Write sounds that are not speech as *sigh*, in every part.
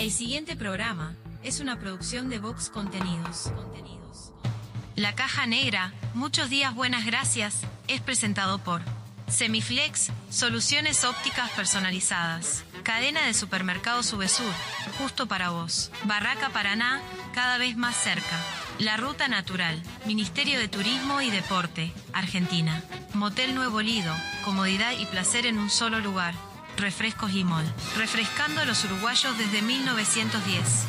El siguiente programa es una producción de Vox Contenidos. La Caja Negra, muchos días buenas gracias, es presentado por Semiflex, soluciones ópticas personalizadas. Cadena de supermercados Subesur, justo para vos. Barraca Paraná, cada vez más cerca. La Ruta Natural, Ministerio de Turismo y Deporte, Argentina. Motel Nuevo Lido, comodidad y placer en un solo lugar. Refrescos y Mol, refrescando a los uruguayos desde 1910.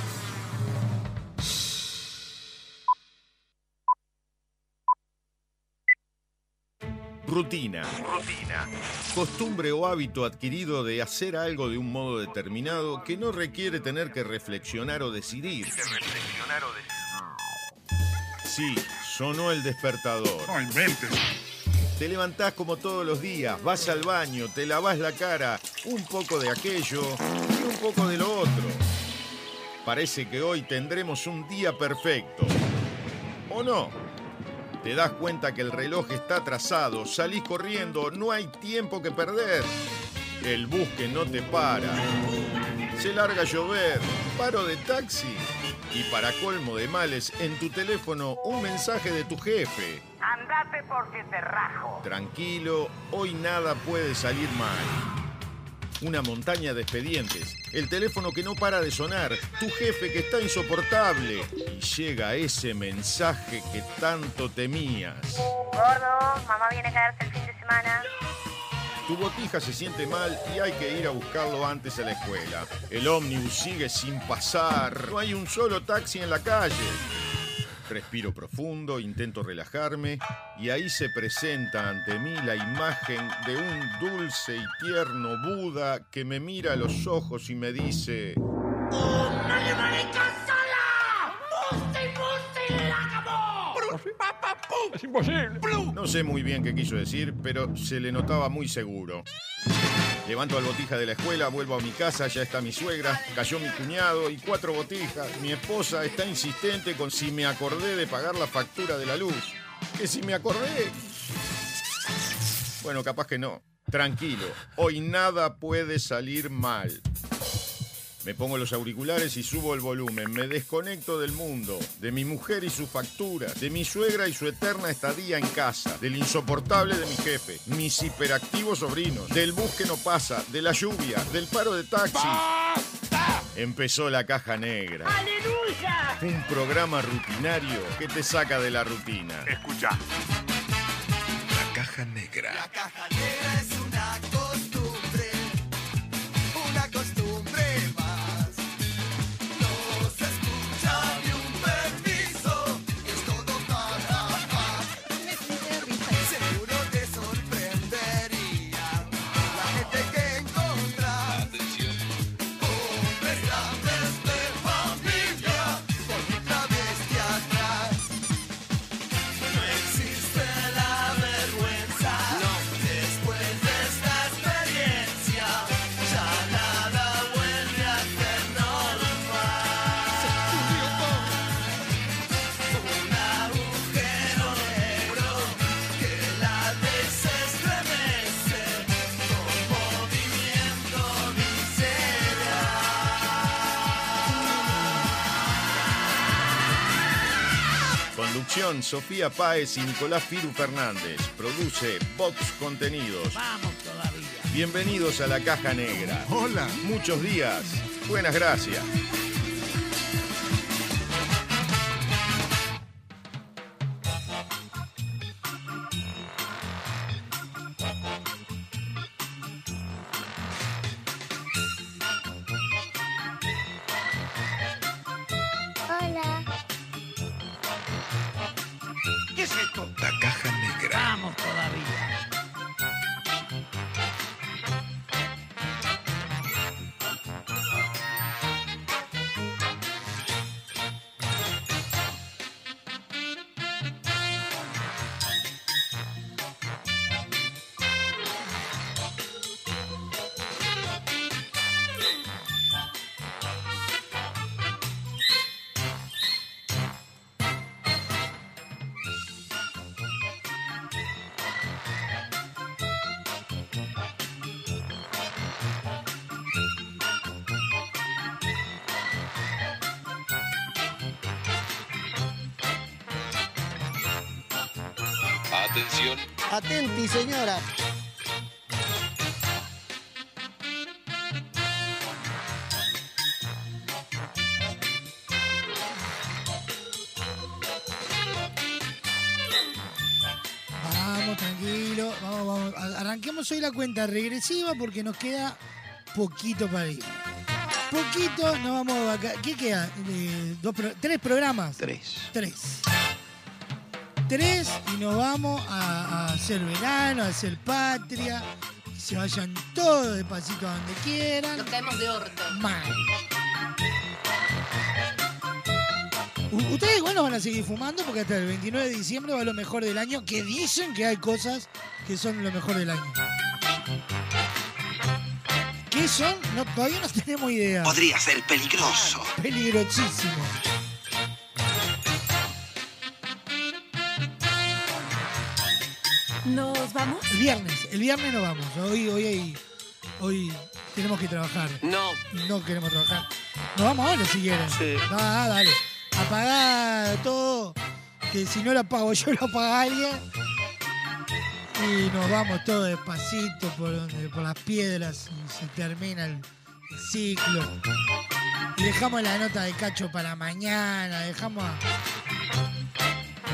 Rutina. Rutina. Costumbre o hábito adquirido de hacer algo de un modo determinado que no requiere tener que reflexionar o decidir. reflexionar o decidir. Sí, sonó el despertador. No inventes. Te levantás como todos los días, vas al baño, te lavas la cara, un poco de aquello y un poco de lo otro. Parece que hoy tendremos un día perfecto. ¿O no? Te das cuenta que el reloj está atrasado, salís corriendo, no hay tiempo que perder. El bus que no te para. Se larga a llover, paro de taxi. Y para colmo de males, en tu teléfono un mensaje de tu jefe. Andate porque te rajo. Tranquilo, hoy nada puede salir mal. Una montaña de expedientes, el teléfono que no para de sonar, tu jefe que está insoportable. Y llega ese mensaje que tanto temías. Gordo, mamá viene a quedarse el fin de semana. Tu botija se siente mal y hay que ir a buscarlo antes a la escuela. El ómnibus sigue sin pasar. No hay un solo taxi en la calle. Respiro profundo, intento relajarme y ahí se presenta ante mí la imagen de un dulce y tierno Buda que me mira a los ojos y me dice... Es imposible. No sé muy bien qué quiso decir, pero se le notaba muy seguro. Levanto al botija de la escuela, vuelvo a mi casa, ya está mi suegra, cayó mi cuñado y cuatro botijas. Mi esposa está insistente con si me acordé de pagar la factura de la luz. Que si me acordé. Bueno, capaz que no. Tranquilo, hoy nada puede salir mal. Me pongo los auriculares y subo el volumen. Me desconecto del mundo, de mi mujer y su factura, de mi suegra y su eterna estadía en casa, del insoportable de mi jefe, mis hiperactivos sobrinos, del bus que no pasa, de la lluvia, del paro de taxi. Empezó la caja negra. ¡Aleluya! Un programa rutinario que te saca de la rutina. Escucha. La caja negra. La caja negra Sofía Páez y Nicolás Firu Fernández. Produce Vox Contenidos. Vamos todavía. Bienvenidos a la caja negra. Hola. Muchos días. Buenas gracias. Atención, Atenti, señora. Vamos, tranquilo. Vamos, vamos. Arranquemos hoy la cuenta regresiva porque nos queda poquito para ir. Poquito, nos vamos a vaca- ¿Qué queda? Eh, dos pro- ¿Tres programas? tres. Tres. Tres y nos vamos a, a hacer verano, a hacer patria. Que se vayan todos despacito a donde quieran. Nos caemos de orto. Mal. U- Ustedes igual no van a seguir fumando porque hasta el 29 de diciembre va lo mejor del año, que dicen que hay cosas que son lo mejor del año. ¿Qué son? No, todavía no tenemos idea. Podría ser peligroso. Peligrosísimo. El viernes, el viernes no vamos. Hoy, hoy, hay- hoy tenemos que trabajar. No. No queremos trabajar. Nos vamos ahora si quieren. Sí. Ah, dale. Apagá todo. Que si no lo apago yo, lo apaga alguien. Y nos vamos todos despacito por, donde, por las piedras y se termina el, el ciclo. Y dejamos la nota de cacho para mañana. Dejamos a...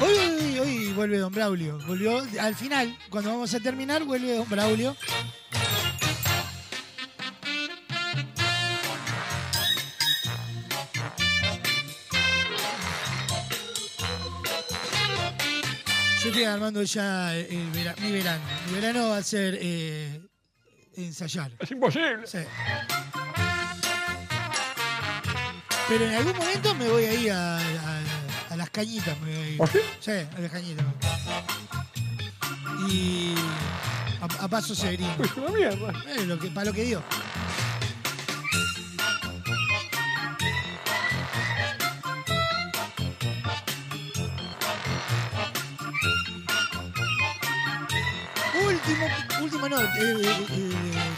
Hoy, hoy, hoy vuelve Don Braulio. Volvió al final, cuando vamos a terminar, vuelve Don Braulio. Yo estoy armando ya el vera- mi verano. Mi verano va a ser eh, ensayar. Es imposible. Sí. Pero en algún momento me voy a ir a- a las cañitas. Me voy a ir. ¿Ah, sí? Sí, a las cañitas. Y a, a Paso Severino. *laughs* Es una mierda. Eh, lo que, para lo que dio. Último, último no, eh, eh, eh,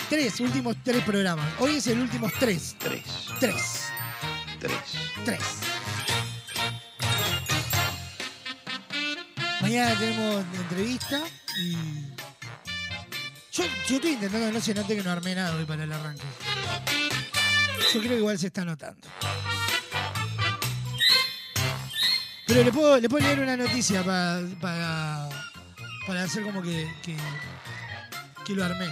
tres, últimos tres programas. Hoy es el último tres. Tres. Tres. Tres. Tres. Tenemos entrevista y. Yo, estoy intentando que no se note que no armé nada hoy para el arranque. Yo creo que igual se está notando. Pero le puedo, le puedo leer una noticia pa- para, para hacer como que, que, que lo armé.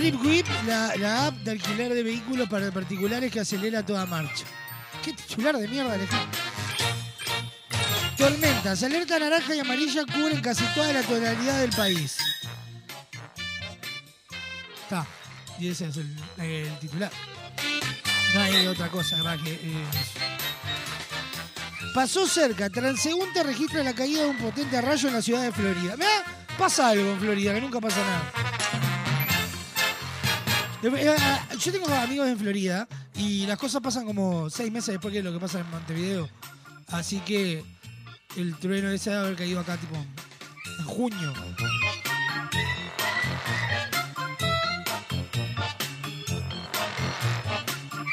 TripWhip, la, la app de alquiler de vehículos para particulares que acelera toda marcha. Qué titular de mierda, Alejandro. Tormentas, alerta naranja y amarilla cubren casi toda la tonalidad del país. Está. Y ese es el, titular. No hay otra cosa más que eh. Pasó cerca. Transeúnte registra la caída de un potente rayo en la ciudad de Florida. Mirá, pasa algo en Florida, que nunca pasa nada. Eh, eh, Yo tengo amigos en Florida y las cosas pasan como seis meses después que lo que pasa en Montevideo. Así que el trueno ese debe haber caído acá tipo en junio.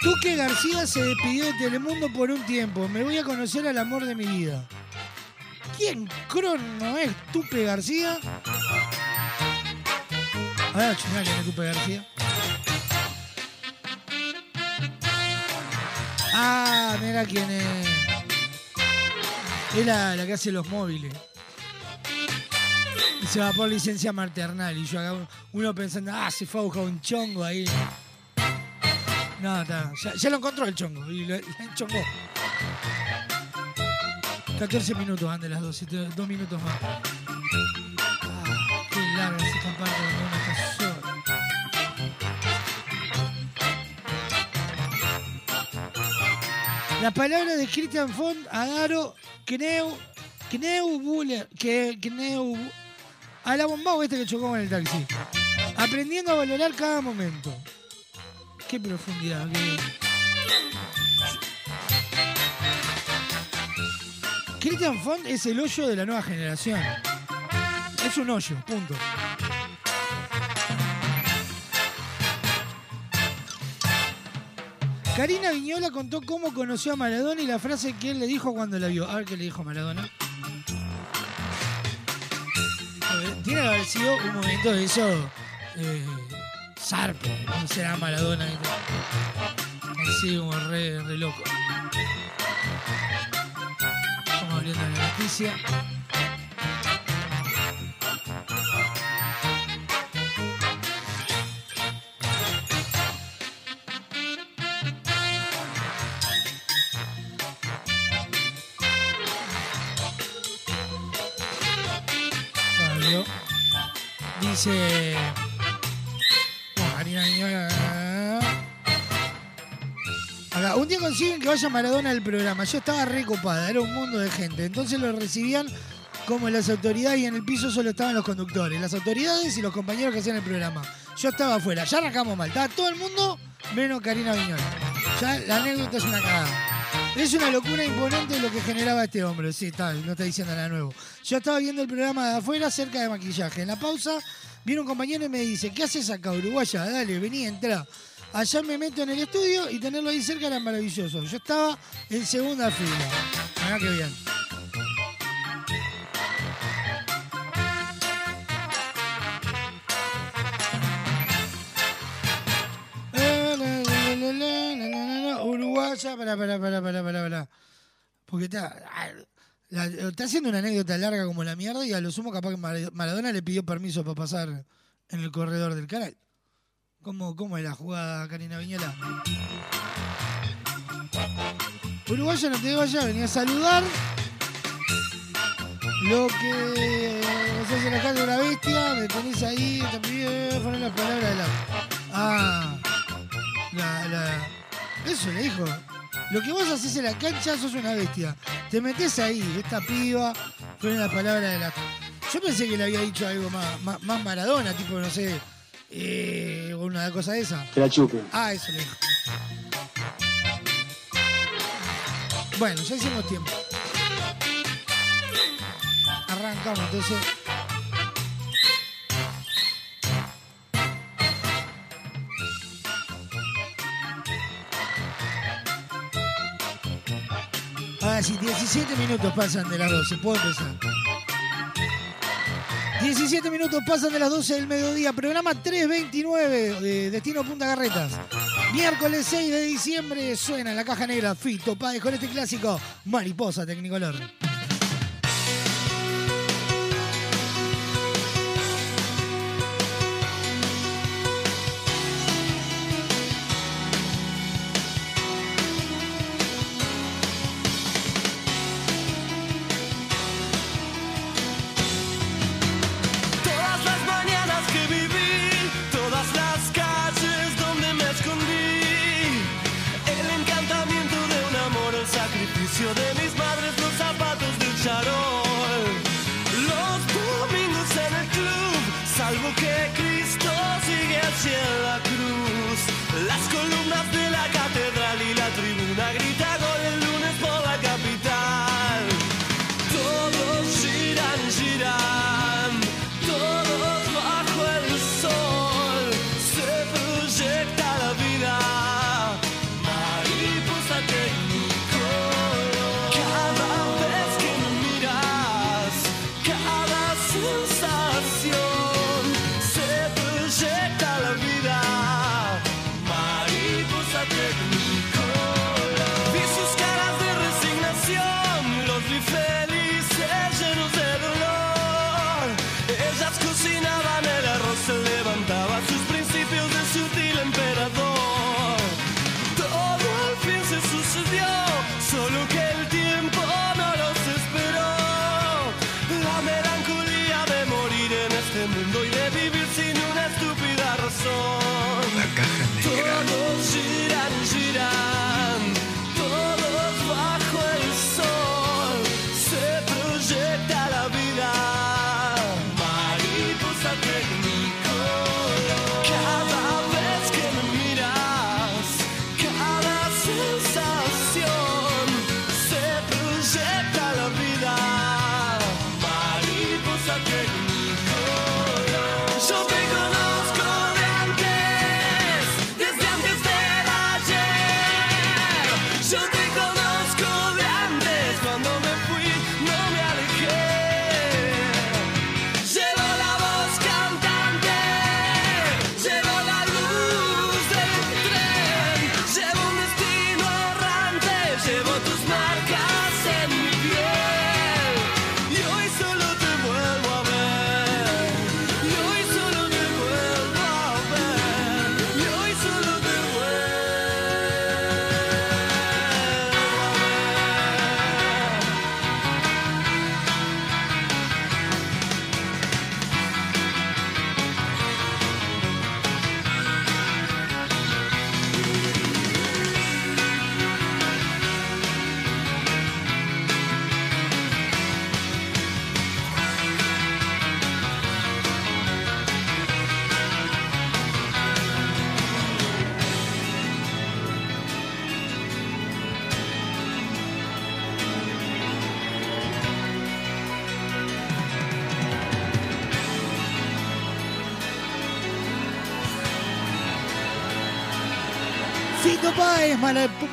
Tuque García se despidió de Telemundo por un tiempo. Me voy a conocer al amor de mi vida. ¿Quién crono es Tupe García? A ver, chingada, ¿quién es Tupe García? Ah, mira quién es. Es la, que hace los móviles. Se va por licencia maternal. Y yo acá uno pensando, ah, se fue a buscar un chongo ahí. No, está. Ya, lo encontró el chongo. Y lo, lo enchongó. 14 minutos van de las 12, te- dos minutos más. La palabra de Christian Font, Adaro, Kneu, Kneu Buller, que Kneu, a la bombao este que chocó con el taxi. Aprendiendo a valorar cada momento. Qué profundidad. qué- Christian Font es el hoyo de la nueva generación. Es un hoyo, punto. Karina Viñola contó cómo conoció a Maradona y la frase que él le dijo cuando la vio. A ver qué le dijo Maradona. A ver, Tiene que haber sido un momento de eso. Eh. ¿Cómo será Maradona? Así como re, re loco. Estamos abriendo la noticia. Dice. Acá, un día consiguen que vaya Maradona al programa. Yo estaba recopada, era un mundo de gente. Entonces lo recibían como las autoridades y en el piso solo estaban los conductores, las autoridades y los compañeros que hacían el programa. Yo estaba afuera, ya arrancamos mal. Estaba todo el mundo menos Karina Viñola. Ya la anécdota es una cagada. Es una locura imponente lo que generaba este hombre. Sí, está, no está diciendo nada nuevo. Yo estaba viendo el programa de afuera cerca de maquillaje. En la pausa viene un compañero y me dice, ¿qué haces acá, Uruguaya? Dale, vení, entra. Allá me meto en el estudio y tenerlo ahí cerca era maravilloso. Yo estaba en segunda fila. Mirá qué bien. Uruguaya, para, para, para, para, para, para. Porque está, ah, la- está haciendo una anécdota larga como la mierda y a lo sumo capaz que Mar- Maradona le pidió permiso para pasar en el corredor del canal. ¿Cómo, cómo es la jugada, Karina Viñola? Uruguaya, no te vayas, venía a saludar. Lo que se hace la calle de una bestia, me tenés ahí, pidió poner las palabras de la. Ah, la, la. Eso le dijo. Lo que vos haces en la cancha sos una bestia. Te metés ahí, esta piba, ponen las palabras de la. Yo pensé que le había dicho algo más, más, más Maradona, tipo, no sé, eh, una cosa de esa. Que la chupe. Ah, eso le dijo. Bueno, ya hicimos tiempo. Arrancamos entonces. Sí, 17 minutos pasan de las 12, puedo empezar. 17 minutos pasan de las 12 del mediodía, programa 329 de Destino Punta Garretas. Miércoles 6 de diciembre suena en la caja negra Fito Páez con este clásico Mariposa Tecnicolor. Sacrificio de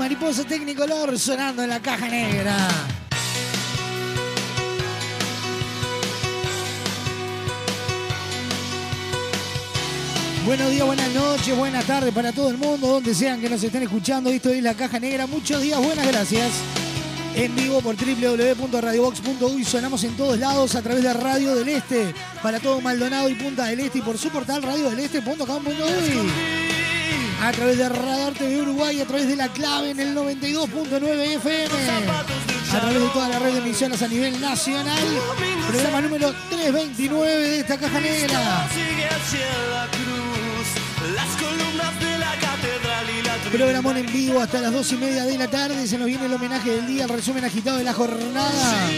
mariposa tecnicolor sonando en la caja negra. Buenos días, buenas noches, buenas tardes para todo el mundo, donde sean que nos estén escuchando. Esto es La Caja Negra. Muchos días, buenas gracias. En vivo por www.radiobox.uy sonamos en todos lados a través de Radio del Este para todo Maldonado y Punta del Este y por su portal radiodeleste.com.uy a través de Radar TV Uruguay, a través de La Clave en el 92.9 FM, a través de toda la red de emisoras a nivel nacional. Programa número 329 de esta caja negra. Programón en vivo hasta las dos y media de la tarde. Se nos viene el homenaje del día, el resumen agitado de la jornada.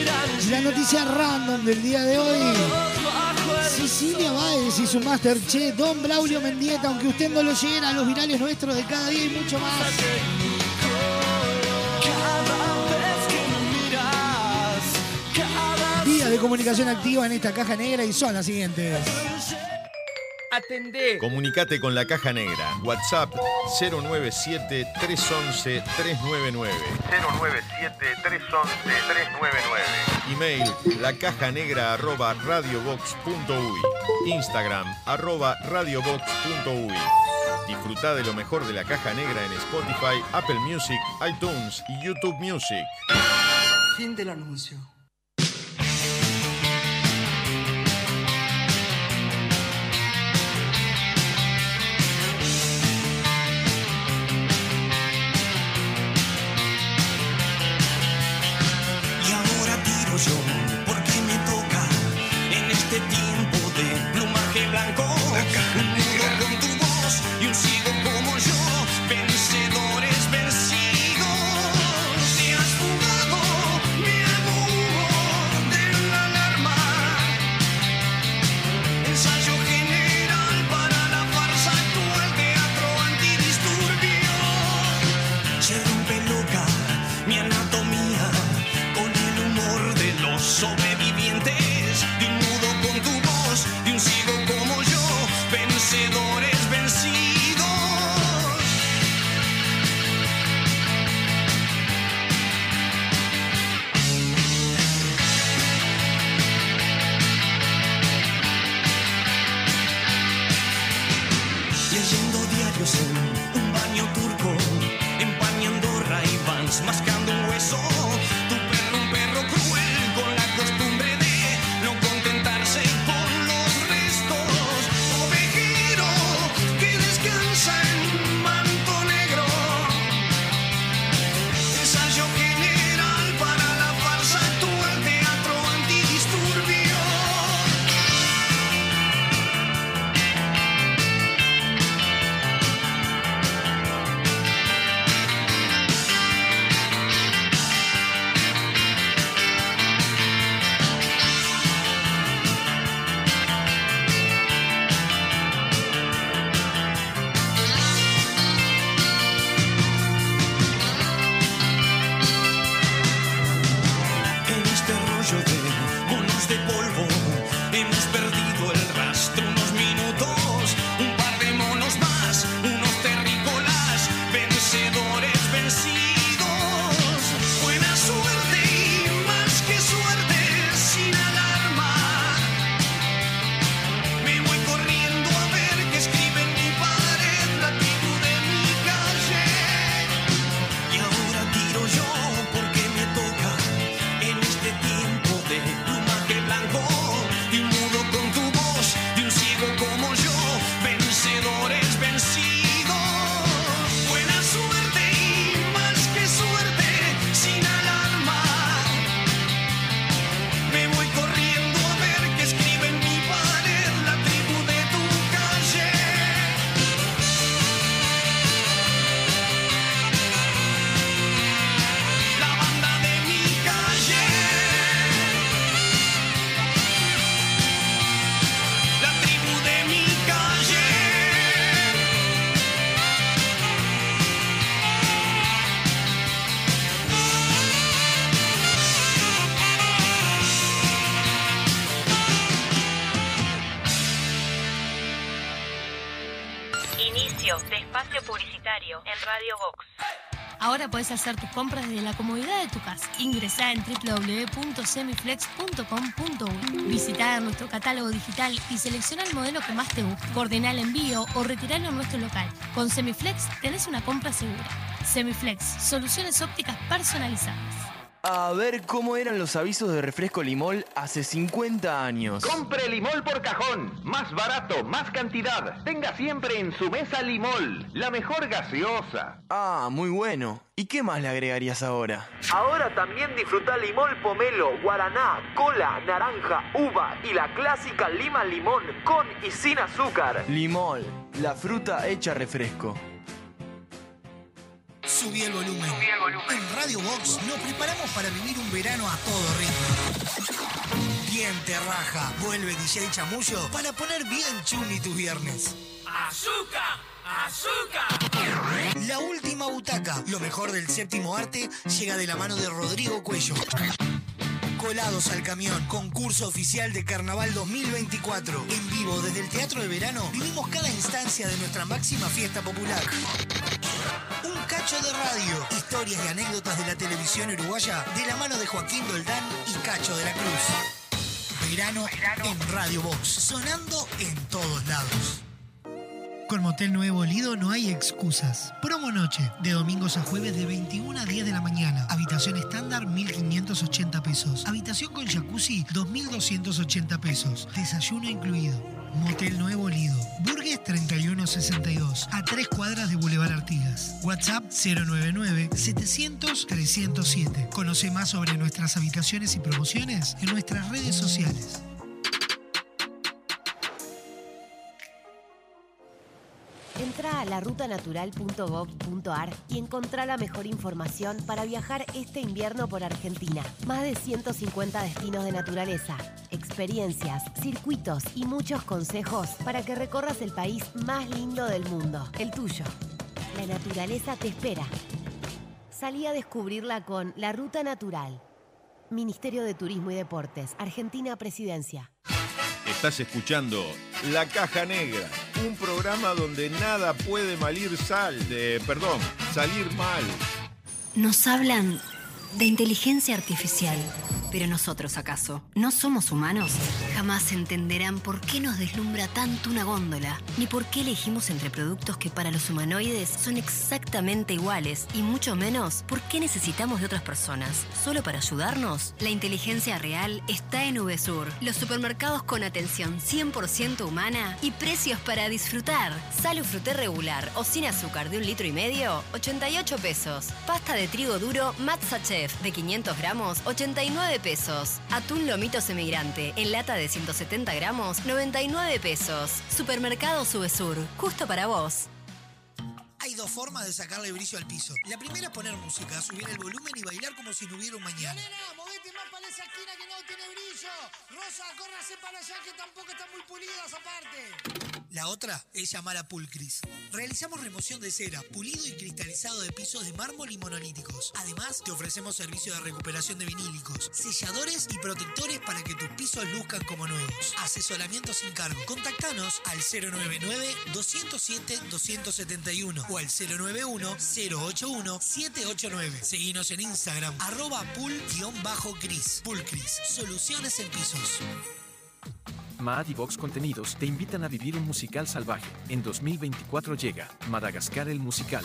La noticia random del día de hoy. Cecilia Báez y su Masterchef, Don Braulio Mendieta, aunque usted no lo lleguen a los virales nuestros de cada día y mucho más. Vías de comunicación activa en esta caja negra y son las siguientes. Atendé. Comunicate con la Caja Negra. WhatsApp 097 311 399. 097 311 399. Email lacajanegra arroba radiobox.uy. Instagram arroba radiobox.uy. Disfruta de lo mejor de la Caja Negra en Spotify, Apple Music, iTunes y YouTube Music. Fin del anuncio. Porque me toca en este tiempo de plumaje blanco. Hacer tus compras desde la comodidad de tu casa. Ingresá en www.semiflex.com.uy. Visita nuestro catálogo digital y selecciona el modelo que más te guste. Coordina el envío o retiralo en nuestro local. Con Semiflex tenés una compra segura. Semiflex, soluciones ópticas personalizadas. A ver cómo eran los avisos de refresco Limol hace 50 años. Compre Limol por cajón. Más barato, más cantidad. Tenga siempre en su mesa Limol. La mejor gaseosa. Ah, muy bueno. ¿Y qué más le agregarías ahora? Ahora también disfruta Limol Pomelo, Guaraná, Cola, Naranja, Uva y la clásica Lima Limón con y sin azúcar. Limol, la fruta hecha refresco. Subí el volumen. En Radio Box nos preparamos para vivir un verano a todo ritmo. Bien te raja. Vuelve DJ Chamullo para poner bien chumi tus viernes. ¡Azúcar! ¡Azúcar! La última butaca. Lo mejor del séptimo arte llega de la mano de Rodrigo Cuello. Colados al camión, concurso oficial de Carnaval 2024. En vivo desde el Teatro de Verano, vivimos cada instancia de nuestra máxima fiesta popular. Un cacho de radio, historias y anécdotas de la televisión uruguaya de la mano de Joaquín Doldán y Cacho de la Cruz. Verano en Radio Box, sonando en todos lados. Con Motel Nuevo Lido no hay excusas. Promo noche, de domingos a jueves de 21 a 10 de la mañana. Habitación estándar 1.580 pesos. Habitación con jacuzzi 2.280 pesos. Desayuno incluido. Motel Nuevo Lido. Burgues 3162. A tres cuadras de Boulevard Artigas. WhatsApp 099-700-307. Conoce más sobre nuestras habitaciones y promociones en nuestras redes sociales. Entra a larutanatural.gov.ar y encontrá la mejor información para viajar este invierno por Argentina. Más de 150 destinos de naturaleza, experiencias, circuitos y muchos consejos para que recorras el país más lindo del mundo, el tuyo. La naturaleza te espera. Salí a descubrirla con La Ruta Natural. Ministerio de Turismo y Deportes, Argentina Presidencia. Estás escuchando La Caja Negra, un programa donde nada puede malir sal, de, perdón, salir mal. Nos hablan de inteligencia artificial. Pero nosotros, ¿acaso? ¿No somos humanos? Jamás entenderán por qué nos deslumbra tanto una góndola, ni por qué elegimos entre productos que para los humanoides son exactamente iguales, y mucho menos por qué necesitamos de otras personas. ¿Solo para ayudarnos? La inteligencia real está en VSUR, los supermercados con atención 100% humana y precios para disfrutar. Salo fruté regular o sin azúcar de un litro y medio, 88 pesos. Pasta de trigo duro Matza de 500 gramos, 89 pesos. Atún lomito semigrante en lata de 170 gramos, 99 pesos. Supermercado Subesur, justo para vos. Hay dos formas de sacarle brillo al piso. La primera es poner música, subir el volumen y bailar como si no hubiera un mañana. Nena, movete más para esa esquina que no tiene brillo. Rosa, córrase para allá que tampoco están muy pulidas aparte. La otra es llamar a Pulcris. Realizamos remoción de cera, pulido y cristalizado de pisos de mármol y monolíticos. Además, te ofrecemos servicio de recuperación de vinílicos, selladores y protectores para que tus pisos luzcan como nuevos. Asesoramiento sin cargo. Contactanos al 099-207-271 o al 091-081-789. Seguinos en Instagram, arroba pool-cris. Pulcris, soluciones en pisos. Maad y Vox Contenidos te invitan a vivir un musical salvaje. En 2024 llega Madagascar el musical.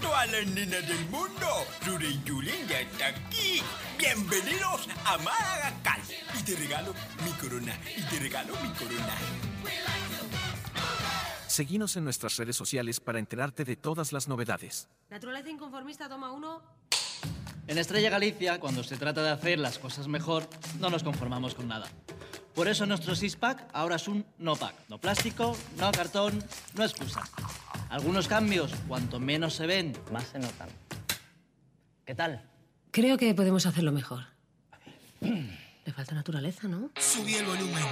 Todas las nenas del mundo, Rure y Julen ya está aquí. Bienvenidos a Madagascar. Y te regalo mi corona, y te regalo mi corona. Seguinos en nuestras redes sociales para enterarte de todas las novedades. Naturaleza inconformista, toma uno. En Estrella Galicia, cuando se trata de hacer las cosas mejor, no nos conformamos con nada. Por eso nuestro six-pack ahora es un no-pack. No plástico, no cartón, no excusa. Algunos cambios, cuanto menos se ven, más se notan. ¿Qué tal? Creo que podemos hacerlo mejor. *clears throat* Le falta naturaleza, ¿no? Subí el volumen.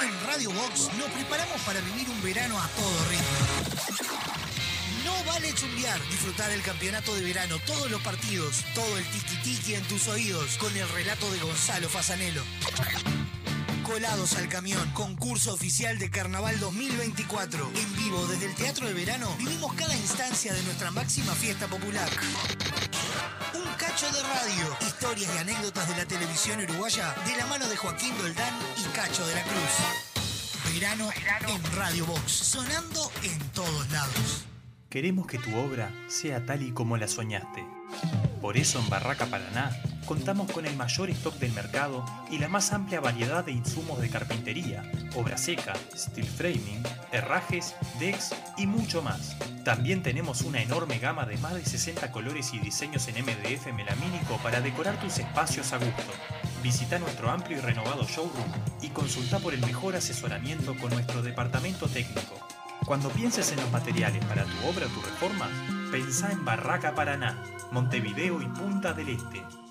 En Radio Box nos preparamos para vivir un verano a todo ritmo. No vale chumbear, disfrutar el campeonato de verano, todos los partidos, todo el tiki-tiki en tus oídos, con el relato de Gonzalo Fasanelo. Colados al camión, concurso oficial de Carnaval 2024. En vivo desde el Teatro de Verano, vivimos cada instancia de nuestra máxima fiesta popular. Cacho de radio, historias y anécdotas de la televisión uruguaya de la mano de Joaquín Doldán y Cacho de la Cruz. Verano en Radio Box, sonando en todos lados. Queremos que tu obra sea tal y como la soñaste. Por eso en Barraca Paraná contamos con el mayor stock del mercado y la más amplia variedad de insumos de carpintería, obra seca, steel framing, herrajes, decks y mucho más. También tenemos una enorme gama de más de 60 colores y diseños en MDF melamínico para decorar tus espacios a gusto. Visita nuestro amplio y renovado showroom y consulta por el mejor asesoramiento con nuestro departamento técnico. Cuando pienses en los materiales para tu obra o tu reforma, pensá en Barraca Paraná, Montevideo y Punta del Este.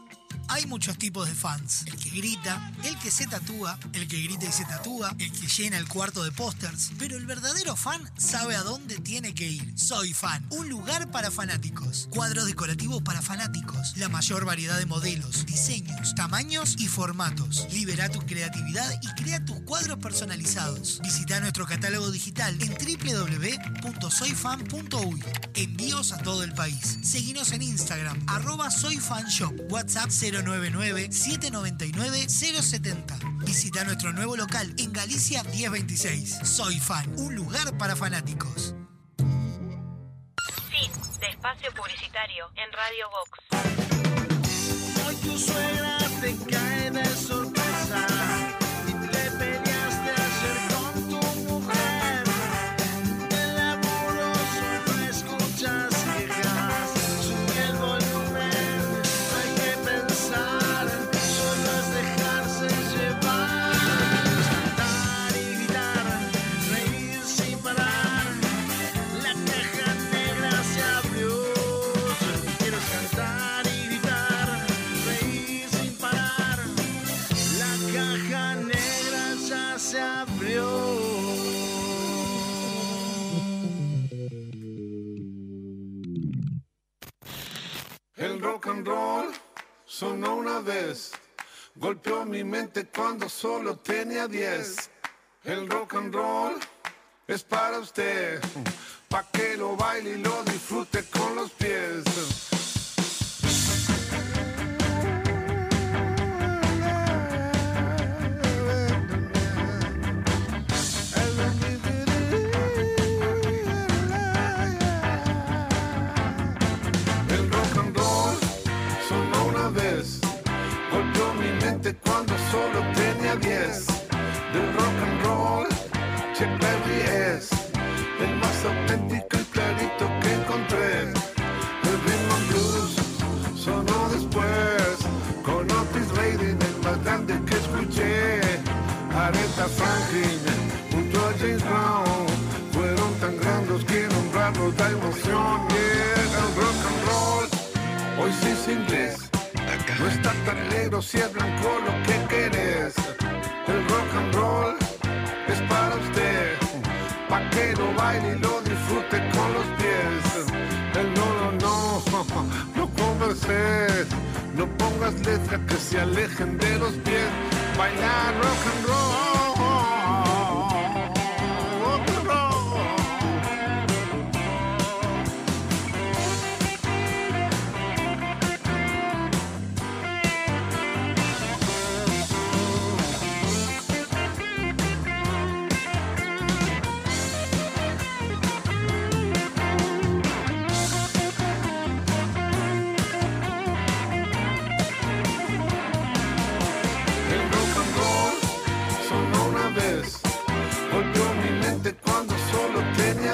Hay muchos tipos de fans. El que grita, el que se tatúa, el que grita y se tatúa, el que llena el cuarto de pósters. Pero el verdadero fan sabe a dónde tiene que ir. Soy fan. Un lugar para fanáticos. Cuadros decorativos para fanáticos. La mayor variedad de modelos, diseños, tamaños y formatos. Libera tu creatividad y crea tus cuadros personalizados. Visita nuestro catálogo digital en www.soyfan.uy. Envíos a todo el país. Seguinos en Instagram, arroba soyfanshop. WhatsApp 099-799-070. Visita nuestro nuevo local en Galicia 1026. Soy Fan, un lugar para fanáticos. Fin de espacio publicitario en Radio Vox. And roll sonó una vez, golpeó mi mente cuando solo tenía 10. El rock and roll es para usted, pa' que lo baile y lo disfrute con los pies. Solo tenía 10. Del rock and roll, Chuck Berry es el más auténtico y clarito que encontré. El and blues sonó después, con Otis Redding, el más grande que escuché. Aretha Franklin junto a James Brown fueron tan grandes que nombrarlos da emoción. El rock and roll hoy sí es inglés. No está tan negro si es blanco lo que querés. El rock and roll es para usted, pa' que lo baile y lo disfrute con los pies. El no, no, no, *laughs* no converses, no pongas letras que se alejen de los pies. Bailar rock and roll.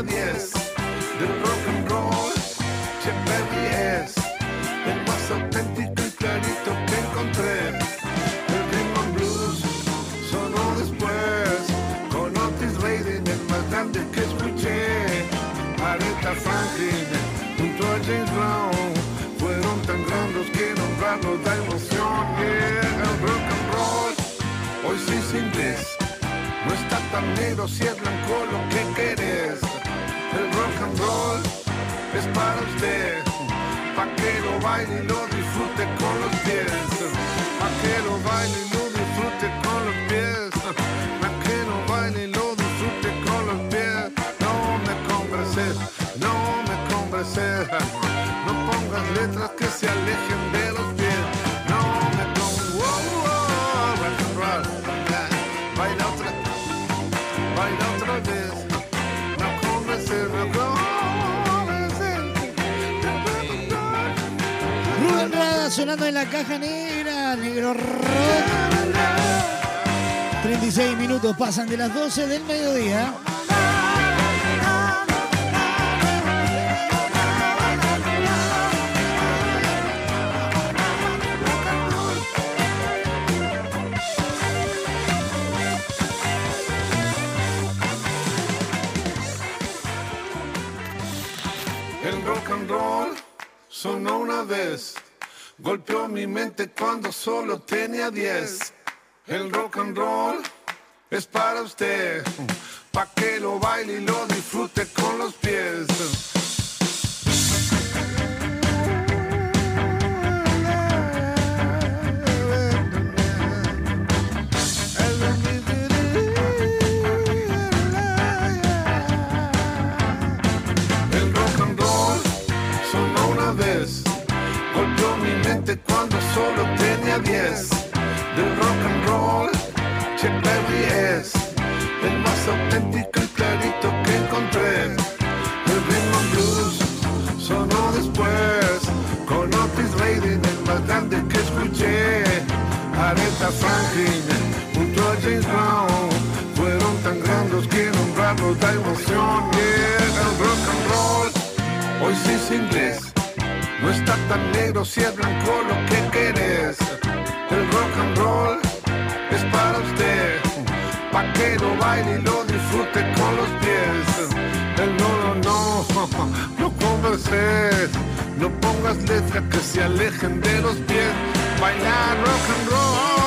10. Del rock and roll, es el más auténtico y clarito que encontré. El rhythm blues sonó después, con Otis Redding, el más grande que escuché. Aretha Franklin junto a James Brown fueron tan grandes que nombrarlos da emoción. El rock and roll hoy sí es inglés. No está tan negro si es blanco lo que querés rock and roll es para usted, para que lo baile y lo disfrute con los pies, para que lo baile y lo disfrute con los pies, para que lo baile y lo disfrute con los pies, no me converses, no me converses, no pongas letras que se alejen de los sonando en la caja negra, negro rock. 36 minutos pasan de las 12 del mediodía. El rock and roll sonó una vez, golpeó mi mente cuando solo tenía 10. El rock and roll es para usted, pa' que lo baile y lo disfrute con los pies. Solo tenía 10. Del rock and roll, Chuck Berry es el más auténtico y clarito que encontré. El and blues sonó después, con Otis Redding, el más grande que escuché. Aretha Franklin, junto a James Brown, fueron tan grandes que nombrarlos da emoción. El rock and roll, hoy sí es inglés. No está tan negro si es blanco lo que querés. El rock and roll es para usted, pa' que lo baile y lo disfrute con los pies. El no, no, no, *laughs* no converses, no pongas letras que se alejen de los pies. Bailar rock and roll.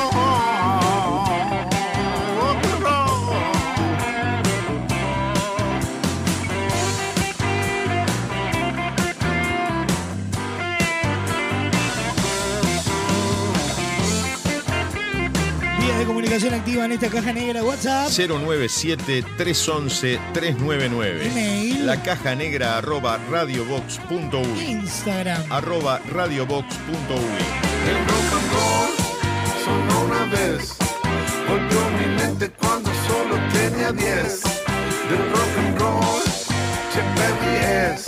De comunicación activa en esta caja negra WhatsApp. 097-311-399. Email. La caja negra arroba radiobox.uy. Instagram. Arroba radiobox.uy. El rock and roll sonó una vez, golpeó mi mente cuando solo tenía 10. Del rock and roll, Berry es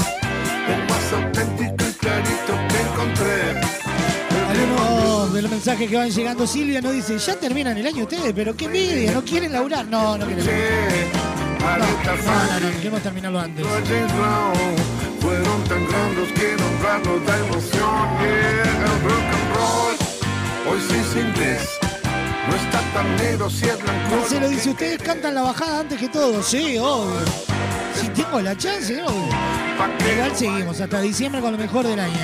el más auténtico y clarito que encontré. Algunos de los mensajes que van llegando, Silvia nos dice, ya terminan el año ustedes, pero qué envidia, no quieren laburar. No, no quieren laburar. No, no, no, no, queremos terminarlo antes. Fueron tan grandes que nombrarlos da emoción. El rock and roll, hoy sí es inglés. No está tan negro si es blanco. Marcelo dice, ustedes cantan la bajada antes que todo. Sí, obvio. Si tengo la chance, obvio. Igual seguimos hasta diciembre con lo mejor del año.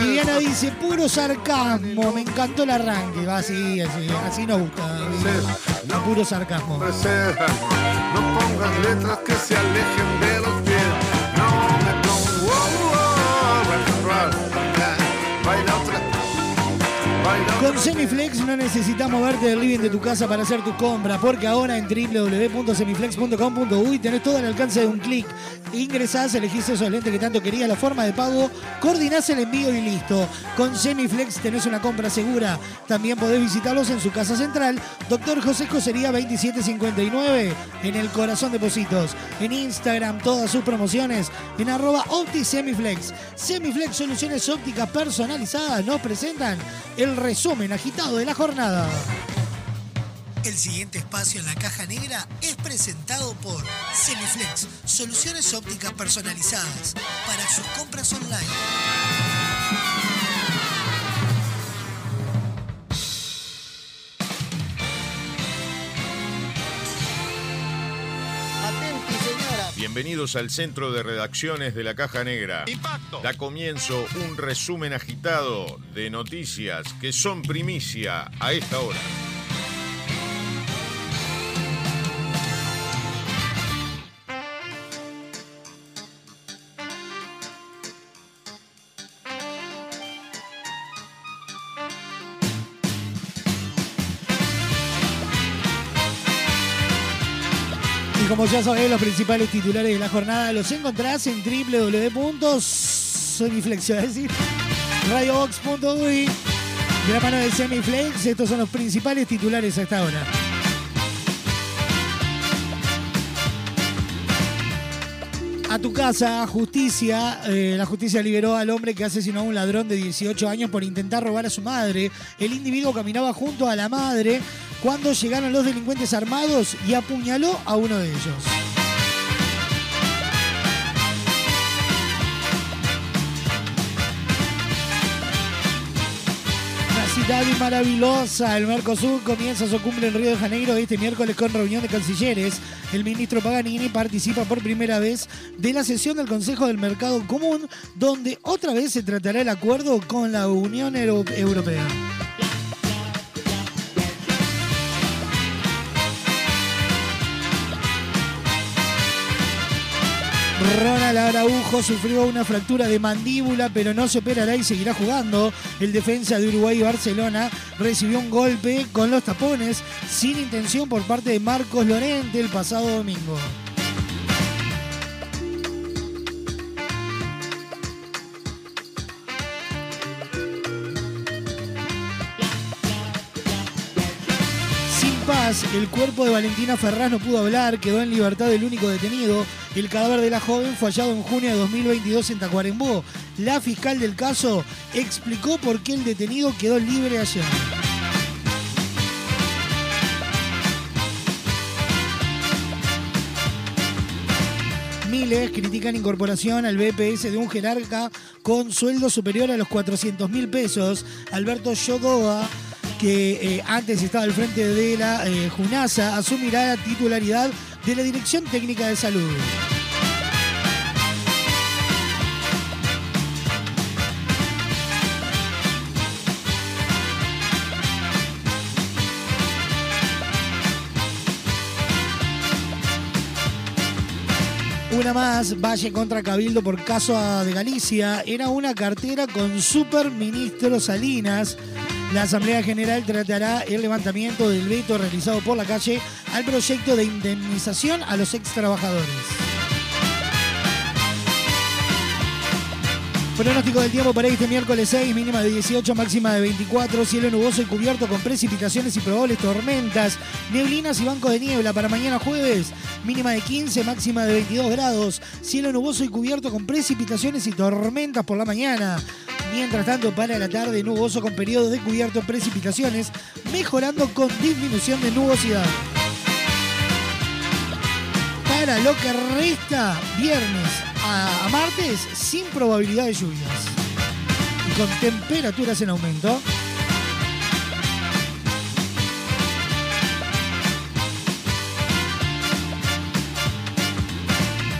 Viviana dice, puro sarcasmo, me encantó el arranque. Va así, así, así nos gusta. Puro sarcasmo. No pongas letras que se alejen de los Con Semiflex no necesitas moverte del living de tu casa para hacer tus compras, porque ahora en www.semiflex.com.uy tenés todo al alcance de un clic. Ingresás, elegís esos lentes que tanto querías, la forma de pago, coordinás el envío y listo. Con Semiflex tenés una compra segura. También podés visitarlos en su casa central, Doctor José Cosería 2759, en el corazón de Positos. En Instagram, todas sus promociones, en arroba OptiSemiflex. Semiflex Soluciones Ópticas Personalizadas nos presentan el resumen agitado de la jornada. El siguiente espacio en la caja negra es presentado por Semiflex, soluciones ópticas personalizadas para sus compras online. Bienvenidos al centro de redacciones de la Caja Negra. Da comienzo un resumen agitado de noticias que son primicia a esta hora. Como ya sabés, los principales titulares de la jornada los encontrás en www.semiflex, decir. De la mano de Semiflex, estos son los principales titulares a esta A tu casa, justicia. eh, la justicia liberó al hombre que asesinó a un ladrón de 18 años por intentar robar a su madre. El individuo caminaba junto a la madre cuando llegaron los delincuentes armados y apuñaló a uno de ellos. Bien maravillosa. El Mercosur comienza su cumbre en Río de Janeiro este miércoles con reunión de cancilleres. El ministro Paganini participa por primera vez de la sesión del Consejo del Mercado Común, donde otra vez se tratará el acuerdo con la Unión Euro- Europea. Ronald Araujo sufrió una fractura de mandíbula, pero no se operará y seguirá jugando. El defensa de Uruguay y Barcelona recibió un golpe con los tapones sin intención por parte de Marcos Lorente el pasado domingo. El cuerpo de Valentina Ferraz no pudo hablar, quedó en libertad el único detenido. El cadáver de la joven fue hallado en junio de 2022 en Tacuarembó. La fiscal del caso explicó por qué el detenido quedó libre ayer. Miles critican incorporación al BPS de un jerarca con sueldo superior a los 400 mil pesos. Alberto Yodoa, que eh, antes estaba al frente de la eh, JUNASA, asumirá la titularidad de la Dirección Técnica de Salud. Una más, Valle contra Cabildo por caso de Galicia. Era una cartera con superministro Salinas. La Asamblea General tratará el levantamiento del veto realizado por la calle al proyecto de indemnización a los ex trabajadores. Pronóstico del tiempo para este miércoles 6, mínima de 18, máxima de 24, cielo nuboso y cubierto con precipitaciones y probables tormentas, neblinas y bancos de niebla para mañana jueves, mínima de 15, máxima de 22 grados, cielo nuboso y cubierto con precipitaciones y tormentas por la mañana. Mientras tanto, para la tarde, nuboso con periodos de cubierto precipitaciones, mejorando con disminución de nubosidad. Para lo que resta, viernes a, martes, sin probabilidad de lluvias. Y con temperaturas en aumento.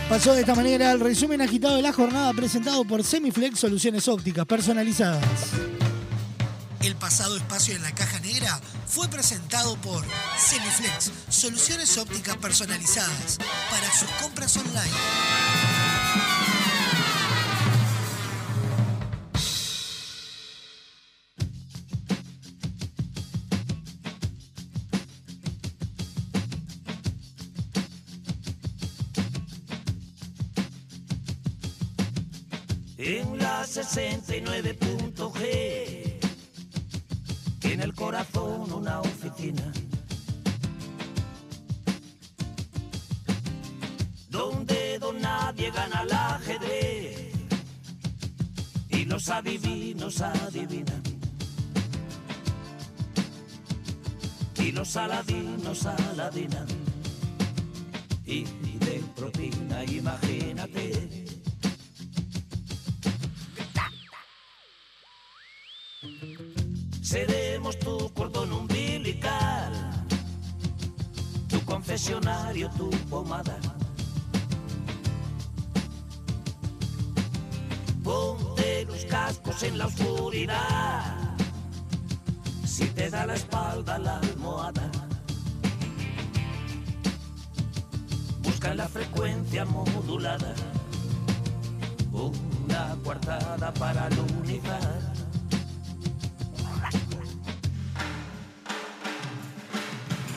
Pasó de esta manera el resumen agitado de la jornada presentado por Semiflex Soluciones Ópticas Personalizadas. El pasado espacio en la caja negra fue presentado por Semiflex, soluciones ópticas personalizadas para sus compras online. en la 69.g. El corazón una oficina. Donde don nadie gana al ajedrez. Y los adivinos adivinan. Y los aladinos aladinan. Y de propina, imagínate. Tu cordón umbilical, tu confesionario, tu pomada. Ponte los cascos en la oscuridad, si te da la espalda la almohada. Busca la frecuencia modulada, una cuartada para el unidad.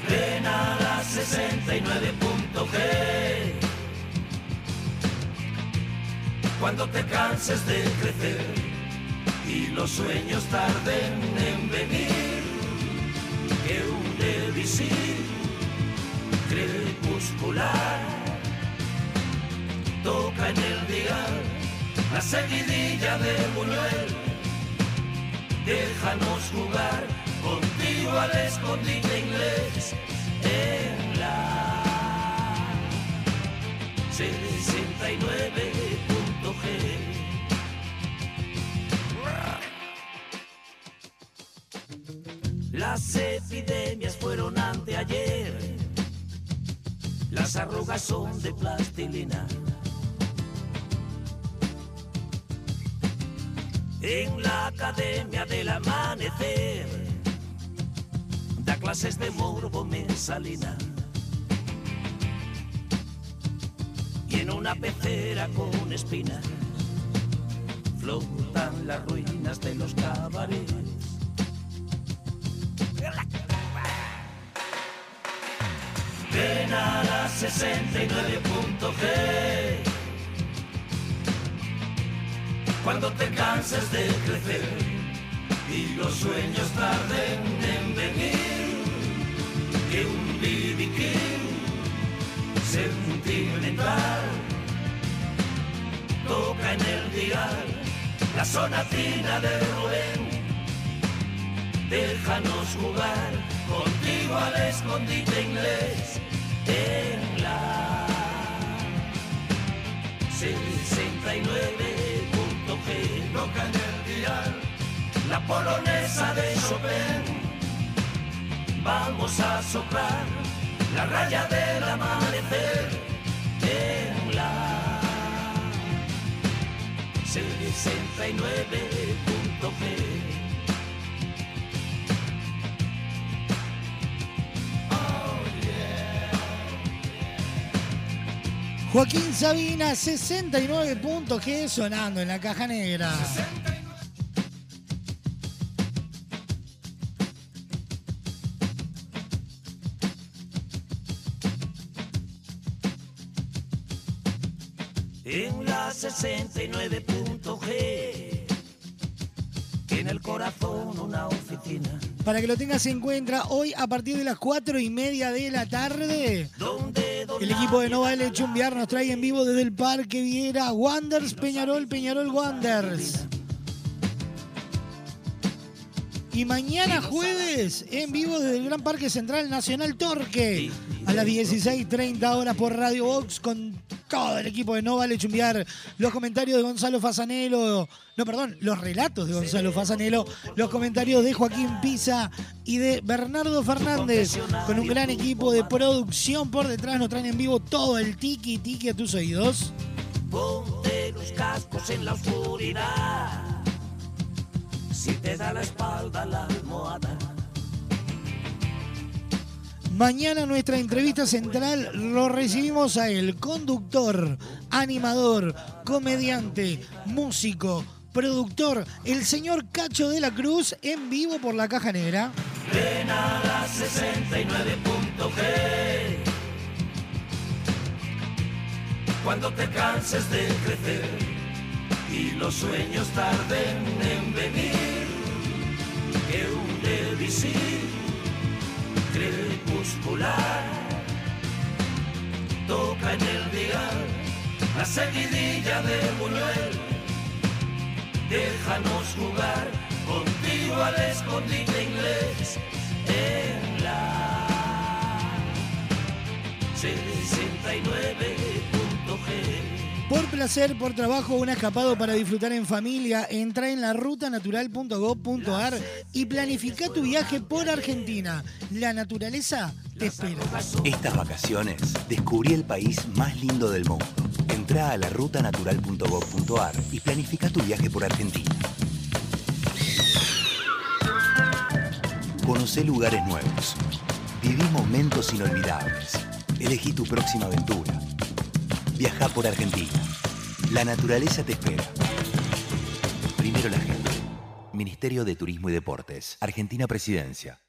Ven a la 69.g. Cuando te canses de crecer y los sueños tarden en venir, que un visir crepuscular toca en el dial la seguidilla de Buñuel. Déjanos jugar contigo al escondite inglés en la 69.g. Las epidemias fueron anteayer, las arrugas son de plastilina. En la Academia del Amanecer, clases de morbo mensalina. Y en una pecera con espinas, flotan las ruinas de los cabarets. Ven a la 69.g Cuando te canses de crecer y los sueños tarden en venir, que un King sentimental toca en el dial la sonatina de Rubén. Déjanos jugar contigo al escondite inglés en la 69.g toca en el dial la polonesa de Chopin vamos a soplar la raya del amanecer temblar. 69.g Joaquín Sabina, 69 puntos que sonando en la caja negra. 69. 69.g en el corazón una oficina. Para que lo tengas en cuenta, hoy a partir de las 4 y media de la tarde, el equipo de No Vale Chumbiar nos trae en vivo desde el Parque Viera Wanders Peñarol, Peñarol Wanders. Y mañana jueves, en vivo desde el Gran Parque Central Nacional Torque, a las 16.30 horas por Radio Box, con todo el equipo de No Vale Chumbiar, los comentarios de Gonzalo Fasanelo, no, perdón, los relatos de Gonzalo Fasanelo, los comentarios de Joaquín Pisa y de Bernardo Fernández, con un gran equipo de producción por detrás, nos traen en vivo todo el tiki tiki a tus oídos. Ponte los cascos en la oscuridad. Si te da la espalda la almohada. Mañana nuestra entrevista central lo recibimos a él, conductor, animador, comediante, músico, productor, el señor Cacho de la Cruz en vivo por la Caja Negra. Ven a la 69.g. Cuando te canses de crecer y los sueños tarden en venir, que un devisir crepuscular toca en el dial la seguidilla de Buñuel. Déjanos jugar contigo al escondite inglés en la 69.g. Por placer, por trabajo, un escapado para disfrutar en familia, entra en la rutanatural.gov.ar y planifica tu viaje por Argentina. La naturaleza te espera. Estas vacaciones descubrí el país más lindo del mundo. Entra a la rutanatural.gov.ar y planifica tu viaje por Argentina. Conoce lugares nuevos. Viví momentos inolvidables. Elegí tu próxima aventura. Viaja por Argentina. La naturaleza te espera. Primero la gente. Ministerio de Turismo y Deportes. Argentina Presidencia.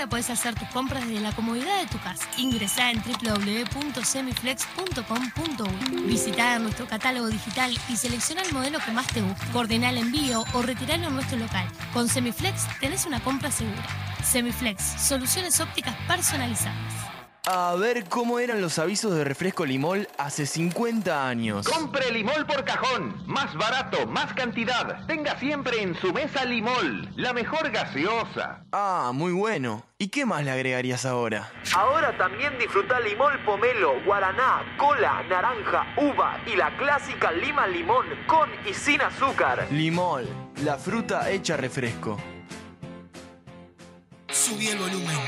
Ahora puedes hacer tus compras desde la comodidad de tu casa. Ingresá en www.semiflex.com.uy. Visita nuestro catálogo digital y selecciona el modelo que más te guste. Coordina el envío o retiralo en nuestro local. Con Semiflex tenés una compra segura. Semiflex, soluciones ópticas personalizadas. A ver cómo eran los avisos de refresco limol hace 50 años. Compre Limol por cajón. Más barato, más cantidad. Tenga siempre en su mesa Limol. La mejor gaseosa. Ah, muy bueno. ¿Y qué más le agregarías ahora? Ahora también disfruta Limol Pomelo, Guaraná, Cola, Naranja, Uva y la clásica Lima Limón con y sin azúcar. Limol, la fruta hecha refresco. Subí el volumen.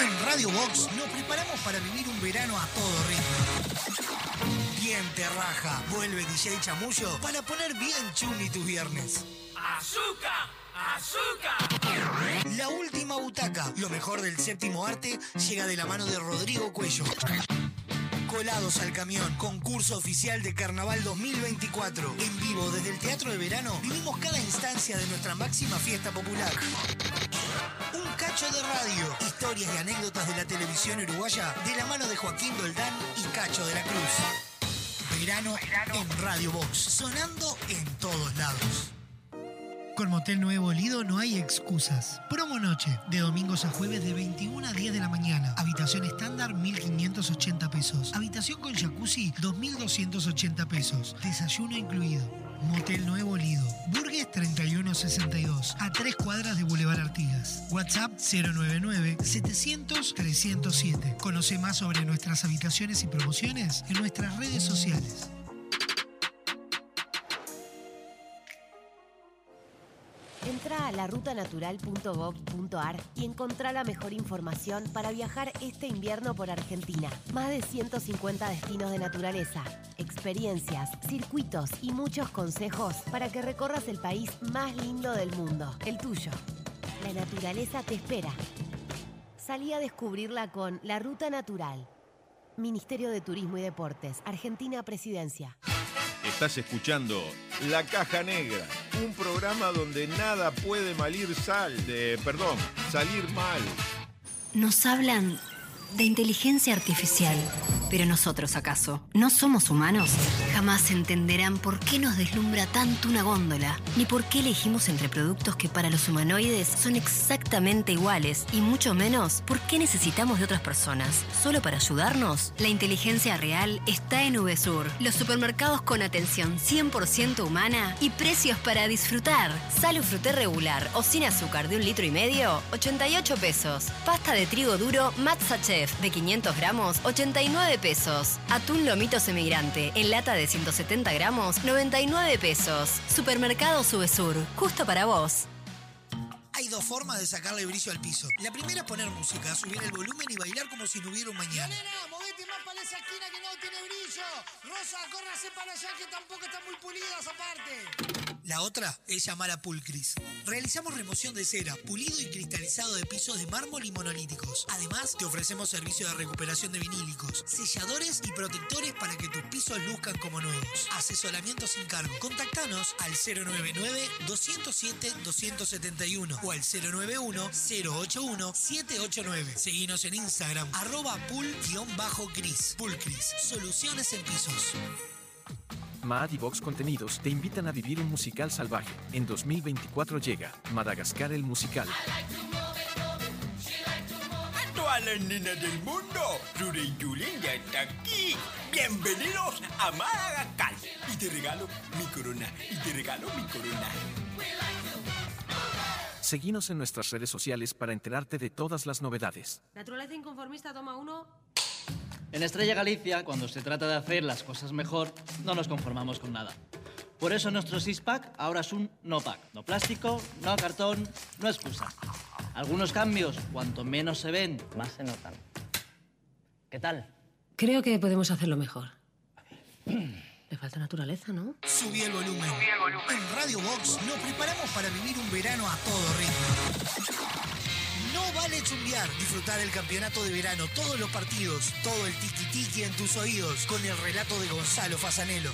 En Radio Box nos preparamos para vivir un verano a todo ritmo. Bien te raja. Vuelve DJ Chamullo para poner bien chumi tus viernes. ¡Azúcar! ¡Azúcar! La última butaca. Lo mejor del séptimo arte llega de la mano de Rodrigo Cuello. Colados al camión, concurso oficial de Carnaval 2024. En vivo desde el Teatro de Verano vivimos cada instancia de nuestra máxima fiesta popular. Un cacho de radio, historias y anécdotas de la televisión uruguaya de la mano de Joaquín Doldán y Cacho de la Cruz. Verano en Radio Box, sonando en todos lados. Con Motel Nuevo Lido no hay excusas. Promo noche, de domingos a jueves de 21 a 10 de la mañana. Habitación estándar 1.580 pesos. Habitación con jacuzzi 2.280 pesos. Desayuno incluido. Motel Nuevo Lido. Burgues 3162. A tres cuadras de Boulevard Artigas. WhatsApp 099-700-307. Conoce más sobre nuestras habitaciones y promociones en nuestras redes sociales. Entra a larutanatural.gov.ar y encontrá la mejor información para viajar este invierno por Argentina. Más de 150 destinos de naturaleza, experiencias, circuitos y muchos consejos para que recorras el país más lindo del mundo, el tuyo. La naturaleza te espera. Salí a descubrirla con La Ruta Natural. Ministerio de Turismo y Deportes, Argentina Presidencia. Estás escuchando La Caja Negra, un programa donde nada puede malir sal, de, perdón, salir mal. Nos hablan de inteligencia artificial. Pero nosotros, ¿acaso? ¿No somos humanos? Jamás entenderán por qué nos deslumbra tanto una góndola, ni por qué elegimos entre productos que para los humanoides son exactamente iguales, y mucho menos por qué necesitamos de otras personas. ¿Solo para ayudarnos? La inteligencia real está en VSUR, los supermercados con atención 100% humana y precios para disfrutar. Salo fruté regular o sin azúcar de un litro y medio, 88 pesos. Pasta de trigo duro Matza De 500 gramos, 89 pesos. Atún lomito semigrante en lata de 170 gramos, 99 pesos. Supermercado Subesur, justo para vos. Hay dos formas de sacarle brillo al piso. La primera es poner música, subir el volumen y bailar como si no hubiera un mañana. movete más para esa esquina que no tiene brillo. Rosa, córrase para allá que tampoco están muy pulidas aparte. La otra es llamar a Pulcris. Realizamos remoción de cera, pulido y cristalizado de pisos de mármol y monolíticos. Además, te ofrecemos servicio de recuperación de vinílicos, selladores y protectores para que tus pisos luzcan como nuevos. Asesoramiento sin cargo. Contactanos al 099-207-271 o al 091-081-789. Seguinos en Instagram, arroba pool-cris. Pulcris, soluciones en pisos. Maad y Vox Contenidos te invitan a vivir un musical salvaje. En 2024 llega Madagascar el musical. A todas las nenas del mundo, Ruri Yulín ya está aquí. Bienvenidos a Madagascar. Y te regalo mi corona, y te regalo mi corona. Seguinos en nuestras redes sociales para enterarte de todas las novedades. Naturaleza inconformista, toma uno. En Estrella Galicia, cuando se trata de hacer las cosas mejor, no nos conformamos con nada. Por eso nuestro six-pack ahora es un no-pack. No plástico, no cartón, no excusa. Algunos cambios, cuanto menos se ven, más se notan. ¿Qué tal? Creo que podemos hacerlo mejor. *clears throat* Le falta naturaleza, ¿no? Subí el volumen. En Radio Box nos preparamos para vivir un verano a todo ritmo. No vale chumbear, disfrutar el campeonato de verano, todos los partidos, todo el tiki-tiki en tus oídos, con el relato de Gonzalo Fasanelo.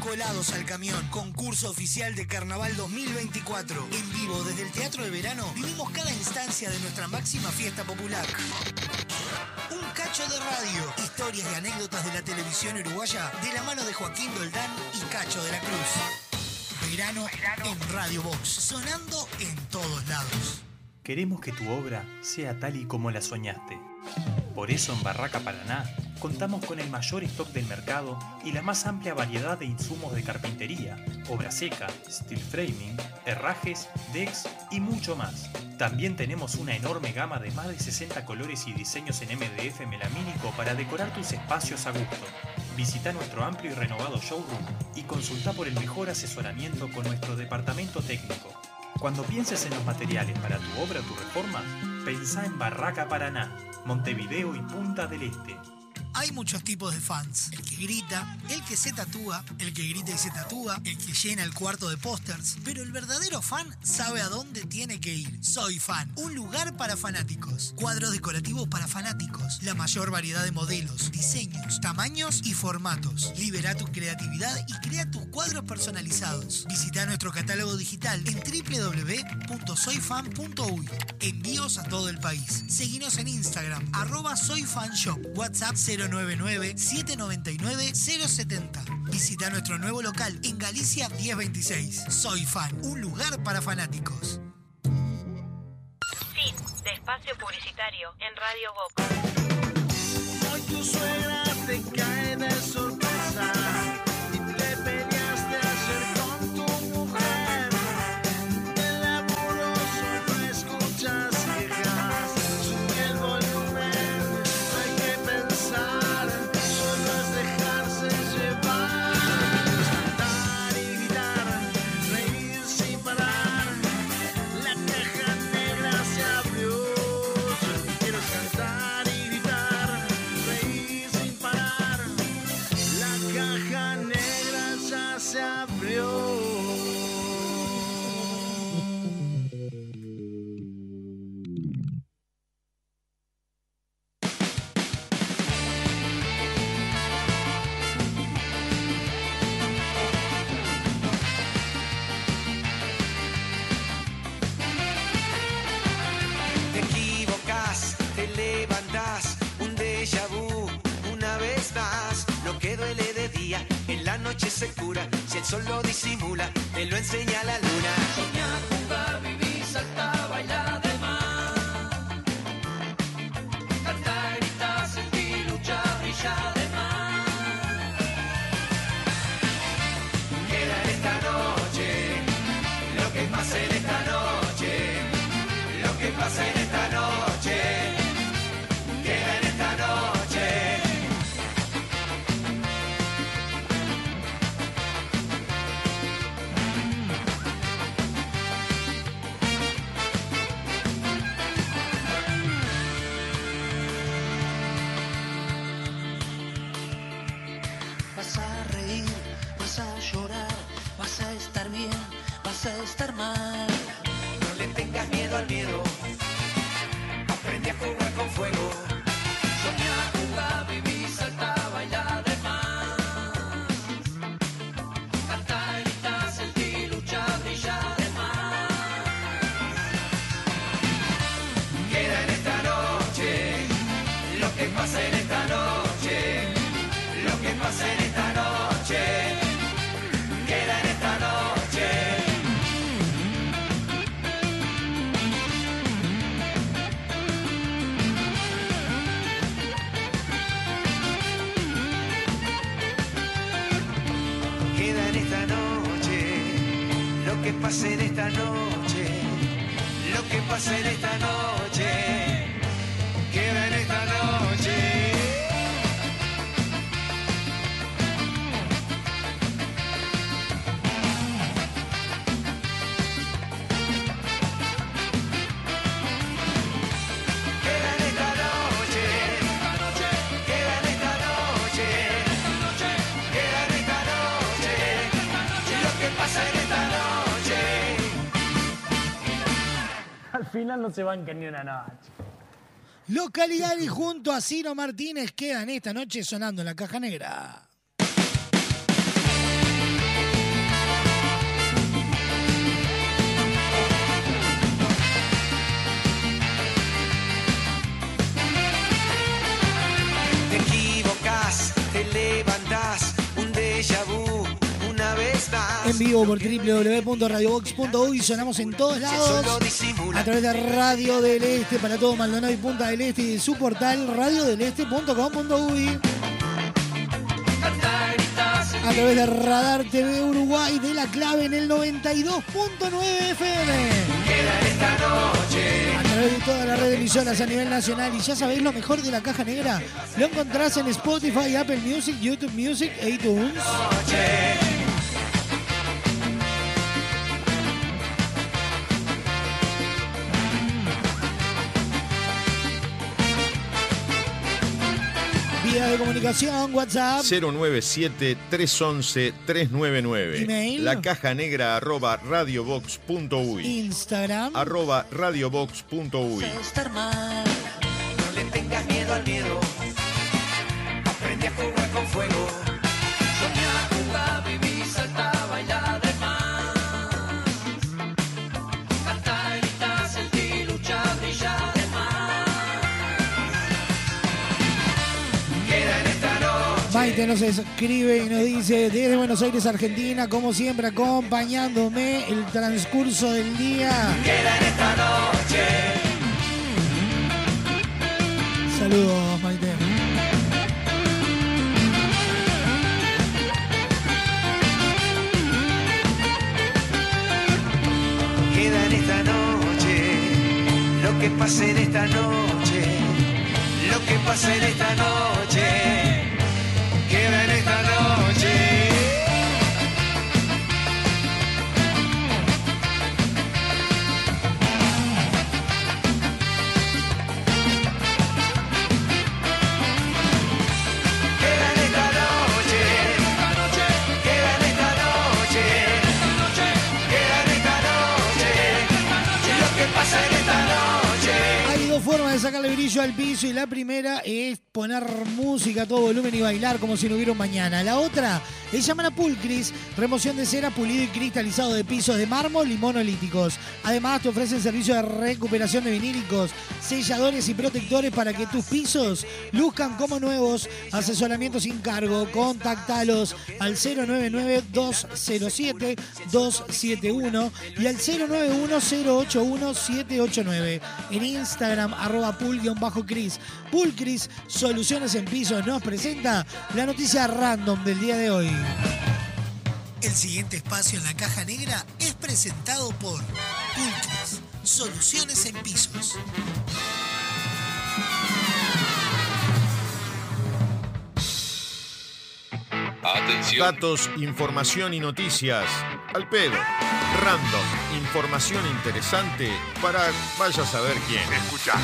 Colados al camión, concurso oficial de Carnaval 2024. En vivo desde el Teatro de Verano, vivimos cada instancia de nuestra máxima fiesta popular. Cacho de radio, historias y anécdotas de la televisión uruguaya de la mano de Joaquín Doldán y Cacho de la Cruz. Verano en Radio Box, sonando en todos lados. Queremos que tu obra sea tal y como la soñaste. Por eso en Barraca Paraná contamos con el mayor stock del mercado y la más amplia variedad de insumos de carpintería, obra seca, steel framing, herrajes, decks y mucho más. También tenemos una enorme gama de más de 60 colores y diseños en MDF melamínico para decorar tus espacios a gusto. Visita nuestro amplio y renovado showroom y consulta por el mejor asesoramiento con nuestro departamento técnico. Cuando pienses en los materiales para tu obra o tu reforma, pensá en Barraca Paraná, Montevideo y Punta del Este. Hay muchos tipos de fans. El que grita, el que se tatúa, el que grita y se tatúa, el que llena el cuarto de pósters. Pero el verdadero fan sabe a dónde tiene que ir. Soy Fan, un lugar para fanáticos. Cuadros decorativos para fanáticos. La mayor variedad de modelos, diseños, tamaños y formatos. Libera tu creatividad y crea tus cuadros personalizados. Visita nuestro catálogo digital en www.soyfan.uy. Envíos a todo el país. Seguinos en Instagram, arroba soyfanshop, WhatsApp 099-799-070. Visita nuestro nuevo local en Galicia 1026. Soy Fan, un lugar para fanáticos. Fin de espacio publicitario en Radio Box. Hoy tu suegra te cae de sorpresa solo disimula, te lo enseña la luna. No se banca ni una noche. Localidad y junto a Ciro Martínez quedan esta noche sonando en la caja negra. En vivo por www.radiobox.uy sonamos en todos lados. A través de Radio del Este para todo Maldonado y Punta del Este y de su portal radiodeleste.com.uy. A través de Radar TV Uruguay de la clave en el 92.9 FM. A través de toda la red de emisoras a nivel nacional. Y ya sabéis lo mejor de la caja negra. Lo encontrás en Spotify, Apple Music, YouTube Music e iTunes. Vía de comunicación, WhatsApp. 097-311-399. Email. La caja negra arroba radiobox.uy. Instagram. Arroba radiobox.uy. No le tengas miedo al miedo. Maite nos escribe y nos dice desde Buenos Aires, Argentina, como siempre, acompañándome el transcurso del día. Queda en esta noche. Saludos, Maite. Queda en esta noche lo que pasa en esta noche, lo que pasa en esta noche, brillo al piso y la primera es poner música a todo volumen y bailar como si no hubiera un mañana. La otra es llamar a Pulcris, remoción de cera, pulido y cristalizado de pisos de mármol y monolíticos. Además te ofrecen servicio de recuperación de vinílicos, selladores y protectores para que tus pisos luzcan como nuevos. Asesoramiento sin cargo. Contactalos al 099-207-271 y al 091-081-789. En Instagram, arroba pul-cris. Pulcris, soluciones en pisos, nos presenta la noticia random del día de hoy. El siguiente espacio en la caja negra es presentado por Pulcris, soluciones en pisos. Atención. Datos, información y noticias. Al pedo. Random. Información interesante para vaya a saber quién. Escucha.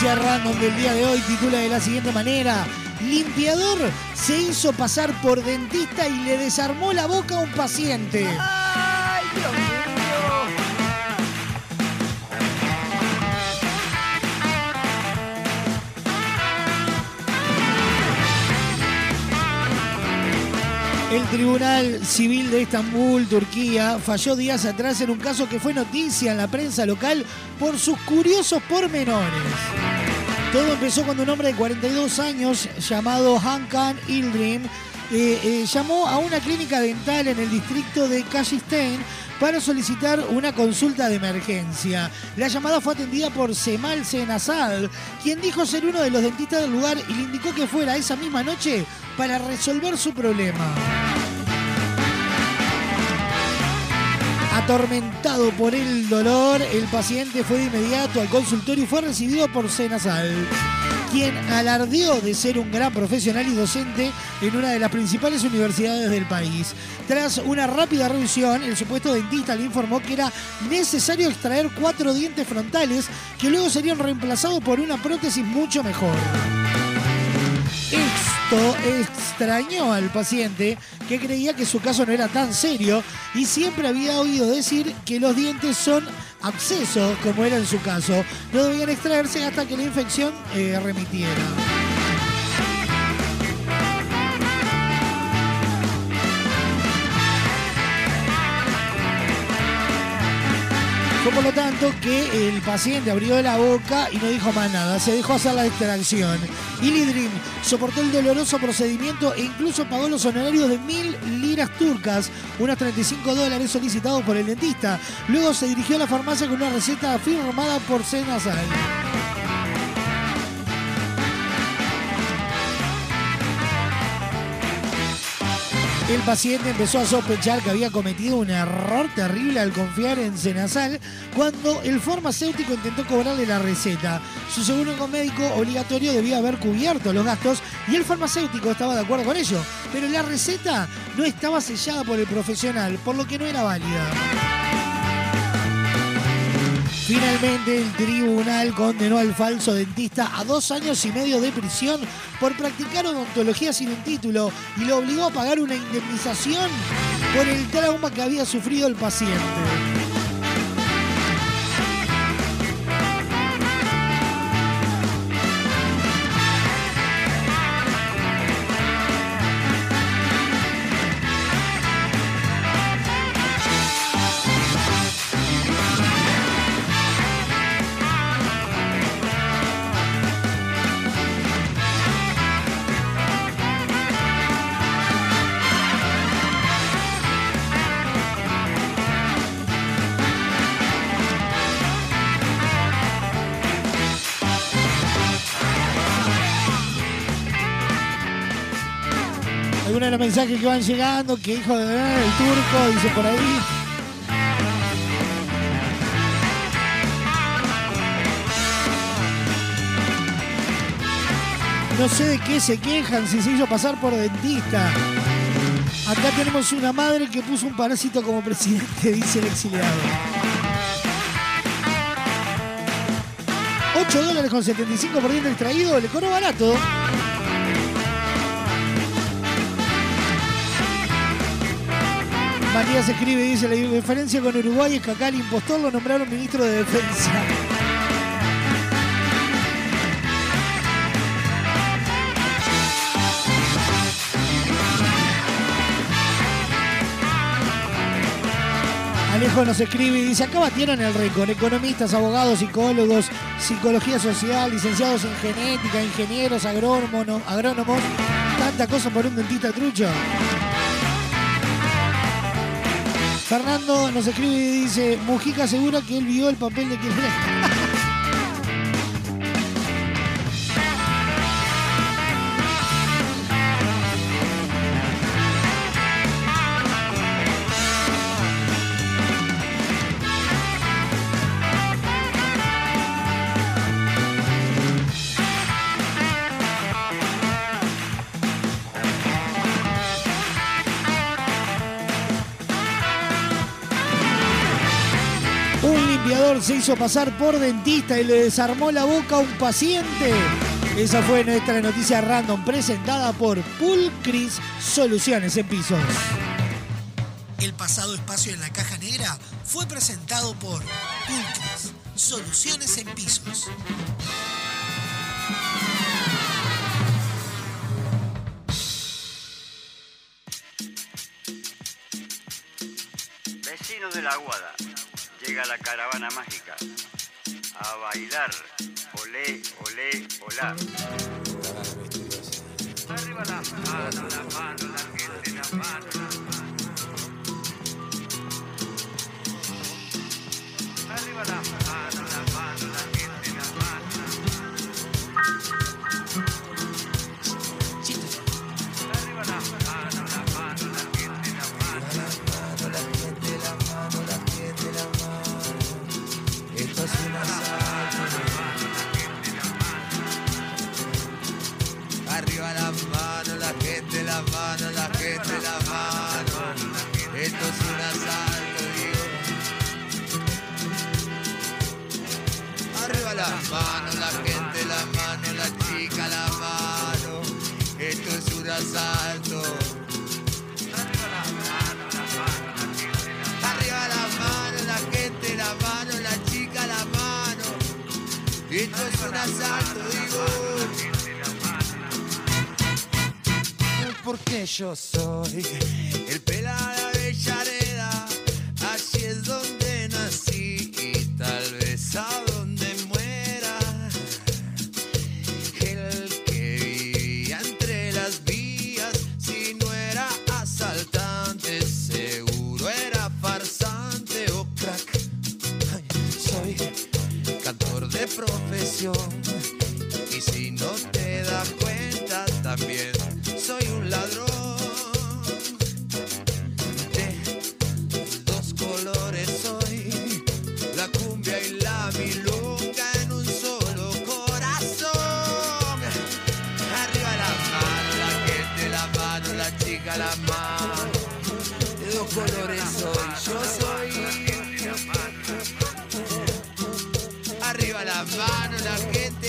Noticia random del día de hoy titula de la siguiente manera. Limpiador se hizo pasar por dentista y le desarmó la boca a un paciente. ¡Ay, Dios mío! El Tribunal Civil de Estambul, Turquía, falló días atrás en un caso que fue noticia en la prensa local por sus curiosos pormenores. Todo empezó cuando un hombre de 42 años llamado Hankan Ildrim eh, eh, llamó a una clínica dental en el distrito de Kajistain para solicitar una consulta de emergencia. La llamada fue atendida por Semal Senazad, quien dijo ser uno de los dentistas del lugar y le indicó que fuera esa misma noche para resolver su problema. Atormentado por el dolor, el paciente fue de inmediato al consultorio y fue recibido por Senazal, quien alardeó de ser un gran profesional y docente en una de las principales universidades del país. Tras una rápida revisión, el supuesto dentista le informó que era necesario extraer cuatro dientes frontales que luego serían reemplazados por una prótesis mucho mejor. Esto extrañó al paciente que creía que su caso no era tan serio y siempre había oído decir que los dientes son abscesos, como era en su caso. No debían extraerse hasta que la infección eh, remitiera. Fue por lo tanto que el paciente abrió la boca y no dijo más nada, se dejó hacer la extracción. Lidrim soportó el doloroso procedimiento e incluso pagó los honorarios de mil liras turcas, unos 35 dólares solicitados por el dentista. Luego se dirigió a la farmacia con una receta firmada por Senazal. El paciente empezó a sospechar que había cometido un error terrible al confiar en Senazal cuando el farmacéutico intentó cobrarle la receta. Su seguro médico obligatorio debía haber cubierto los gastos y el farmacéutico estaba de acuerdo con ello, pero la receta no estaba sellada por el profesional, por lo que no era válida. Finalmente, el tribunal condenó al falso dentista a dos años y medio de prisión por practicar odontología sin un título y lo obligó a pagar una indemnización por el trauma que había sufrido el paciente. Los mensajes que van llegando, que hijo de el turco, dice por ahí. No sé de qué se quejan si se hizo pasar por dentista. Acá tenemos una madre que puso un parásito como presidente, dice el exiliado. 8 dólares con 75 por extraído, le cobró barato. Matías escribe y dice, la diferencia con Uruguay es que acá al impostor lo nombraron ministro de Defensa. Alejo nos escribe y dice, acá batieron el récord, economistas, abogados, psicólogos, psicología social, licenciados en genética, ingenieros, agrónomos, agrónomos, tanta cosa por un dentista trucho. Fernando nos escribe y dice, Mujica asegura que él vio el papel de quien se hizo pasar por dentista y le desarmó la boca a un paciente. Esa fue nuestra noticia random presentada por Pulcris Soluciones en Pisos. El pasado espacio en la caja negra fue presentado por Pulcris, Soluciones en Pisos. Vecinos de la Aguada, llega la caravana mágica. A bailar, olé, olé, olá. Arriba la mano, la mano, la gente, la mano. Mano, la gente, la mano. Esto es un asalto, digo. Arriba la mano, la gente, la mano, la chica, la mano. Esto es un asalto. Arriba la mano, la gente, la mano, la chica, la mano. Esto es un asalto, digo. Porque yo soy el pelada de Avellaneda, así es donde nací y tal vez a donde muera. El que vivía entre las vías, si no era asaltante, seguro era farsante o crack. Soy cantor de profesión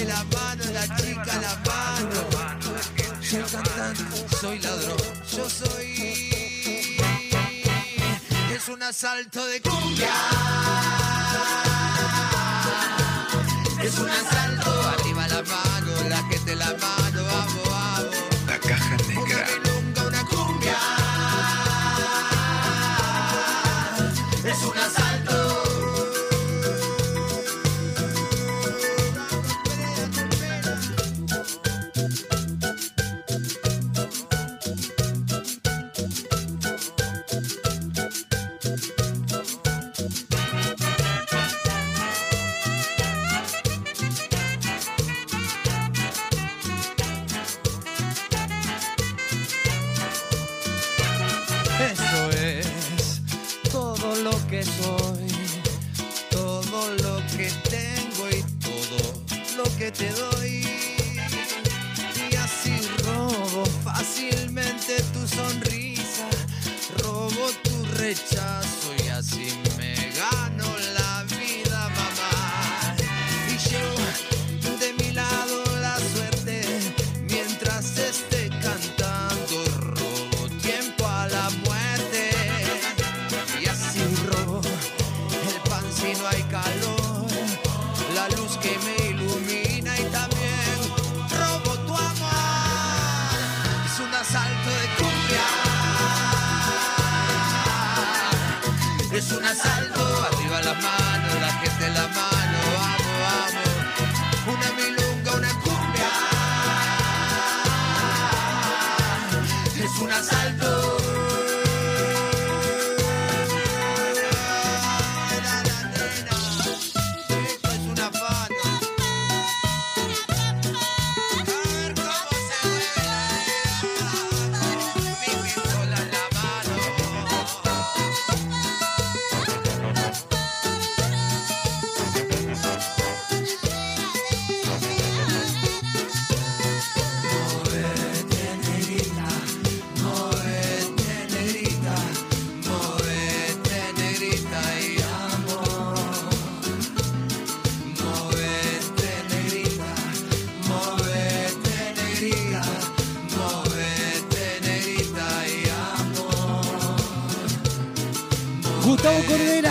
la mano la chica la mano soy cantante, soy ladrón, yo soy. Es un asalto de cumbia. Es un asalto. Arriba la mano, la gente la mano, vamos,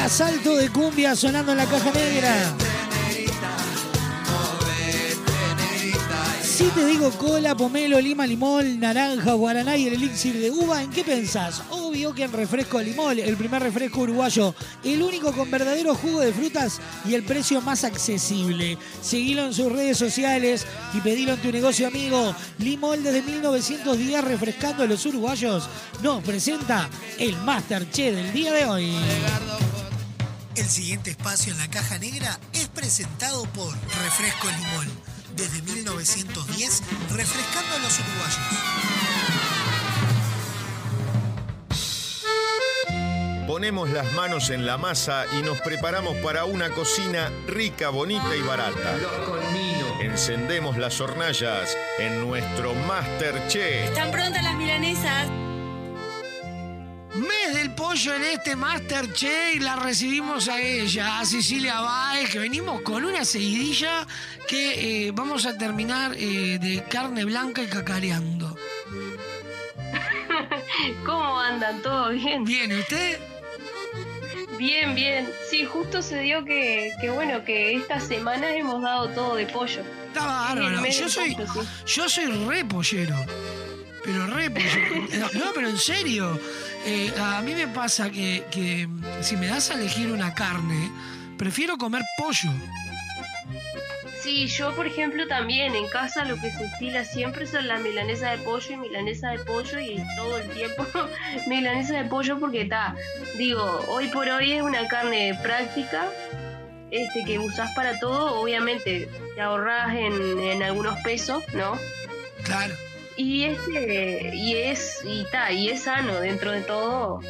Cordera, salto de cumbia sonando en la caja negra. Si te digo cola, pomelo, lima, limón, naranja, guaraná y el elixir de uva, ¿en qué pensás? Obvio que en refresco limón, el primer refresco uruguayo, el único con verdadero jugo de frutas y el precio más accesible. Seguilo en sus redes sociales y pedilo en tu negocio amigo. Limón desde 1910 refrescando a los uruguayos nos presenta el Masterchef del día de hoy. El siguiente espacio en la caja negra es presentado por Refresco Limón. Desde 1910, refrescando a los uruguayos. Ponemos las manos en la masa y nos preparamos para una cocina rica, bonita y barata. Encendemos las hornallas en nuestro Masterchef. ¿Están prontas las milanesas? Mes del pollo en este Masterchef y la recibimos a ella, a Cecilia Baez, que venimos con una seguidilla que eh, vamos a terminar eh, de carne blanca y cacareando. *laughs* ¿Cómo andan? ¿Todo bien? Bien, ¿y usted? Bien, bien. Sí, justo se dio que, que bueno, que esta semana hemos dado todo de pollo. Está bárbaro. Yo soy, yo soy re pollero. Pero re pollero. *laughs* No, pero en serio. Eh, a mí me pasa que, que si me das a elegir una carne, prefiero comer pollo. Sí, yo por ejemplo también en casa lo que se estila siempre son las milanesas de pollo y milanesa de pollo y todo el tiempo *laughs* milanesa de pollo porque está, digo, hoy por hoy es una carne práctica este que usás para todo, obviamente te ahorras en, en algunos pesos, ¿no? Claro. Y este, y es, y ta, y es sano dentro de todo.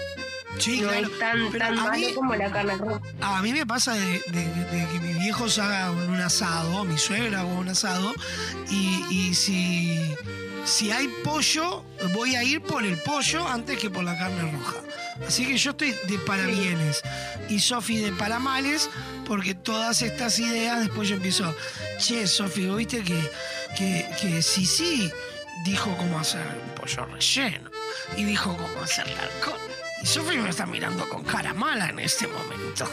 Sí, no claro. es tan, tan malo mí- como la carne roja. A mí me pasa de, de- de que mis viejos hagan un asado, mi suegra haga un asado, y, y si, si hay pollo, voy a ir por el pollo antes que por la carne roja. Así que yo estoy de para bienes y Sofi de para males, porque todas estas ideas después yo empiezo, che, Sofi, ¿vos ¿viste que, que, que sí, sí, dijo cómo hacer un pollo relleno y dijo cómo hacer la alcohol? Y Sofi me está mirando con cara mala en este momento.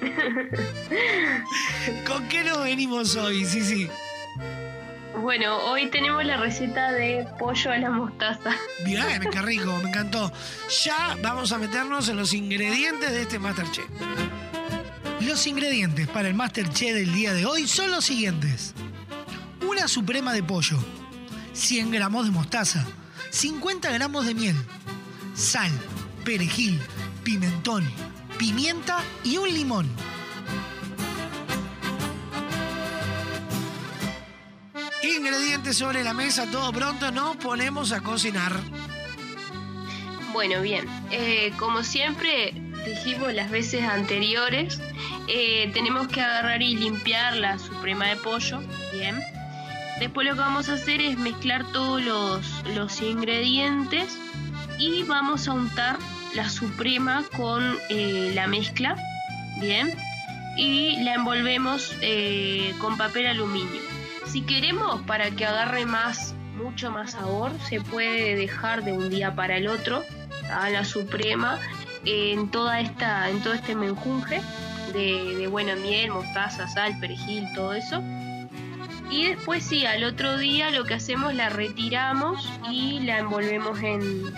*laughs* ¿Con qué nos venimos hoy? Sí, sí. Bueno, hoy tenemos la receta de pollo a la mostaza. Mirá, qué rico, me encantó. Ya vamos a meternos en los ingredientes de este Masterchef. Los ingredientes para el Masterchef del día de hoy son los siguientes. Una suprema de pollo, 100 gramos de mostaza, 50 gramos de miel, sal, perejil, pimentón, pimienta y un limón. Ingredientes sobre la mesa, todo pronto, nos ponemos a cocinar. Bueno, bien. Eh, como siempre dijimos las veces anteriores, eh, tenemos que agarrar y limpiar la suprema de pollo. Bien. Después lo que vamos a hacer es mezclar todos los, ingredientes y vamos a untar la suprema con eh, la mezcla. Bien. Y la envolvemos eh, con papel aluminio. Si queremos para que agarre más, mucho más sabor, se puede dejar de un día para el otro a la suprema en toda esta, en todo este menjunje de buena miel, mostaza, sal, perejil, todo eso. Y después sí, al otro día lo que hacemos la retiramos y la envolvemos en,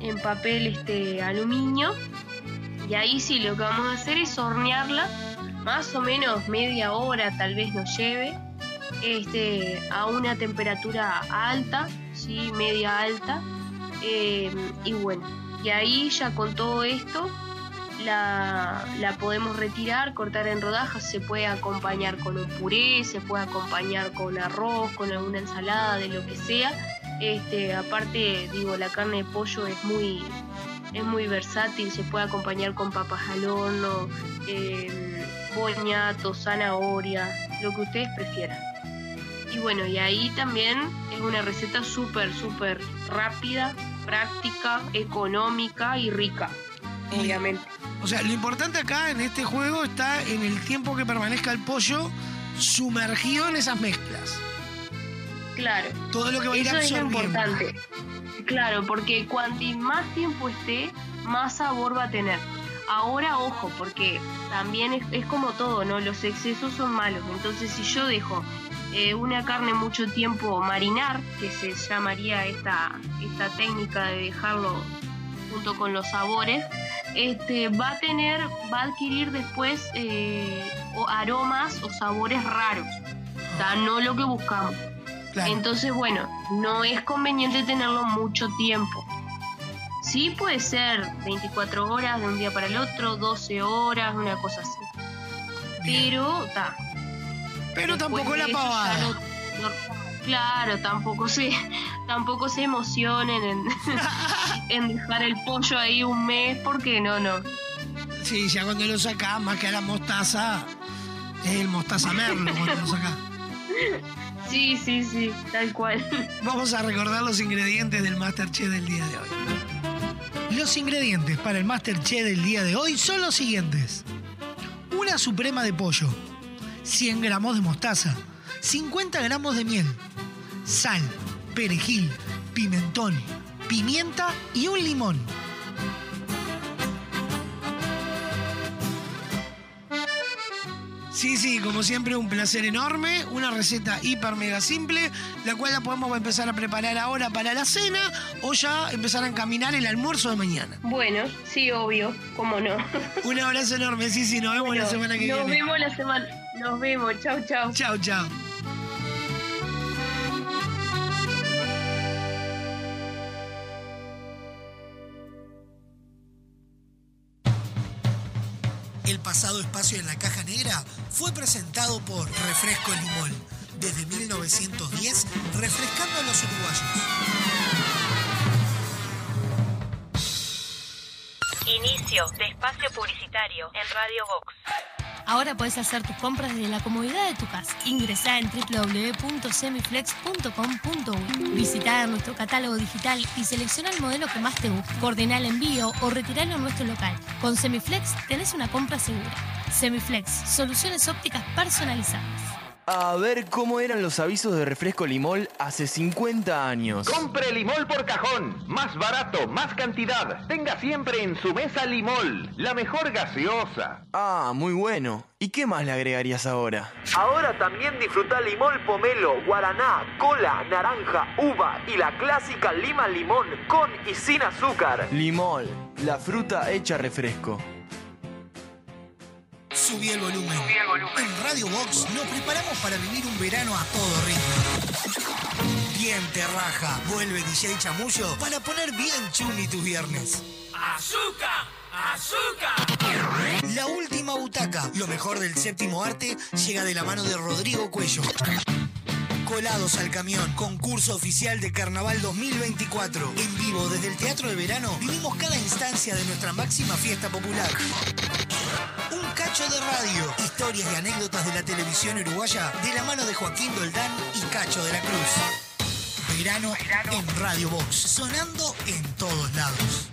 en papel este aluminio. Y ahí sí lo que vamos a hacer es hornearla más o menos media hora tal vez nos lleve este, a una temperatura alta, sí, media alta. Eh, y bueno, y ahí ya con todo esto la, la podemos retirar, cortar en rodajas, se puede acompañar con un puré, se puede acompañar con arroz, con alguna ensalada, de lo que sea. Este, aparte, digo, la carne de pollo es muy, es muy versátil, se puede acompañar con papas al horno, eh, boñato, zanahoria, lo que ustedes prefieran. Y bueno, y ahí también es una receta súper, súper rápida, práctica, económica y rica, obviamente. O sea, lo importante acá en este juego está en el tiempo que permanezca el pollo sumergido en esas mezclas. Claro. Todo lo que va a ir Eso es lo absorbiendo. importante. Claro, porque cuanto más tiempo esté, más sabor va a tener. Ahora, ojo, porque también es, es como todo, ¿no? Los excesos son malos. Entonces, si yo dejo eh, una carne mucho tiempo marinar, que se llamaría esta, esta técnica de dejarlo junto con los sabores, este, va a tener, va a adquirir después eh, o aromas o sabores raros. O sea, no lo que buscamos. Entonces, bueno, no es conveniente tenerlo mucho tiempo. Sí puede ser 24 horas de un día para el otro, 12 horas, una cosa así. Pero, ta. Pero Después tampoco la pavada. no- no- claro, tampoco se, *laughs* tampoco se emocionen en, *laughs* en dejar el pollo ahí un mes, porque no, no. Sí, ya cuando lo sacás, más que a la mostaza, es el mostaza merlo cuando lo sacás. *laughs* Sí, sí, sí, tal cual. Vamos a recordar los ingredientes del Masterchef del día de hoy. Los ingredientes para el Masterchef del día de hoy son los siguientes. Una suprema de pollo, 100 gramos de mostaza, 50 gramos de miel, sal, perejil, pimentón, pimienta y un limón. Sí, sí, como siempre, un placer enorme. Una receta hiper mega simple, la cual la podemos empezar a preparar ahora para la cena o ya empezar a encaminar el almuerzo de mañana. Bueno, sí, obvio, cómo no. Un abrazo enorme, sí, sí, nos vemos Bueno, la semana que nos viene. vemos la semana. Nos vemos, chau, chau. Chau, chau. Pasado espacio en la caja negra fue presentado por Refresco Limón. Desde 1910, refrescando a los uruguayos. Inicio de espacio publicitario en Radio Vox. Ahora puedes hacer tus compras desde la comodidad de tu casa. Ingresá en www.semiflex.com.uy. Visitá nuestro catálogo digital y selecciona el modelo que más te guste. Coordina el envío o retiralo en nuestro local. Con Semiflex tenés una compra segura. Semiflex, soluciones ópticas personalizadas. A ver cómo eran los avisos de refresco limol hace 50 años. Compre Limol por cajón. Más barato, más cantidad. Tenga siempre en su mesa Limol. La mejor gaseosa. Ah, muy bueno. ¿Y qué más le agregarías ahora? Ahora también disfruta Limol Pomelo, Guaraná, Cola, Naranja, Uva y la clásica Lima Limón con y sin azúcar. Limol, la fruta hecha refresco. Subí el volumen. En Radio Box nos preparamos para vivir un verano a todo ritmo. Bien te raja. Vuelve DJ Chamullo para poner bien chumi tus viernes. ¡Azúcar! ¡Azúcar! La última butaca. Lo mejor del séptimo arte llega de la mano de Rodrigo Cuello. Colados al camión, concurso oficial de Carnaval 2024. En vivo desde el Teatro de Verano, vivimos cada instancia de nuestra máxima fiesta popular. Un cacho de radio, historias y anécdotas de la televisión uruguaya de la mano de Joaquín Doldán y Cacho de la Cruz. Verano en Radio Box, sonando en todos lados.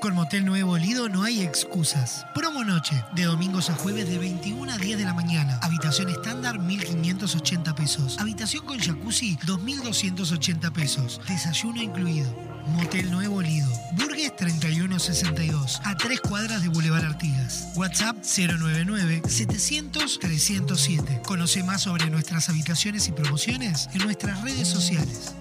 Con Motel Nuevo Lido no hay excusas. Promo noche, de domingos a jueves de 21 a 10 de la mañana. Habitación estándar 1.580 pesos. Habitación con jacuzzi 2.280 pesos. Desayuno incluido. Motel Nuevo Lido. Burgues 3162. A tres cuadras de Boulevard Artigas. WhatsApp 099-700-307. Conoce más sobre nuestras habitaciones y promociones en nuestras redes sociales.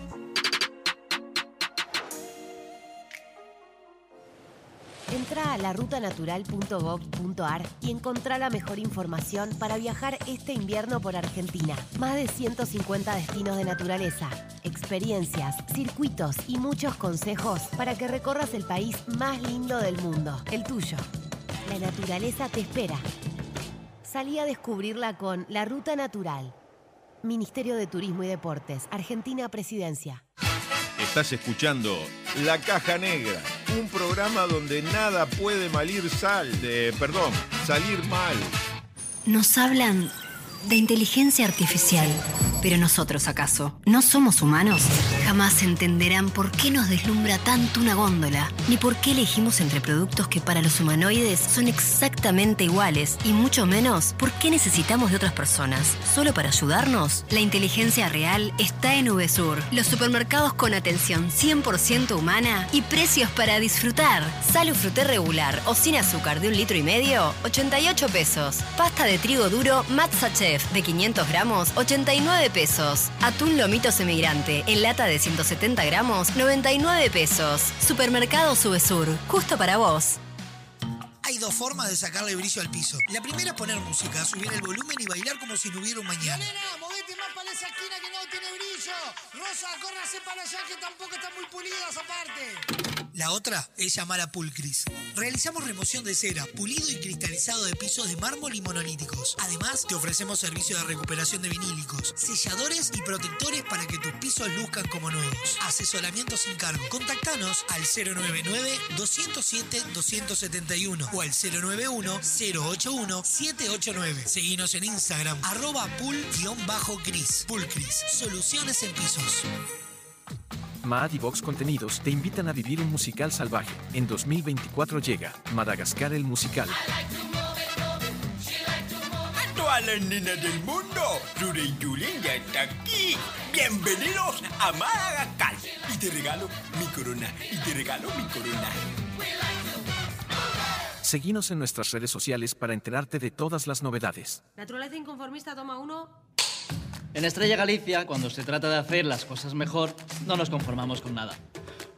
Entra a larutanatural.gov.ar y encontrá la mejor información para viajar este invierno por Argentina. Más de 150 destinos de naturaleza, experiencias, circuitos y muchos consejos para que recorras el país más lindo del mundo, el tuyo. La naturaleza te espera. Salí a descubrirla con La Ruta Natural. Ministerio de Turismo y Deportes, Argentina Presidencia. Estás escuchando La Caja Negra, un programa donde nada puede malir sal, de, perdón, salir mal. Nos hablan de inteligencia artificial. Pero nosotros, ¿acaso? ¿No somos humanos? Jamás entenderán por qué nos deslumbra tanto una góndola, ni por qué elegimos entre productos que para los humanoides son exactamente iguales, y mucho menos por qué necesitamos de otras personas. ¿Solo para ayudarnos? La inteligencia real está en VSUR, los supermercados con atención 100% humana y precios para disfrutar. Salo fruté regular o sin azúcar de un litro y medio, 88 pesos. Pasta de trigo duro Matza De 500 gramos, 89 pesos. Atún lomito semigrante en lata de 170 gramos, 99 pesos. Supermercado Subesur, justo para vos. Hay dos formas de sacarle brillo al piso. La primera es poner música, subir el volumen y bailar como si no hubiera un mañana. movete más para esa esquina que no tiene brillo. Rosa, córrase para allá que tampoco están muy pulidas aparte. La otra es llamar a Pulcris. Realizamos remoción de cera, pulido y cristalizado de pisos de mármol y monolíticos. Además, te ofrecemos servicio de recuperación de vinílicos, selladores y protectores para que tus pisos luzcan como nuevos. Asesoramiento sin cargo. Contactanos al 099-207-271 o al 091-081-789. Seguinos en Instagram, arroba pul-cris. Pulcris, soluciones en pisos. Maad y Vox Contenidos te invitan a vivir un musical salvaje. En 2024 llega Madagascar el musical. A todas las nenas del mundo, Rurey Yulín ya está aquí. Bienvenidos a Madagascar. Y te regalo mi corona. Y te regalo mi corona. Seguinos en nuestras redes sociales para enterarte de todas las novedades. Naturaleza inconformista, toma uno. En Estrella Galicia, cuando se trata de hacer las cosas mejor, no nos conformamos con nada.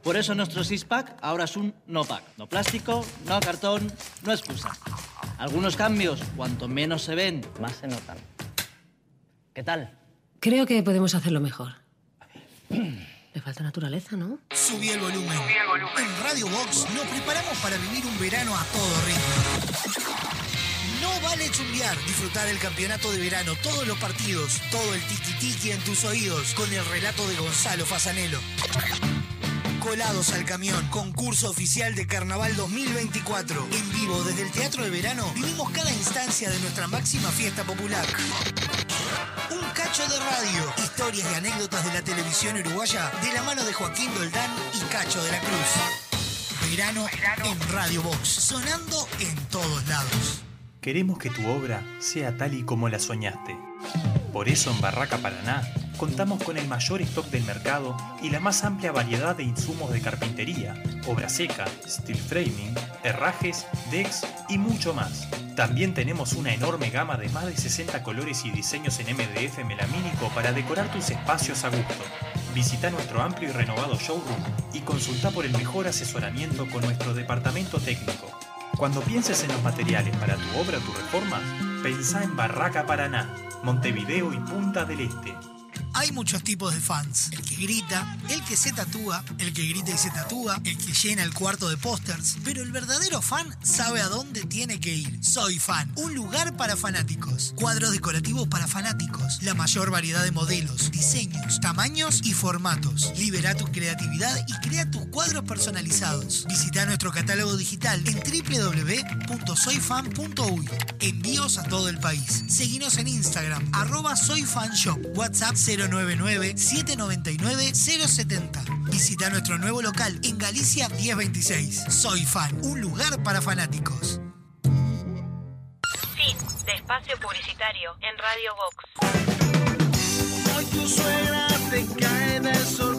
Por eso nuestro six-pack ahora es un no-pack. No plástico, no cartón, no excusa. Algunos cambios, cuanto menos se ven, más se notan. ¿Qué tal? Creo que podemos hacerlo mejor. *clears throat* Falta naturaleza, ¿no? Subí el volumen. En Radio Box nos preparamos para vivir un verano a todo ritmo. No vale chumbear, disfrutar el campeonato de verano, todos los partidos, todo el tiki-tiki en tus oídos, con el relato de Gonzalo Fasanelo. Colados al camión, concurso oficial de Carnaval 2024. En vivo desde el Teatro de Verano, vivimos cada instancia de nuestra máxima fiesta popular. Cacho de radio, historias y anécdotas de la televisión uruguaya de la mano de Joaquín Doldán y Cacho de la Cruz. Verano en Radio Box, sonando en todos lados. Queremos que tu obra sea tal y como la soñaste. Por eso en Barraca Paraná contamos con el mayor stock del mercado y la más amplia variedad de insumos de carpintería, obra seca, steel framing, herrajes, decks y mucho más. También tenemos una enorme gama de más de 60 colores y diseños en MDF melamínico para decorar tus espacios a gusto. Visita nuestro amplio y renovado showroom y consulta por el mejor asesoramiento con nuestro departamento técnico. Cuando pienses en los materiales para tu obra o tu reforma, pensá en Barraca Paraná, Montevideo y Punta del Este. Hay muchos tipos de fans. El que grita, el que se tatúa, el que grita y se tatúa, el que llena el cuarto de pósters. Pero el verdadero fan sabe a dónde tiene que ir. Soy fan, un lugar para fanáticos. Cuadros decorativos para fanáticos. La mayor variedad de modelos, diseños, tamaños y formatos. Libera tu creatividad y crea tus cuadros personalizados. Visita nuestro catálogo digital en www.soyfan.uy. Envíos a todo el país. Seguinos en Instagram, arroba soyfanshop, WhatsApp 099-799-070. Visita nuestro nuevo local en Galicia 1026. Soy Fan, un lugar para fanáticos. Fin de espacio publicitario en Radio Vox. Hoy tu suegra te cae de sorpresa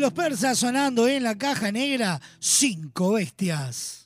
los persas sonando en la caja negra, cinco bestias.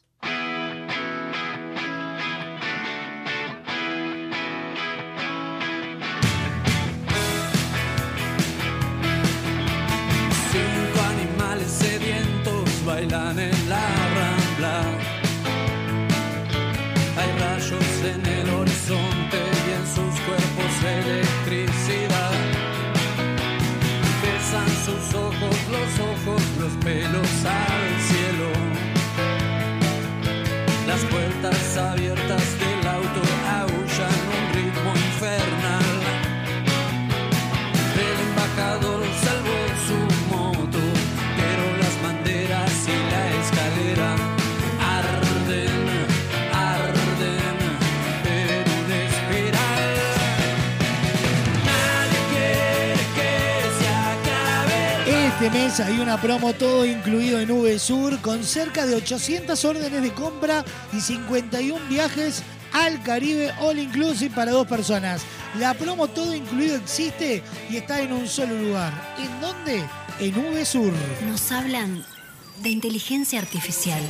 Este mes hay una promo todo incluido en VSUR con cerca de 800 órdenes de compra y 51 viajes al Caribe All Inclusive para dos personas. La promo todo incluido existe y está en un solo lugar. ¿En dónde? En VSUR. Nos hablan de inteligencia artificial.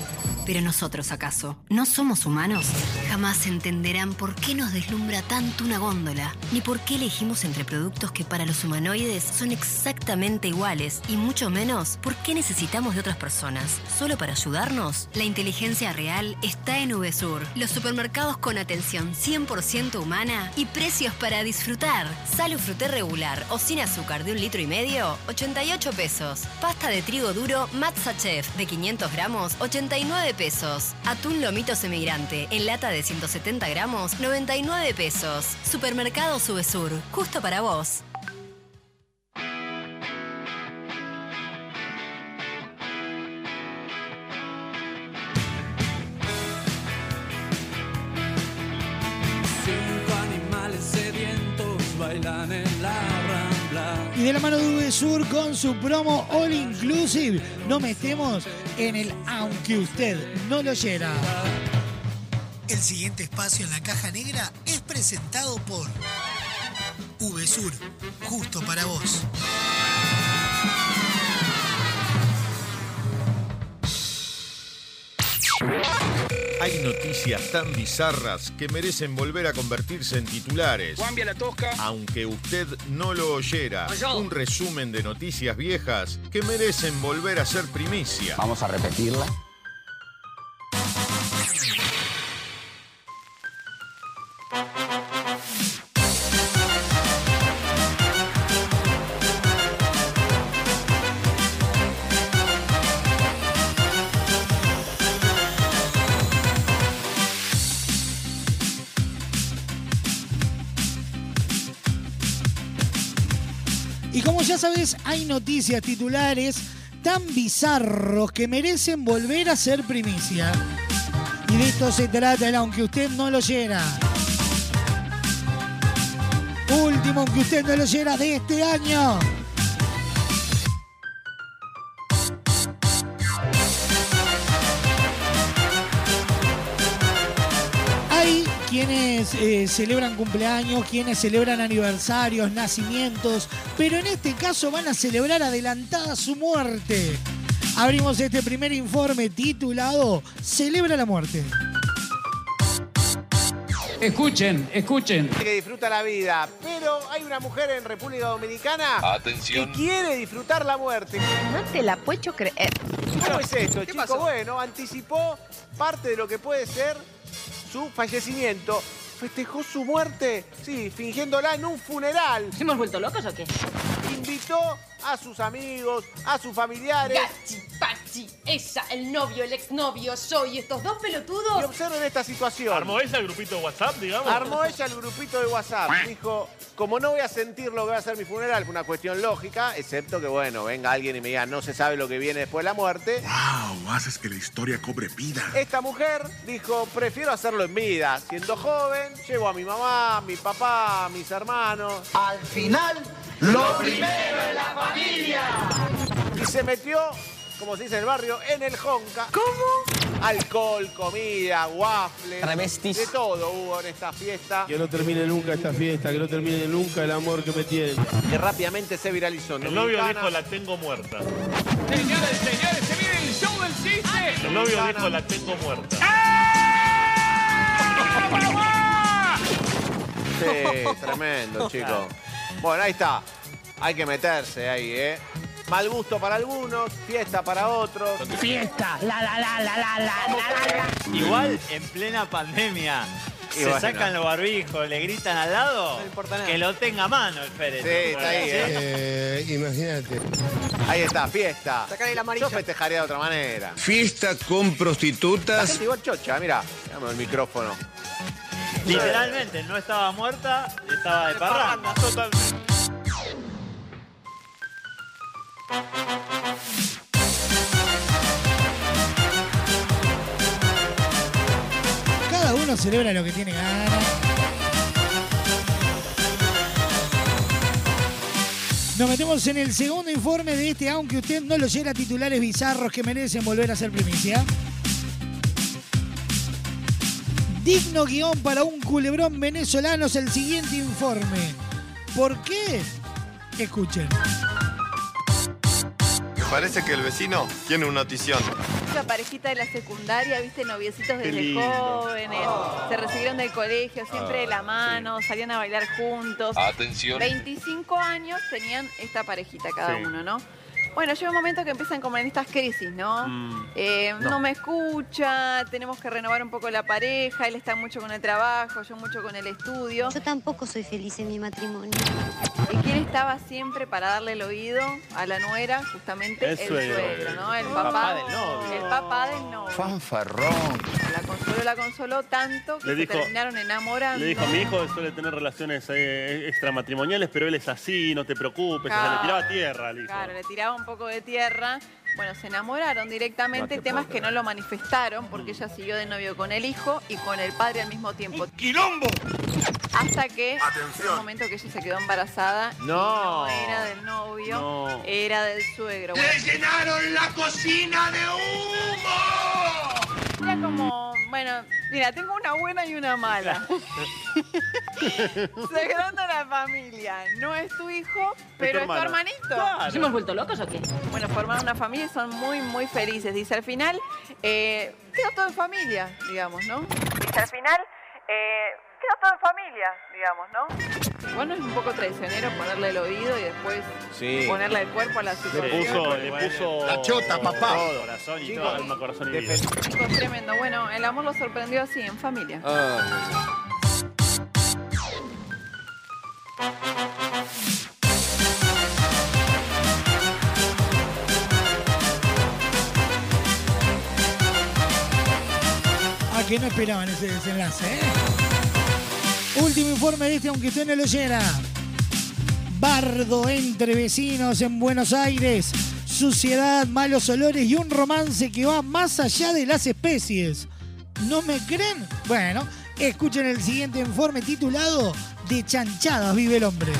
Pero nosotros, ¿acaso? ¿No somos humanos? Jamás entenderán por qué nos deslumbra tanto una góndola, ni por qué elegimos entre productos que para los humanoides son exactamente iguales, y mucho menos por qué necesitamos de otras personas. ¿Solo para ayudarnos? La inteligencia real está en VSUR, los supermercados con atención 100% humana y precios para disfrutar. Salo fruté regular o sin azúcar de un litro y medio, 88 pesos. Pasta de trigo duro Matza De 500 gramos, 89 pesos. Atún lomito semigrante en lata de 170 gramos, 99 pesos. Supermercado Subesur, justo para vos. De la mano de VSUR con su promo All Inclusive, no metemos en el aunque usted no lo oyera. El siguiente espacio en la caja negra es presentado por VSUR, justo para vos. Hay noticias tan bizarras que merecen volver a convertirse en titulares. Cambia la tosca. Aunque usted no lo oyera, un resumen de noticias viejas que merecen volver a ser primicia. Vamos a repetirla. Sabes, hay noticias titulares tan bizarros que merecen volver a ser primicia. Y de esto se trata el aunque usted no lo oyera. Último aunque usted no lo oyera de este año. Quienes eh, celebran cumpleaños, quienes celebran aniversarios, nacimientos, pero en este caso van a celebrar adelantada su muerte. Abrimos este primer informe titulado Celebra la muerte. Escuchen, escuchen. que disfruta la vida, pero hay una mujer en República Dominicana Atención. que quiere disfrutar la muerte. No te la puedo creer. ¿Cómo es esto, pasó? Bueno, anticipó parte de lo que puede ser su fallecimiento. Festejó su muerte, sí, fingiéndola en un funeral. ¿Hemos vuelto locos o qué? Invitó a sus amigos, a sus familiares. Gachi, Pachi, ella, el novio, el exnovio, yo y estos dos pelotudos. Y observen esta situación. ¿Armó ella el grupito de WhatsApp, digamos? Armó ella el grupito de WhatsApp. Dijo, como no voy a sentir lo que va a ser mi funeral, una cuestión lógica, excepto que, bueno, venga alguien y me diga, no se sabe lo que viene después de la muerte. ¡Wow! Haces que la historia cobre vida. Esta mujer dijo, prefiero hacerlo en vida. Siendo joven, llevo a mi mamá, a mi papá, a mis hermanos. Al final, lo primero es la familia. Y se metió como se dice en el barrio, en el Jonca. ¿Cómo? Alcohol, comida, waffles. Travestis. De todo hubo en esta fiesta. Que no termine nunca esta fiesta, que no termine nunca el amor que me tienen. Que rápidamente se viralizó. El novio Dominicana. dijo la tengo muerta. Señores, señores, se viene el show del chiste. El novio dijo la tengo muerta. Sí, tremendo, chicos. Bueno, ahí está. Hay que meterse ahí, ¿eh? Mal gusto para algunos, fiesta para otros. Fiesta, la la la la la la la la. Igual en plena pandemia. Se sacan los barbijos, le gritan al lado, no importa nada. que lo tenga a mano el Férez. Sí, está ahí. ¿eh? ¿eh? Imagínate. Ahí está, fiesta. Sacale la amarilla. Yo festejaría de otra manera. Fiesta con prostitutas. La gente igual chocha, mira. Dame el micrófono. Literalmente, no estaba muerta, estaba de parranda. Totalmente. Cada uno celebra lo que tiene ganas. Nos metemos en el segundo informe de este, aunque usted no lo llega a titulares bizarros que merecen volver a ser primicia. Digno guion para un culebrón venezolano es el siguiente informe. ¿Por qué? Escuchen. Parece que el vecino tiene una notición. La parejita de la secundaria, viste, noviecitos desde jóvenes, se recibieron del colegio, siempre de la mano, salían a bailar juntos. Atención. 25 años tenían esta parejita cada Sí. uno, ¿no? Bueno, llega un momento que empiezan como en estas crisis, ¿no? Mm, Eh, no. no. me escucha, tenemos que renovar un poco la pareja, él está mucho con el trabajo, yo mucho con el estudio. Yo tampoco soy feliz en mi matrimonio. ¿Y quién estaba siempre para darle el oído a la nuera? Justamente El el, suegro. suegro, ¿no? El El papá, papá del novio. El papá del novio. Fanfarrón. La consoló, la consoló tanto que Le se dijo- terminaron enamorando. Le dijo, mi hijo suele tener relaciones eh, extramatrimoniales, pero él es así, no te preocupes. O sea, Claro. le tiraba tierra al hijo. Claro, le tiraba un poco de tierra. Bueno, se enamoraron directamente, No te temas que no lo manifestaron porque ella siguió de novio con el hijo y con el padre al mismo tiempo. ¡Quilombo! Hasta que Atención. en un momento que ella se quedó embarazada y No. no era del novio, No. era del suegro. ¡Le llenaron la cocina de humo! Era como, bueno, mira, tengo una buena y una mala. Sagrando la familia. No es tu hijo, pero es tu hermano. hermanito. Claro. ¿Nos hemos vuelto locos o qué? Bueno, formaron una familia y son muy, muy felices. Dice, al final, eh, quedó todo en familia, digamos, ¿no? Dice, al final, eh, quedó todo en familia, digamos, ¿no? Bueno, es un poco traicionero ponerle el oído y después Sí. ponerle el cuerpo a la Le situación. puso, le puso. La chota, papá. Todo, corazón y todo, alma, corazón y vida. Chicos, tremendo. Bueno, el amor lo sorprendió así, en familia. Ah. A que no esperaban ese desenlace, ¿eh? Último informe de este, aunque usted no lo oyera. Bardo entre vecinos en Buenos Aires. Suciedad, malos olores y un romance que va más allá de las especies. ¿No me creen? Bueno, escuchen el siguiente informe titulado De chanchadas vive el hombre.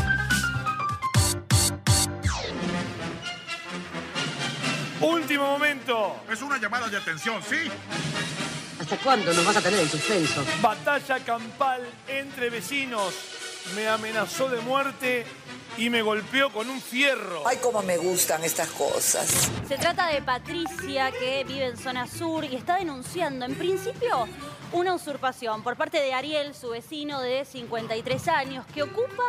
Último momento. Es una llamada de atención, ¿sí? ¿Hasta cuándo nos vas a tener en suspenso? Batalla campal entre vecinos. Me amenazó de muerte y me golpeó con un fierro. Ay, cómo me gustan estas cosas. Se trata de Patricia, que vive en zona sur y está denunciando, en principio, una usurpación por parte de Ariel, su vecino de 53 años, que ocupa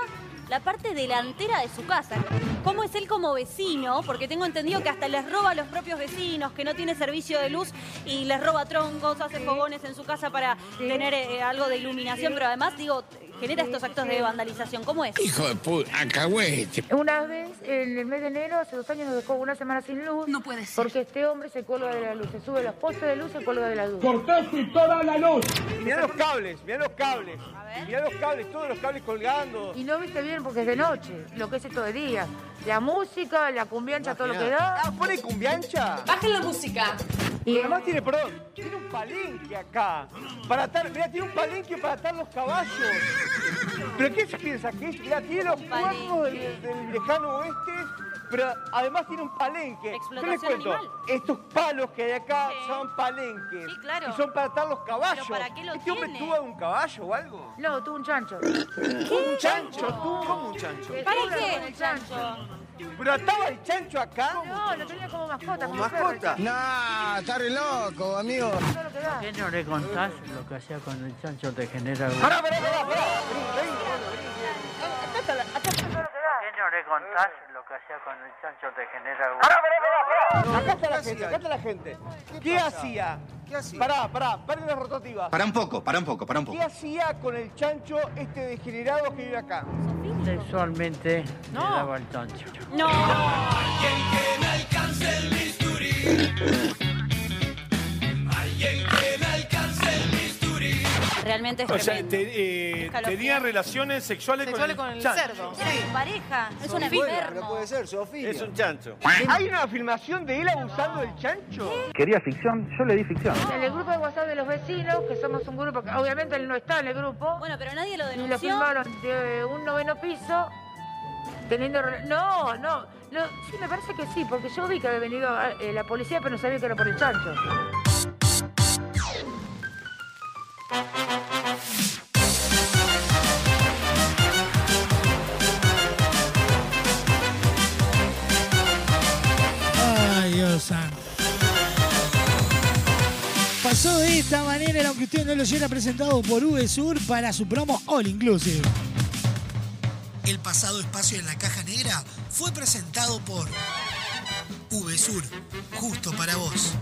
la parte delantera de su casa. ¿Cómo es él como vecino? Porque tengo entendido que hasta les roba a los propios vecinos, que no tiene servicio de luz y les roba troncos, hace fogones en su casa para tener eh, algo de iluminación, pero además, digo, genera estos actos de vandalización. ¿Cómo es? Hijo de puta, acahuete. Una vez, en el mes de enero, hace dos años, nos dejó una semana sin luz. No puede ser. Porque este hombre se cuelga de la luz. Se sube los postes de luz y se cuelga de la luz. Cortaste toda la luz. Mirá los cables, mirá los cables. Mirá los cables, todos los cables colgando. Y no viste bien porque es de noche, lo que es esto de día. La música, la cumbiancha, todo lo que da. Ah, ¿pone cumbiancha? Bajen la música. Y además tiene, perdón, tiene un palenque acá. Para atar, mirá, tiene un palenque para atar los caballos. ¿Pero qué se piensa que es? Mirá, tiene los cuernos del, del lejano oeste Pero además tiene un palenque. ¿Qué les Explotación cuento? animal. Estos palos que hay acá Sí. son palenques. Sí, claro. Y son para atar los caballos. ¿Pero para qué lo ¿Este hombre tuvo un caballo o algo? No, tuvo un chancho. ¿Un chancho? ¿Tú? ¿Cómo un chancho? ¿Para qué? el chancho. ¿Pero ataba el chancho acá? No, lo tenía como mascota. ¿Como mascota? Nah, está re loco, amigo. ¿Qué no le contás lo que hacía con el chancho de General Pará, pará, pará, pará. ¿Qué no le contás lo que hacía con el chancho de General Pará, pará, pará, pará. Acá está la gente, acá está la gente. ¿Qué hacía? ¿Qué hacía? Pará, pará, paren las rotativas. Para un poco, para un poco, para un poco. ¿Qué hacía con el chancho este degenerado que vive acá? Sexualmente le daba el chancho. No. Alguien que me alcance el bisturí. Realmente es O sea, tremendo. te- eh, Escalofriante. tenían relaciones sexuales, Sexuales con con el, chancho. cerdo. Era pareja, es un enfermo. ser, Sofía. Es un chancho. ¿Hay una filmación de él abusando del chancho? ¿Quería ficción? Yo le di ficción. En el grupo de WhatsApp de los vecinos, que somos un grupo que obviamente él no está en el grupo, Bueno, pero nadie lo y lo denunció. filmaron de un noveno piso teniendo... rela- No, no, sí, me parece que sí, porque yo vi que había venido eh, la policía, pero no sabía que era por el chancho. Ay, Dios. Pasó de esta manera, aunque usted no lo hubiera presentado por VSUR para su promo All Inclusive. El pasado espacio en la caja negra fue presentado por VSUR, justo para vos.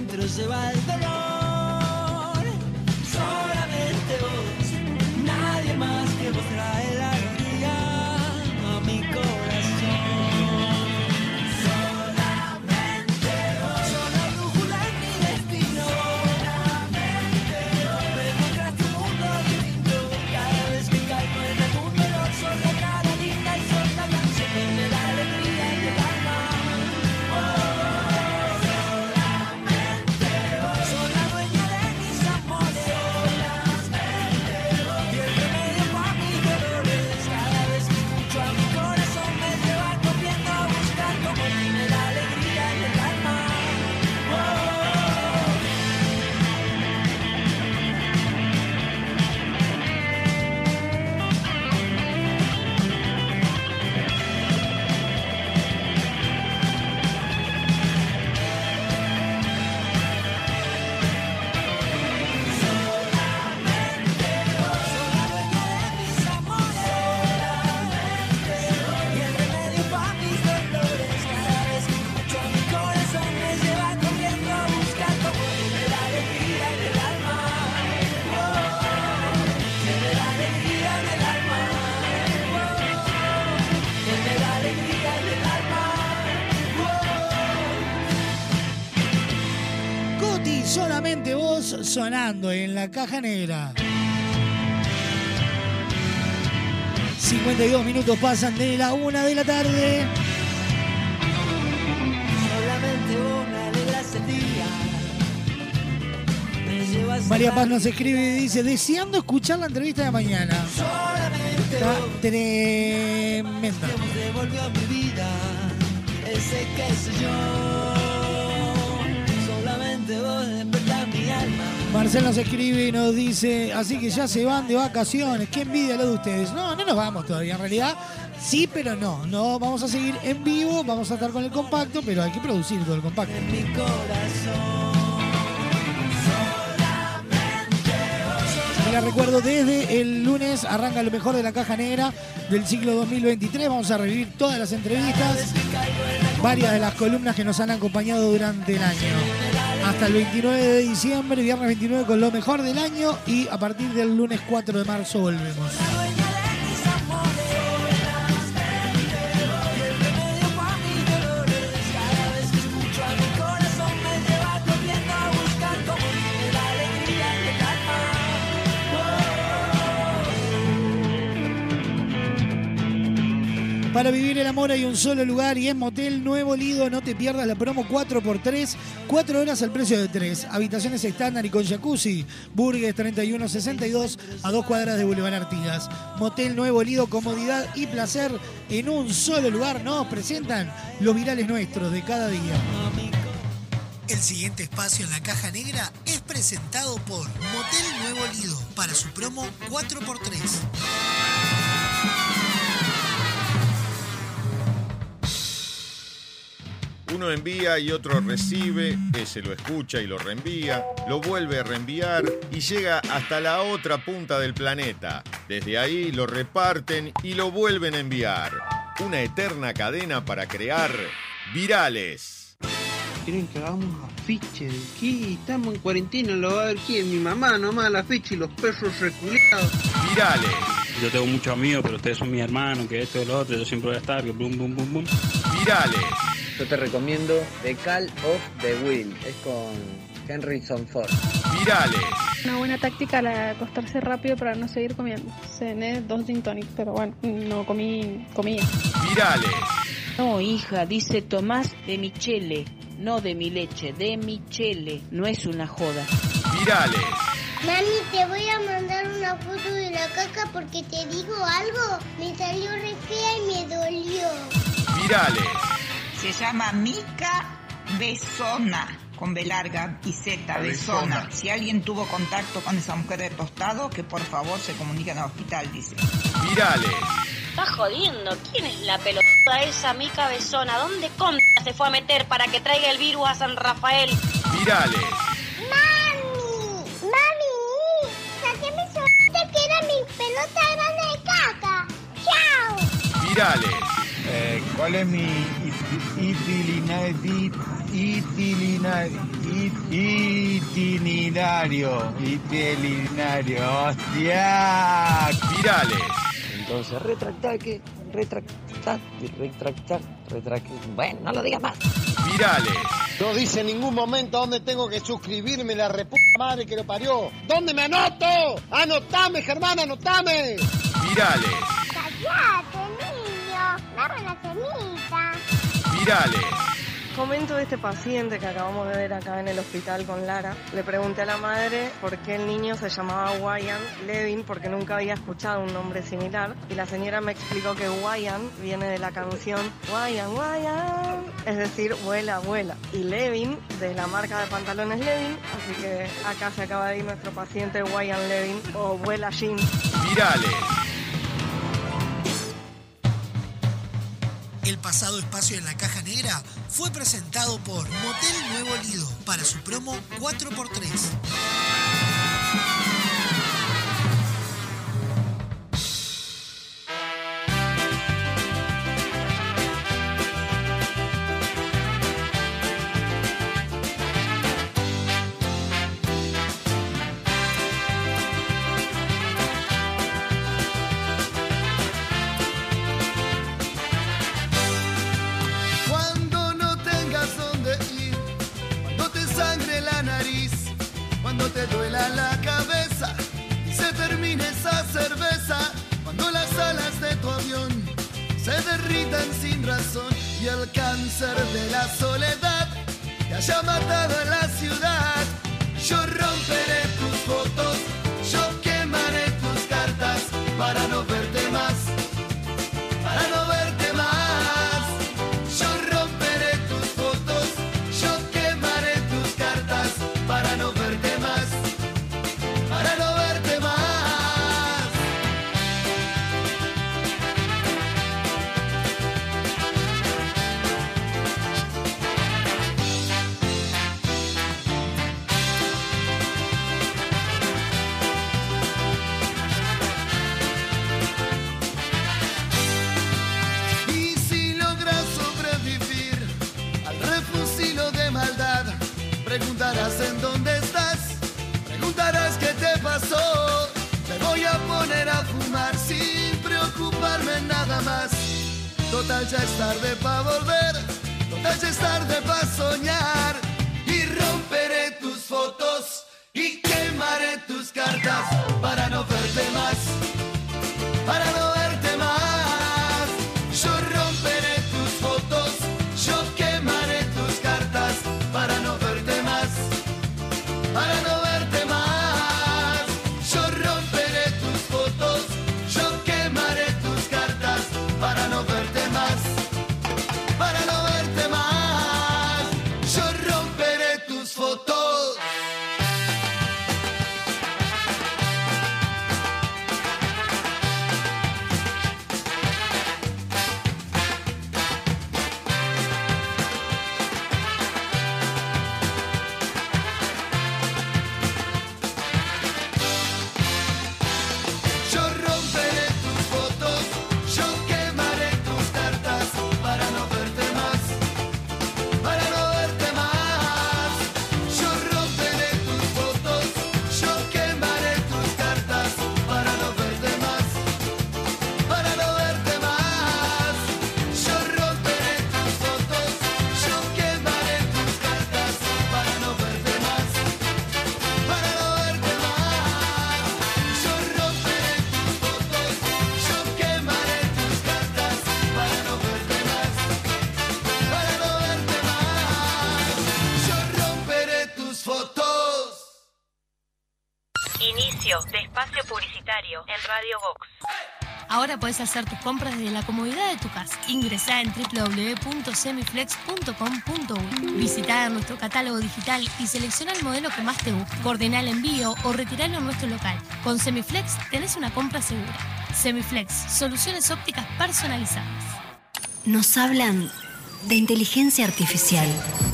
Encuentro se va el dolor. Sonando en la caja negra. 52 minutos pasan de la una de la tarde. María Paz nos escribe y dice, deseando escuchar la entrevista de mañana. Está tremenda. Marcel nos escribe y nos dice, así que ya se van de vacaciones, qué envidia lo de ustedes. No, no nos vamos todavía, en realidad sí, pero no. No, vamos a seguir en vivo, vamos a estar con el compacto, pero hay que producir todo el compacto. Mi corazón. Les recuerdo, desde el lunes arranca lo mejor de la caja negra del ciclo 2023. Vamos a revivir todas las entrevistas, varias de las columnas que nos han acompañado durante el año. Hasta el 29 de diciembre, viernes 29 con lo mejor del año y a partir del lunes 4 de marzo volvemos. Para vivir el amor hay un solo lugar y es Motel Nuevo Lido. No te pierdas la promo 4x3, 4 horas al precio de 3. Habitaciones estándar y con jacuzzi. Burgues 3162 a dos cuadras de Boulevard Artigas. Motel Nuevo Lido, comodidad y placer en un solo lugar. Nos presentan los virales nuestros de cada día. El siguiente espacio en la caja negra es presentado por Motel Nuevo Lido para su promo 4x3. Uno envía y otro recibe, ese lo escucha y lo reenvía, lo vuelve a reenviar y llega hasta la otra punta del planeta. Desde ahí lo reparten y lo vuelven a enviar. Una eterna cadena para crear virales. Quieren que hagamos afiche de qué? Estamos en cuarentena, lo va a ver quién, mi mamá nomás la afiche y los perros reculeados. Virales. Yo tengo muchos amigos, pero ustedes son mis hermanos, que esto y lo otro, yo siempre voy a estar, que bum, bum, bum, bum. Virales. Yo te recomiendo The Call of the Will. Es con Henryson Ford. Virales. Una buena táctica la de acostarse rápido para no seguir comiendo. Cené dos gin tonic, pero bueno, no comí comía. Virales. No, hija, dice Tomás de Michele, no de mi leche, de Michele. No es una joda. Virales. Mami, te voy a mandar una foto de la caca porque te digo algo. Me salió re fea y me dolió. Virales. Se llama Mica Besona, con B larga y Z, Besona. Si alguien tuvo contacto con esa mujer de tostado, que por favor se comunique al hospital, dice. Virales. Estás jodiendo. ¿Quién es la pelotuda esa, mi cabezona? ¿Dónde contra se fue a meter para que traiga el virus a San Rafael? Virales. ¡Mami! ¡Mami! ¡Saqué mi suerte que era mi pelota grande de caca! ¡Chao! Virales. Eh, ¿Cuál es mi itinerario? Itinerario. Itinerario. ¡Hostia! Virales. Entonces, retractar que. Retractar. Retractar. Retractar. Bueno, no lo digas más. Virales. No dice en ningún momento dónde tengo que suscribirme, la reputa madre que lo parió. ¿Dónde me anoto? ¡Anotame, Germán, anotame! Virales. ¡Cállate, niño! ¡Dame la semita! Virales. Comento de este paciente que acabamos de ver acá en el hospital con Lara. Le pregunté a la madre por qué el niño se llamaba Wyan Levin, porque nunca había escuchado un nombre similar. Y la señora me explicó que Wyan viene de la canción Wyan, Wyan, es decir, vuela, vuela. Y Levin, de la marca de pantalones Levin, así que acá se acaba de ir nuestro paciente Wyan Levin o vuela Jean. Virales. El pasado espacio en la caja negra fue presentado por Motel Nuevo Lido para su promo 4x3. Te haya en Radio Vox. Ahora puedes hacer tus compras desde la comodidad de tu casa. Ingresá en www.semiflex.com.uy. Visitá nuestro catálogo digital y selecciona el modelo que más te guste. Coordina el envío o retiralo en nuestro local. Con Semiflex tenés una compra segura. Semiflex, soluciones ópticas personalizadas. Nos hablan de inteligencia artificial.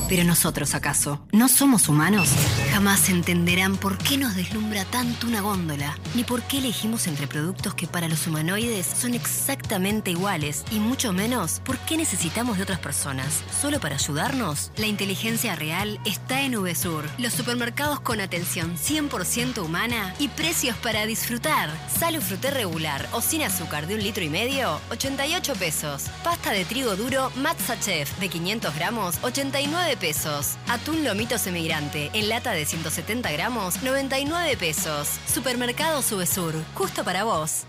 Pero nosotros, ¿acaso? ¿No somos humanos? Jamás entenderán por qué nos deslumbra tanto una góndola, ni por qué elegimos entre productos que para los humanoides son exactamente iguales, y mucho menos por qué necesitamos de otras personas. ¿Solo para ayudarnos? La inteligencia real está en VSUR, los supermercados con atención 100% humana y precios para disfrutar. Salo fruté regular o sin azúcar de un litro y medio, 88 pesos. Pasta de trigo duro Matza Chef de 500 gramos, 89 pesos. Atún lomito semigrante en lata de 170 gramos, 99 pesos. Supermercado Subesur, justo para vos.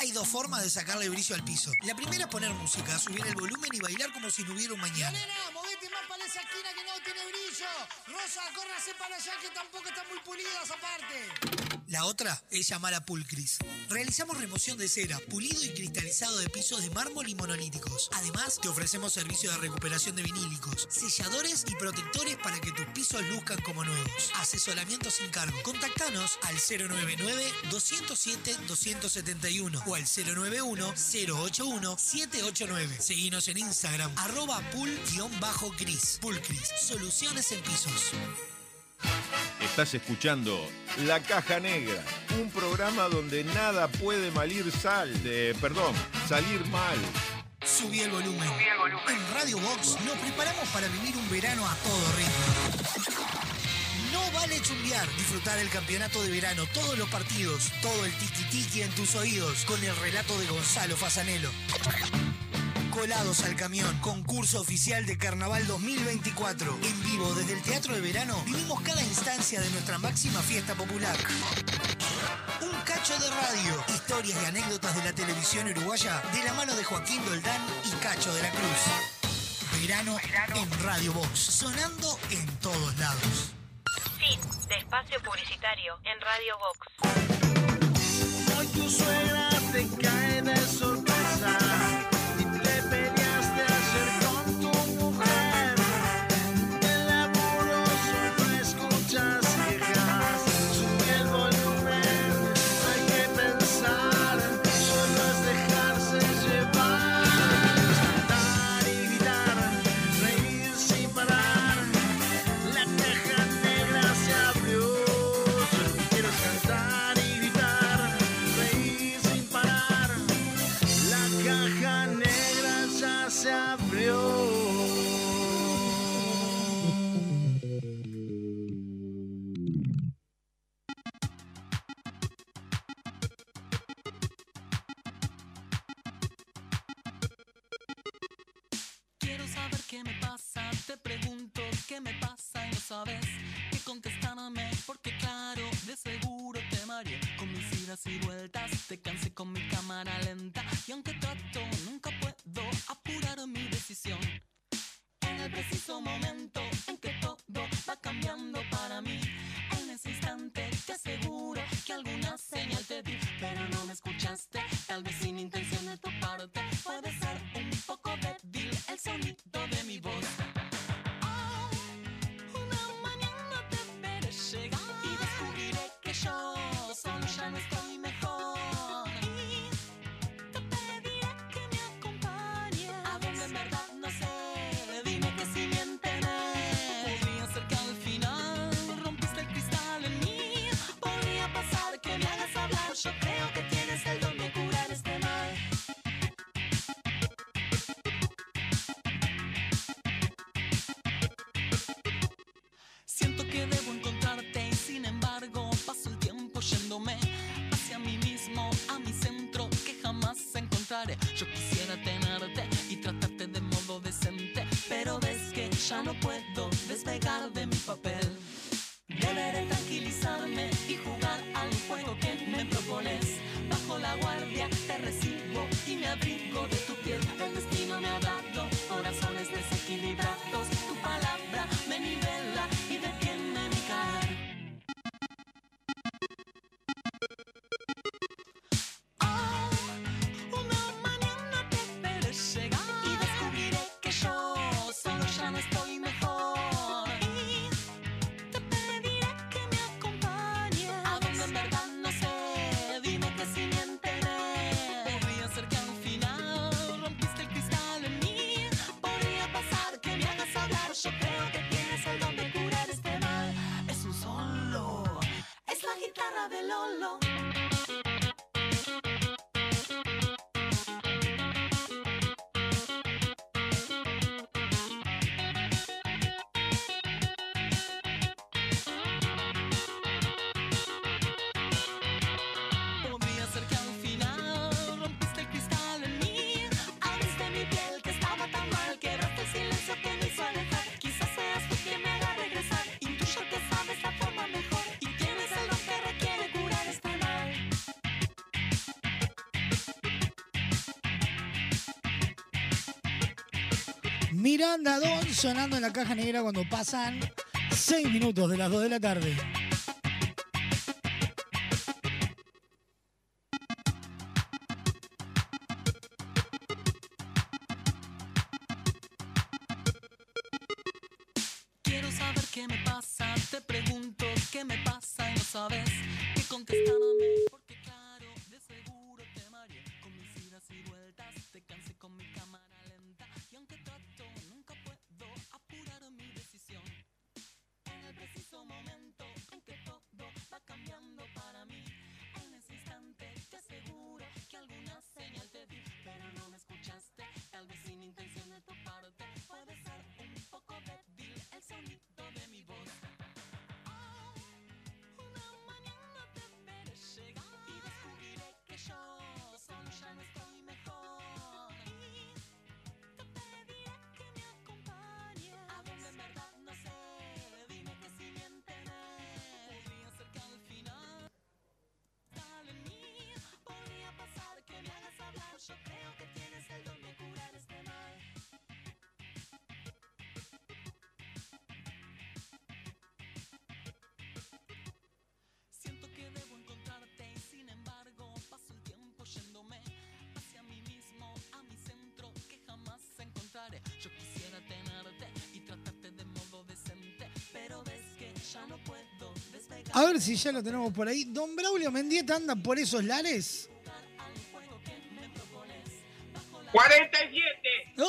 Hay dos formas de sacarle brillo al piso. La primera es poner música, subir el volumen y bailar como si no hubiera un mañana. movete más para esa esquina que no tiene brillo. Rosa, córrase para allá que tampoco están muy pulidas aparte. La otra es llamar a Pulcris. Realizamos remoción de cera, pulido y cristalizado de pisos de mármol y monolíticos. Además, te ofrecemos servicio de recuperación de vinílicos, selladores y protectores para que tus pisos luzcan como nuevos. Asesoramiento sin cargo. Contactanos al 099-207-271 o al 091-081-789. Seguinos en Instagram, arroba pool-cris. Pulcris, soluciones en pisos. Estás escuchando La Caja Negra, un programa donde nada puede malir sal, de, perdón, salir mal. Subí el volumen. En Radio Box nos preparamos para vivir un verano a todo ritmo. No vale chumbear. Disfrutar el campeonato de verano, todos los partidos, todo el tiki-tiki en tus oídos, con el relato de Gonzalo Fasanelo. Colados al Camión, concurso oficial de Carnaval 2024. En vivo desde el Teatro de Verano vivimos cada instancia de nuestra máxima fiesta popular. Un cacho de radio, historias y anécdotas de la televisión uruguaya de la mano de Joaquín Doldán y Cacho de la Cruz. Verano, Verano. en Radio Box, sonando en todos lados. Fin de espacio publicitario en Radio Vox. Hoy tu suegra te cae de sorpresa. me pasa y no sabes qué contestarme porque claro, de seguro te mareé con mis idas y vueltas, te cansé con mi cámara lenta y aunque trato nunca puedo apurar mi decisión. En el preciso momento en que todo va cambiando para mí, en ese instante te aseguro que alguna señal te di, pero no me escuchaste, tal vez sin intención de tu parte, puede ser un poco débil el sonido de mi voz. emotions. no puedo. Miranda Don sonando en la caja negra cuando pasan 6 minutos de las 2 de la tarde. Si ya lo tenemos por ahí. Don Braulio Mendieta anda por esos lares. 47. No.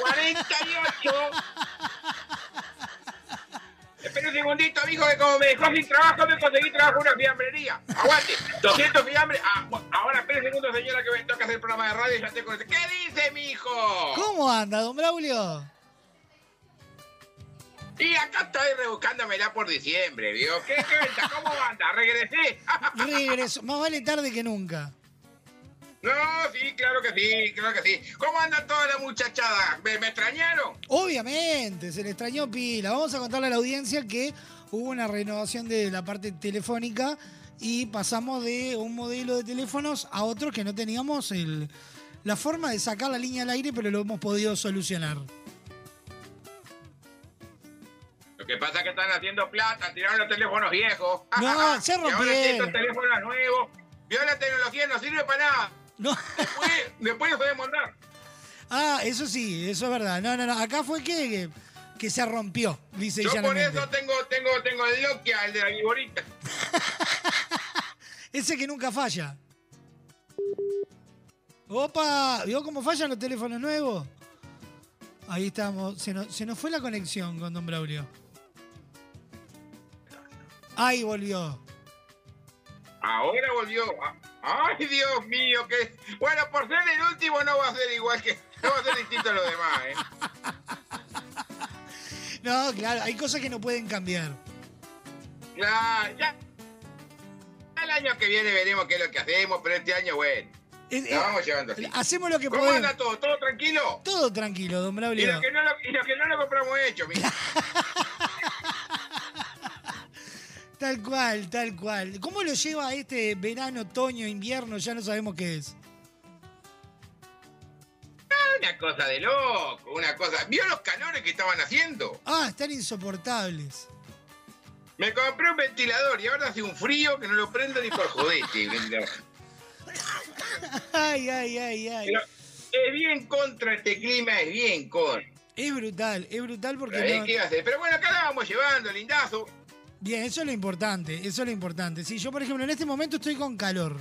48. Espera un segundito, mijo, que como me dejó sin trabajo, me conseguí trabajo en una fiambrería. Aguante. 200 fiambres. Ah, ahora, espera un segundo, señora, que me toca hacer el programa de radio y ya te conecté. ¿Qué dice, mijo? ¿Cómo anda, don Braulio? Estoy rebuscándomela por diciembre, ¿vio? ¿Qué cuenta? ¿Cómo anda? ¿Regresé? *laughs* Regreso. Más vale tarde que nunca. No, sí, claro que sí, claro que sí. ¿Cómo anda toda la muchachada? ¿Me, me extrañaron? Obviamente, se le extrañó pila. Vamos a contarle a la audiencia que hubo una renovación de la parte telefónica y pasamos de un modelo de teléfonos a otro que no teníamos el, la forma de sacar la línea al aire, pero lo hemos podido solucionar. Lo que pasa es que están haciendo plata, tiraron los teléfonos viejos. No, *laughs* se rompieron. teléfonos nuevos. Vio la tecnología no sirve para nada. No. Después, *laughs* después no podemos andar. Ah, eso sí, eso es verdad. No, no, no. Acá fue que, que, se rompió, dice Yo por eso tengo, tengo, tengo el Nokia, el de la viborita. *laughs* Ese que nunca falla. Opa, ¿vio cómo fallan los teléfonos nuevos? Ahí estamos. Se nos, se nos fue la conexión con Don Braulio. Ahí volvió. Ahora volvió. Ah, Ay, Dios mío, que. Bueno, por ser el último no va a ser igual que. No va a ser distinto a los demás, ¿eh? *laughs* No, claro, hay cosas que no pueden cambiar. Ya, ya. El año que viene veremos qué es lo que hacemos, pero este año, bueno. Es- La vamos llevando así. Hacemos lo que ¿Cómo podemos. anda todo? ¿Todo tranquilo? Todo tranquilo, Don Y Braulio. lo que no lo, y lo, que no lo compramos hecho, mira. *laughs* Tal cual, tal cual. ¿Cómo lo lleva este verano, otoño, invierno? Ya no sabemos qué es. Una cosa de loco, una cosa. ¿Vio los calores que estaban haciendo? Ah, están insoportables. Me compré un ventilador y ahora hace un frío que no lo prendo ni por jodete. *laughs* Ay, ay, ay, ay. Pero es bien contra este clima, es bien contra. Es brutal, es brutal porque ¿eh? no- ¿Qué hace? Pero bueno, acá la vamos llevando, lindazo. Bien, eso es lo importante, eso es lo importante. Sí, yo por ejemplo en este momento estoy con calor.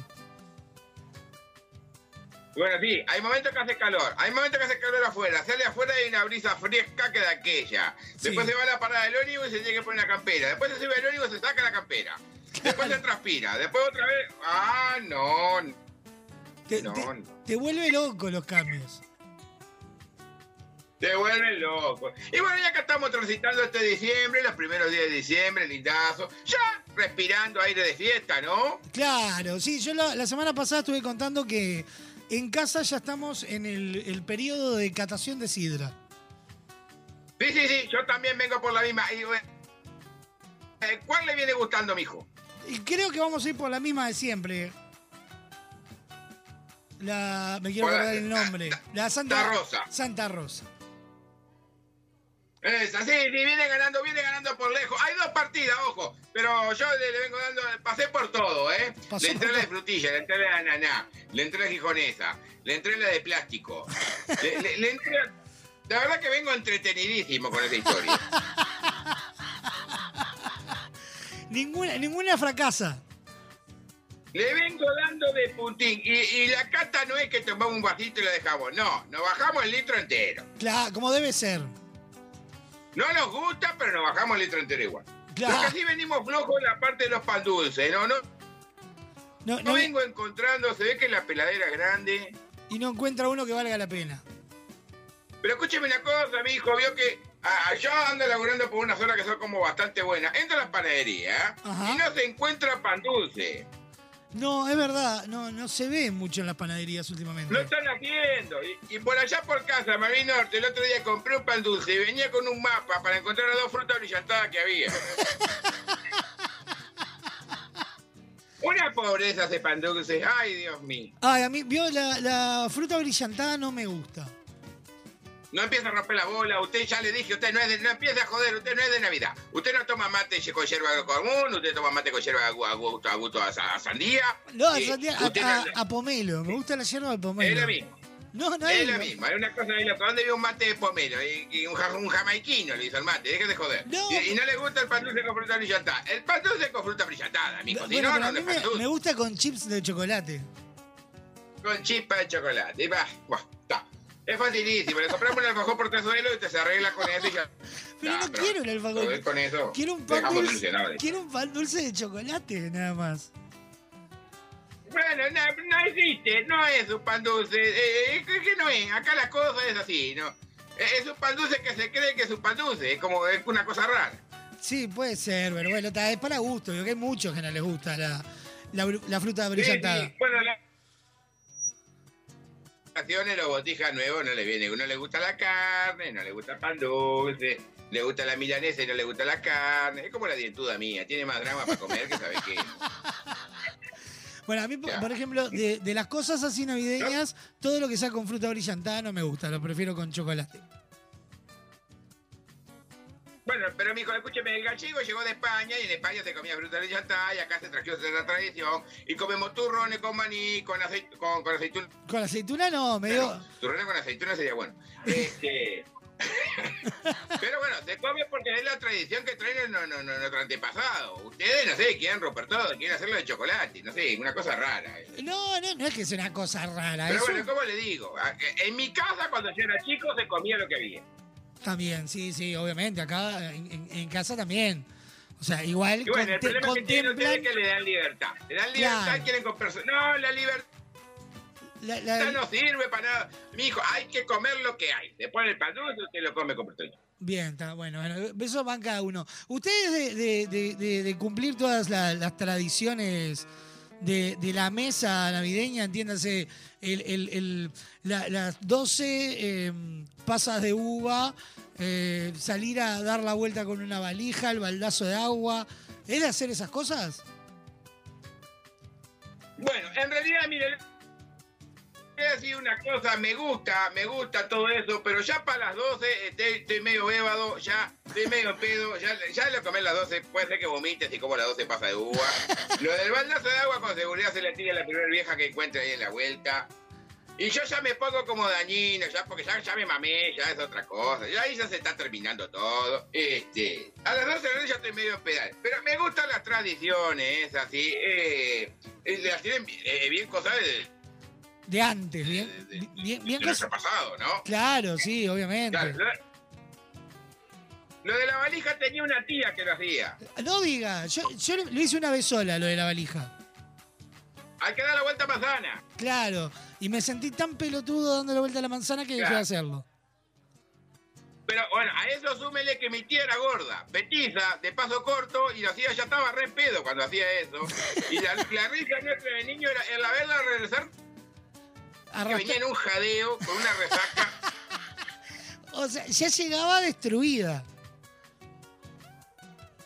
Bueno, sí, hay momentos que hace calor, hay momentos que hace calor afuera, sale afuera y hay una brisa fresca que de aquella. Después Sí. se va a la parada del ónibus y se tiene que poner la campera. Después se sube al ónibus y se saca la campera. Después se transpira. Después otra vez. Ah, no. Te, no, te- no. te vuelve loco los cambios. Te vuelven loco. Y bueno, ya que estamos transitando este diciembre, los primeros días de diciembre, lindazo, ya respirando aire de fiesta, ¿no? Claro, sí, yo la, la semana pasada estuve contando que en casa ya estamos en el, el periodo de catación de sidra. Sí, sí, sí, yo también vengo por la misma. Y, bueno, eh, ¿Cuál le viene gustando, mijo? Y creo que vamos a ir por la misma de siempre. La. Me quiero acordar el nombre. La Santa Santa Rosa. Santa Rosa. Esa, sí, sí, viene ganando, viene ganando por lejos. Hay dos partidas, ojo, pero yo le, le vengo dando, pasé por todo, ¿eh? Pasó le entré la de frutilla, le entré la de ananá, le entré la gijonesa, le entré la de plástico. le, le- le entré... La verdad que vengo entretenidísimo con esta historia. *laughs* Ninguna, ninguna fracasa. Le vengo dando de puntín. Y, y la cata no es que tomamos un vasito y la dejamos. No, nos bajamos el litro entero. Claro, como debe ser. No nos gusta, pero nos bajamos el litro entero igual. Claro. Lo que sí venimos flojos en la parte de los pan dulces, ¿no? No, No, no no- vengo encontrando, se ve que la peladera es grande. y no encuentra uno que valga la pena. Pero escúcheme una cosa, mi hijo, vio que ah, yo ando laburando por una zona que son como bastante buenas. Entra a la panadería Ajá. y no se encuentra pan dulce. No, es verdad, no, no se ve mucho en las panaderías últimamente. Lo están haciendo. Y, y por allá por casa, Marín Norte, el otro día compré un pan dulce y venía con un mapa para encontrar las dos frutas brillantadas que había. *laughs* Una pobreza ese pan dulce. Ay, Dios mío. Ay, a mí, vio, la, la fruta brillantada no me gusta. No empieza a romper la bola. Usted ya le dije, usted no es de, no empieza a joder, usted no es de Navidad. Usted no toma mate con yerba común, usted toma mate con yerba a gu- a gusto, a, gusto a, sa- a sandía. No, Y sandía, a, a- no- a pomelo. Me gusta la yerba de pomelo. Es lo mismo. No, no hay. Es lo mismo, es una cosa de. ¿Dónde vio un mate de pomelo? Y, y un, un jamaiquino le hizo el mate, déjate de joder. Y, y no le gusta el pan dulce con fruta brillantada. El pan dulce con fruta brillantada, amigo. Si Bueno, no, no, a no es me, me gusta con chips de chocolate. Con chispa de chocolate. Y va, buah, está. Es facilísimo. Le compramos un alfajor por tesoelo y te se arregla con eso y ya. Pero Ya, no quiero un alfajor. Con eso. Quiero un pan dulce. Quiero un pan dulce de chocolate, nada más. Bueno, no, no existe, no es un pan dulce, eh, eh, que que no es, acá la cosa es así, ¿no? Eh, Es un pan dulce que se cree que es un pan dulce, es como es una cosa rara. Sí, puede ser, pero bueno, está- es para gusto. Yo que hay muchos que no les gusta la, la, la fruta brillantada. Sí, sí, Bueno, la... los botijas nuevos no le viene, uno le gusta la carne, no le gusta el pan dulce, le gusta la milanesa y no le gusta la carne, es como la dientuda mía, tiene más drama para comer que sabe qué. *laughs* Bueno, a mí, por, por ejemplo, de, de las cosas así navideñas, todo lo que sea con fruta brillantada no me gusta, lo prefiero con chocolate. Bueno, pero mijo, escúcheme, el gallego llegó de España y en España se comía fruta de llantá y acá se trajo esa tradición y comemos turrones con maní, con, aceit con, con aceituna. Con aceituna no, me dio... Turrones con aceituna sería bueno. Este... *laughs* pero bueno, se come porque es la tradición que traen no, no, no, nuestro antepasado. Ustedes, no sé, quieren romper todo, quieren hacerlo de chocolate, no sé, una cosa rara. No, no, no es que sea una cosa rara. Pero bueno, ¿cómo le digo? A- En mi casa, cuando yo era chico, se comía lo que había. También, sí, sí, obviamente. Acá en, casa también. O sea, igual Y bueno, el problema que tienen ustedes es contemplan... que le dan libertad. Le dan libertad Claro. quieren con personas. No, la libertad La- la- no sirve para nada. Mi hijo, hay que comer lo que hay. Después el pan dulce usted lo come con personas. Bien, está bueno, bueno, eso van cada uno. Ustedes de, de- de- de- de cumplir todas la- las tradiciones de, de la mesa navideña, entiéndase, el, el- la- las 12 eh, pasas de uva, eh, salir a dar la vuelta con una valija, el baldazo de agua, ¿es de hacer esas cosas? Bueno, en realidad, mire, decir una cosa, me gusta, me gusta todo eso, pero ya para las 12 estoy, estoy medio bébado, ya estoy medio pedo, ya, ya lo comí a las 12, puede ser que vomites y como a las 12 pasa de uva. Lo del baldazo de agua con seguridad se le tira a la primera vieja que encuentre ahí en la vuelta. Y yo ya me pongo como dañino, ya porque ya, ya me mamé, ya es otra cosa. Ya ahí ya se está terminando todo. Este, a las 12 de la noche ya estoy medio pedal. Pero me gustan las tradiciones, así. Eh, eh, las tienen eh, bien cosas De antes, bien, bien, bien de cosas- pasado, ¿no? Claro, sí, obviamente. Claro, lo, de la valija tenía una tía que lo hacía. No diga, yo, yo lo hice una vez sola, lo de la valija. Hay que dar la vuelta manzana. Claro, y me sentí tan pelotudo dando la vuelta a la manzana que dejé de hacerlo. Pero bueno, a eso súmele que mi tía era gorda, petiza, de paso corto, y lo hacía, ya estaba re en pedo cuando hacía eso. Y la, la risa nuestra de niño era el la verla regresar, que venía en un jadeo con una resaca. *laughs* O sea, ya llegaba destruida.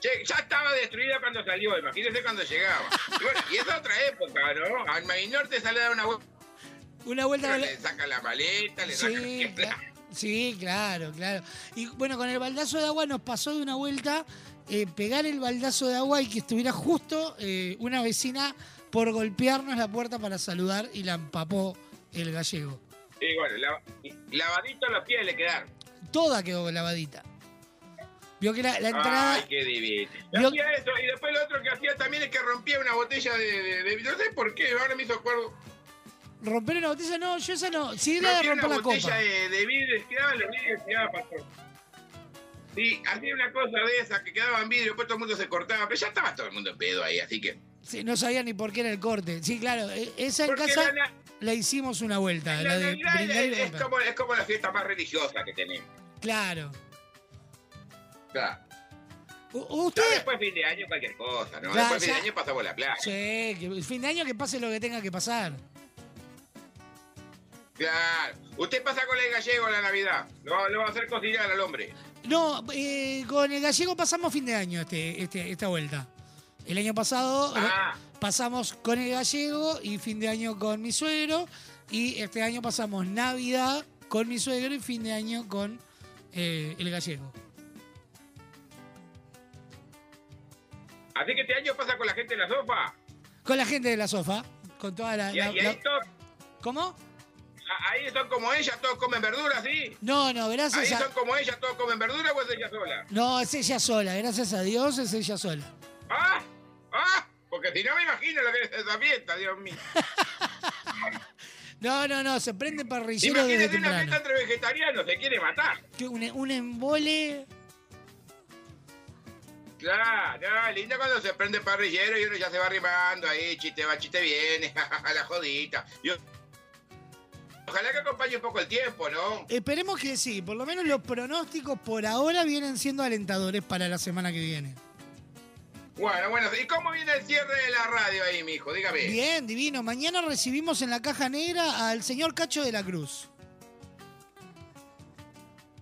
Ya estaba destruida cuando salió, imagínese cuando llegaba. Y bueno, y es otra época, ¿no? Al Marinor te sale a dar una vuelta, Una vuelta le saca la maleta, le saca Sí, cla- sí, claro, claro. Y bueno, con el baldazo de agua nos pasó de una vuelta eh, pegar el baldazo de agua y que estuviera justo eh, una vecina por golpearnos la puerta para saludar y la empapó el gallego. Y bueno, la- lavadito los pies le quedaron. Toda quedó lavadita. Vio que la, la entrada. Ay, qué divino. Yo- Hacía eso, y después lo otro que hacía también es que rompía una botella de, de- de- No sé por qué, ahora me hizo acuerdo. ¿Romper una botella? No, yo esa no. Sí, la de romper una la botella copa. de, de vidrio, tiraba los vidrios para atrás. Sí, hacía una cosa de esa que quedaba en vidrio, después todo el mundo se cortaba, pero ya estaba todo el mundo en pedo ahí, así que. Sí, no sabía ni por qué era el corte. Sí, claro, e- esa en Porque casa la- la hicimos una vuelta, La la de es, como, es como la fiesta más religiosa que tenemos. Claro. Claro. Ya ¿Usted? después fin de año cualquier cosa, ¿no? Claro, después fin de ya- año pasamos la playa. Sí, que el fin de año que pase lo que tenga que pasar. Claro. Usted pasa con el gallego la Navidad. Lo, lo va a hacer cocinar al hombre. No, eh, con el gallego pasamos fin de año este, este, esta vuelta. El año pasado Ah. Pasamos con el gallego y fin de año con mi suegro. Y este año pasamos Navidad con mi suegro y fin de año con eh, el gallego. Así que este año pasa con la gente en la sopa. Con la gente de la sofá, con toda la... Y, la- y ahí la- todo ¿Cómo? a- ahí son como ella, todos comen verduras, ¿sí? No, no, Ahí gracias a... son como ella, todos comen verduras o es ella sola. No, es ella sola, gracias a Dios es ella sola. ¡Ah! ¡Ah! Porque si no me imagino lo que es esa fiesta, Dios mío. *laughs* No, no, no, se prende parrillero desde Imagínate una fiesta temprano. entre vegetarianos, se quiere matar. Un, un embole... Claro, no, lindo cuando se prende parrillero y uno ya se va arrimando ahí, chiste va, chiste viene, *laughs* a la jodita. Yo- Ojalá que acompañe un poco el tiempo, ¿no? Esperemos que sí, por lo menos los pronósticos por ahora vienen siendo alentadores para la semana que viene. Bueno, bueno, ¿y cómo viene el cierre de la radio ahí, mijo? Dígame. Bien, divino. Mañana recibimos en la caja negra al señor Cacho de la Cruz.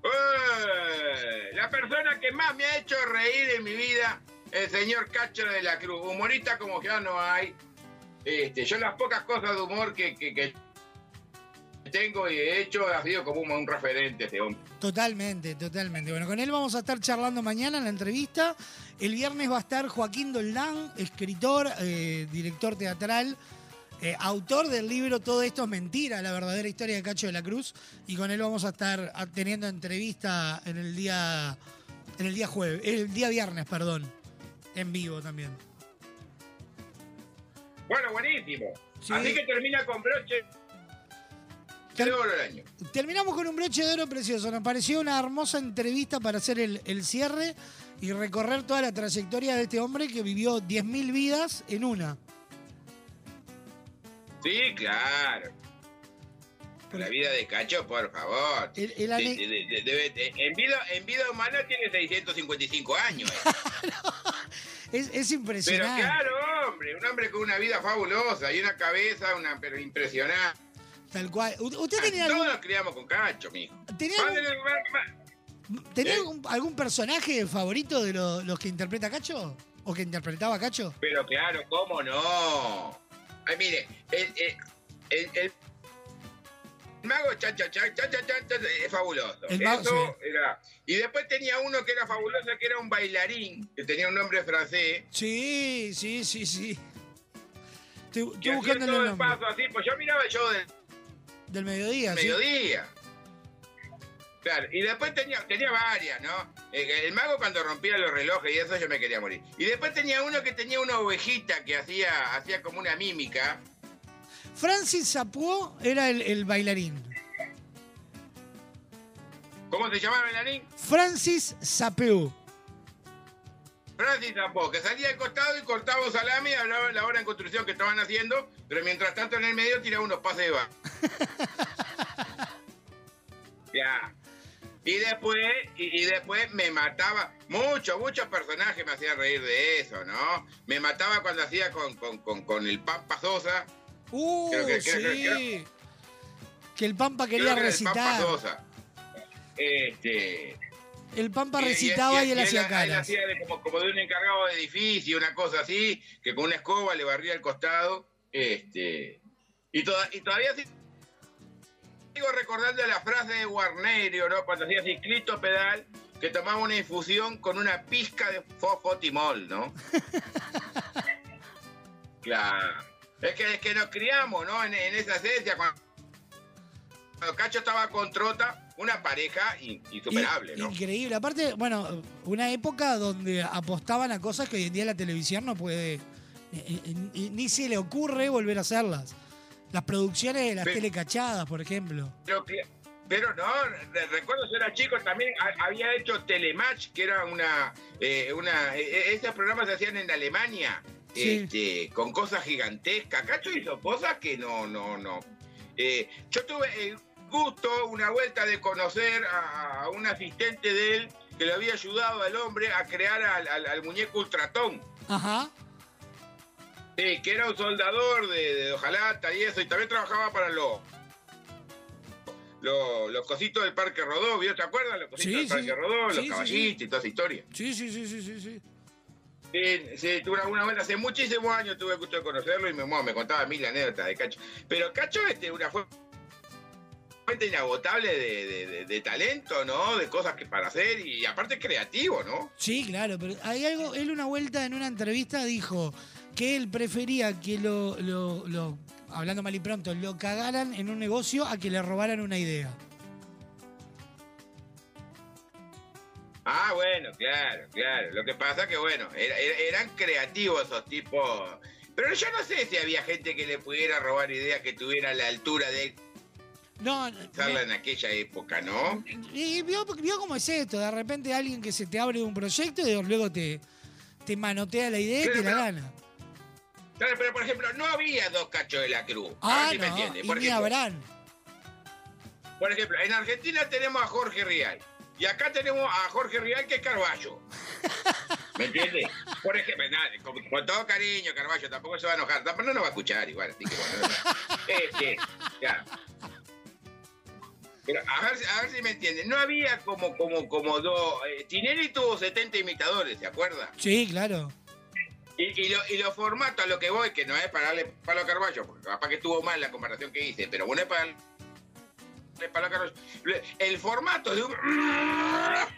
¡Eh! La persona que más me ha hecho reír en mi vida, el señor Cacho de la Cruz. Humorista como ya no hay. Este, yo las pocas cosas de humor que, que- que tengo y he hecho ha sido como un, un referente este hombre. Totalmente, totalmente. Bueno, con él vamos a estar charlando mañana en la entrevista. El viernes va a estar Joaquín Doldán, escritor, eh, director teatral, eh, autor del libro Todo esto es mentira, la verdadera historia de Cacho de la Cruz. Y con él vamos a estar teniendo entrevista en el día, en el día jueves, el día viernes, perdón, en vivo también. Bueno, buenísimo. Sí. Así que termina con broche año. Terminamos con un broche de oro precioso. Nos pareció una hermosa entrevista para hacer el, el cierre y recorrer toda la trayectoria de este hombre que vivió 10.000 vidas en una. Sí, claro. La vida de Cacho, por favor. El- el De- ane- de- de- debe- de- en, vida, en vida humana tiene 655 años. *laughs* eh. Es, es Pero impresionante. claro, hombre, un hombre con una vida fabulosa y una cabeza, una pero impresionante. Tal cual. ¿Usted tenía Todos nos criamos con Cacho, mijo. ¿Tenía algún- tenía ¿Eh? algún, algún personaje favorito de lo- los que interpreta Cacho? ¿O que interpretaba Cacho? Pero claro, ¿cómo no? Ay, mire, el, el, el- el mago chan, chan, chan, es fabuloso. El mago, Eso era. Y después tenía uno que era fabuloso, que era un bailarín, que tenía un nombre francés. Sí, sí, sí, sí. Estoy, buscando el nombre. paso así, pues yo miraba el show Del mediodía, sí. mediodía. Claro, y después tenía, tenía varias, ¿no? El mago cuando rompía los relojes y eso yo me quería morir. Y después tenía uno que tenía una ovejita que hacía, hacía como una mímica. Francis Sapuó era el, el bailarín. ¿Cómo se llamaba el bailarín? Francis Sapeu. Francis Zapó, que salía al costado y cortaba un salami y hablaba de la obra en construcción que estaban haciendo, pero mientras tanto en el medio tiraba unos pases de bar. *laughs* ya. Y después, y, y después me mataba, muchos, muchos personajes me hacían reír de eso, ¿no? Me mataba cuando hacía con, con, con, con el Pampa Sosa. Uh, Creo que- sí. creo que- Que el Pampa quería que era el Pampa recitar. Sosa. Este. El Pampa Y- y- recitaba y, él hacía Él caras. hacía de como, como de un encargado de edificio, una cosa así, que con una escoba le barría el costado. Este, y, toda- y todavía sigo recordando la frase de Guarnerio, ¿no? Cuando hacía ciclito pedal, que tomaba una infusión con una pizca de fosfotimol, ¿no? *laughs* claro. Es que, es que nos criamos, ¿no? En, en esa esencia, cuando Cacho estaba con Trota, una pareja in- insuperable, In- ¿no? Increíble. Aparte, bueno, una época donde apostaban a cosas que hoy en día la televisión no puede, eh, eh, ni, ni se le ocurre volver a hacerlas. Las producciones de las Pero- telecachadas, por ejemplo. Pero, no, re- recuerdo ser era chico también ha- había hecho Telematch, que era una, eh, una, eh, esos programas se hacían en Alemania, Sí. este, con cosas gigantescas. Cacho hizo cosas que no, no, no. Eh, yo tuve el gusto una vuelta de conocer a, a un asistente de él que le había ayudado al hombre a crear al, al- al muñeco Ultratón. Ajá. Sí, que era un soldador de, de hojalata y eso, y también trabajaba para los los, los cositos del Parque Rodó, ¿vio? ¿te acuerdas? Los cositos Sí, del Parque sí. Rodó, los sí, caballitos y toda esa historia. Sí, sí, sí, sí, sí, sí. Sí, sí, tuve una, hace muchísimos años tuve el gusto de conocerlo y me, bueno, me contaba mil anécdotas de Cacho. Pero Cacho este, una fu- fuente inagotable de, de- de- de talento, ¿no? De cosas que para hacer y aparte creativo, ¿no? Sí, claro, pero hay algo, él una vuelta en una entrevista dijo que él prefería que lo, lo- lo- hablando mal y pronto, lo cagaran en un negocio a que le robaran una idea. Ah, bueno, claro, claro. Lo que pasa que, bueno, era- era- eran creativos esos tipos. Pero yo no sé si había gente que le pudiera robar ideas que tuviera la altura de No, usarla en aquella época, ¿no? y vio, vio cómo es esto, de repente alguien que se te abre un proyecto y luego te, te manotea la idea y te la gana. Claro, pero por ejemplo, no había dos cachos de la cruz. A ver Ah, si me no, entiende. y Por ni ejemplo, habrán. por ejemplo, en Argentina tenemos a Jorge Rial. Y acá tenemos a Jorge Rial que es Carballo. *laughs* ¿Me entiendes? Por ejemplo, nada, con, con todo cariño, Carballo tampoco se va a enojar. Tampoco no nos va a escuchar igual, así que bueno. no. *laughs* Este, ya. Pero a ver, si- a ver si me entienden. No había como, como, como dos. eh, Tinelli tuvo 70 imitadores, ¿se acuerda? Sí, claro. Y, y, lo- y los formatos a lo que voy, que no es para darle palo a Carballo, porque capaz que estuvo mal la comparación que hice, pero bueno, es para darle palo a Carballo. El formato de un.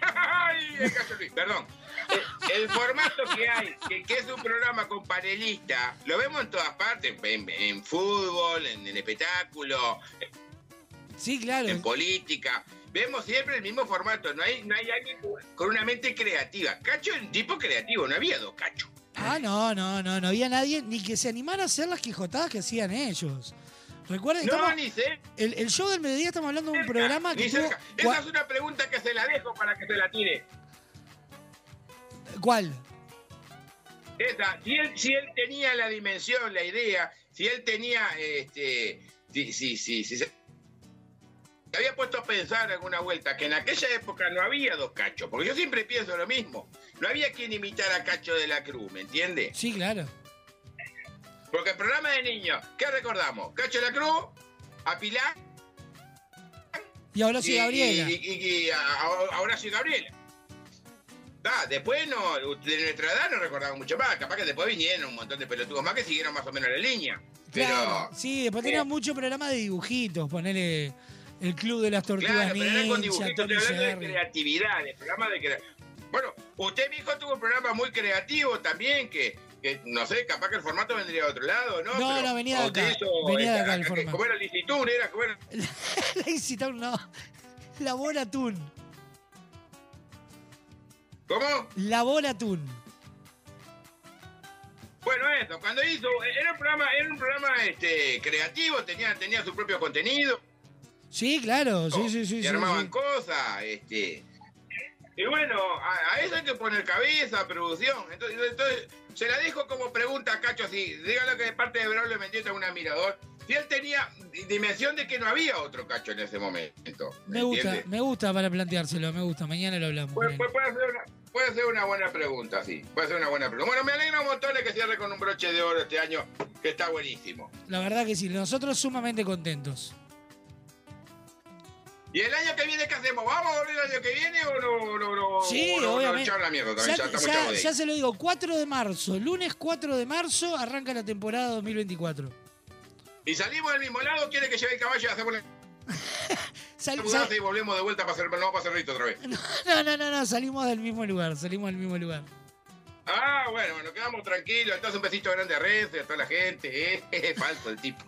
Ay, el caso Luis, perdón. El, el formato que hay, que, que es un programa con panelista, lo vemos en todas partes, en, en fútbol, en el espectáculo, Sí, claro. en política. Vemos siempre el mismo formato, no hay, no hay alguien con una mente creativa. Cacho es un tipo creativo, no había dos cachos. Ah, no, no, no, no había nadie ni que se animara a hacer las quijotadas que hacían ellos. Recuerden, No, estamos- ni sé. el, el show del mediodía estamos hablando de un programa que Ni tuvo... cerca. cua- Esa es una pregunta que se la dejo para que se la tire. ¿Cuál? Esa, si él, si él tenía la dimensión, la idea, si él tenía, este, si, si, si, si se había puesto a pensar alguna vuelta que en aquella época no había dos cachos, porque yo siempre pienso lo mismo. No había quien imitar a Cacho de la Cruz, ¿me entiende? Sí, claro. Porque el programa de niños, ¿qué recordamos? Cacho de la Cruz, a Pilar Y ahora sí, y- Gabriela. Y, y- y a- a- ahora sí, Gabriela. Ah, después no, de nuestra edad no recordamos mucho más. Capaz que después vinieron un montón de pelotudos más que siguieron más o menos la línea. Pero, Claro, sí, después Eh. mucho programa de dibujitos, ponele el Club de las Tortugas claro, pero era con dibujitos, hablando de creatividad, de programa de crea- Bueno, usted, mi hijo, tuvo un programa muy creativo también, que, que no sé, capaz que el formato vendría de otro lado, ¿no? No, Pero no, venía de acá, hizo, venía de eh, acá el que- formato. ¿Cómo era el Licitur? Era, ¿cómo era? *laughs* Lazy Town, no. La bola Tun. ¿Cómo? La bola Tun. Bueno, eso, cuando hizo, era un programa, era un programa este, creativo, tenía, tenía su propio contenido, Sí, claro, sí, sí, sí. y armaban sí. cosas, este. Y bueno, a, a eso hay que poner cabeza, producción. Entonces, entonces, se la dejo como pregunta a Cacho así, dígalo que de parte de Braulio Mendieta un admirador. Si él tenía dimensión de que no había otro Cacho en ese momento. Me gusta, me gusta para planteárselo, me gusta. Mañana lo hablamos. ser una, puede ser una buena pregunta, sí. Puede ser una buena pregunta. Bueno, me alegra un montón de que cierre con un broche de oro este año, que está buenísimo. La verdad que sí, nosotros sumamente contentos. ¿Y el año que viene qué hacemos? ¿Vamos a volver el año que viene o no? no, no Sí, o no, no obviamente. la mierda Ya, también? Ya, se lo digo, 4 de marzo, lunes 4 de marzo arranca la temporada 2024. Y salimos del mismo lado, quiere que lleve el caballo y hacemos la *laughs* Sal- sal- y volvemos de vuelta para hacer, no para hacer rito otra vez. *laughs* No, no, no, no, salimos del mismo lugar, salimos del mismo lugar. Ah, bueno, bueno, quedamos tranquilos. Entonces un besito grande a Renfe, a toda la gente. Eh, *laughs* falso el tipo.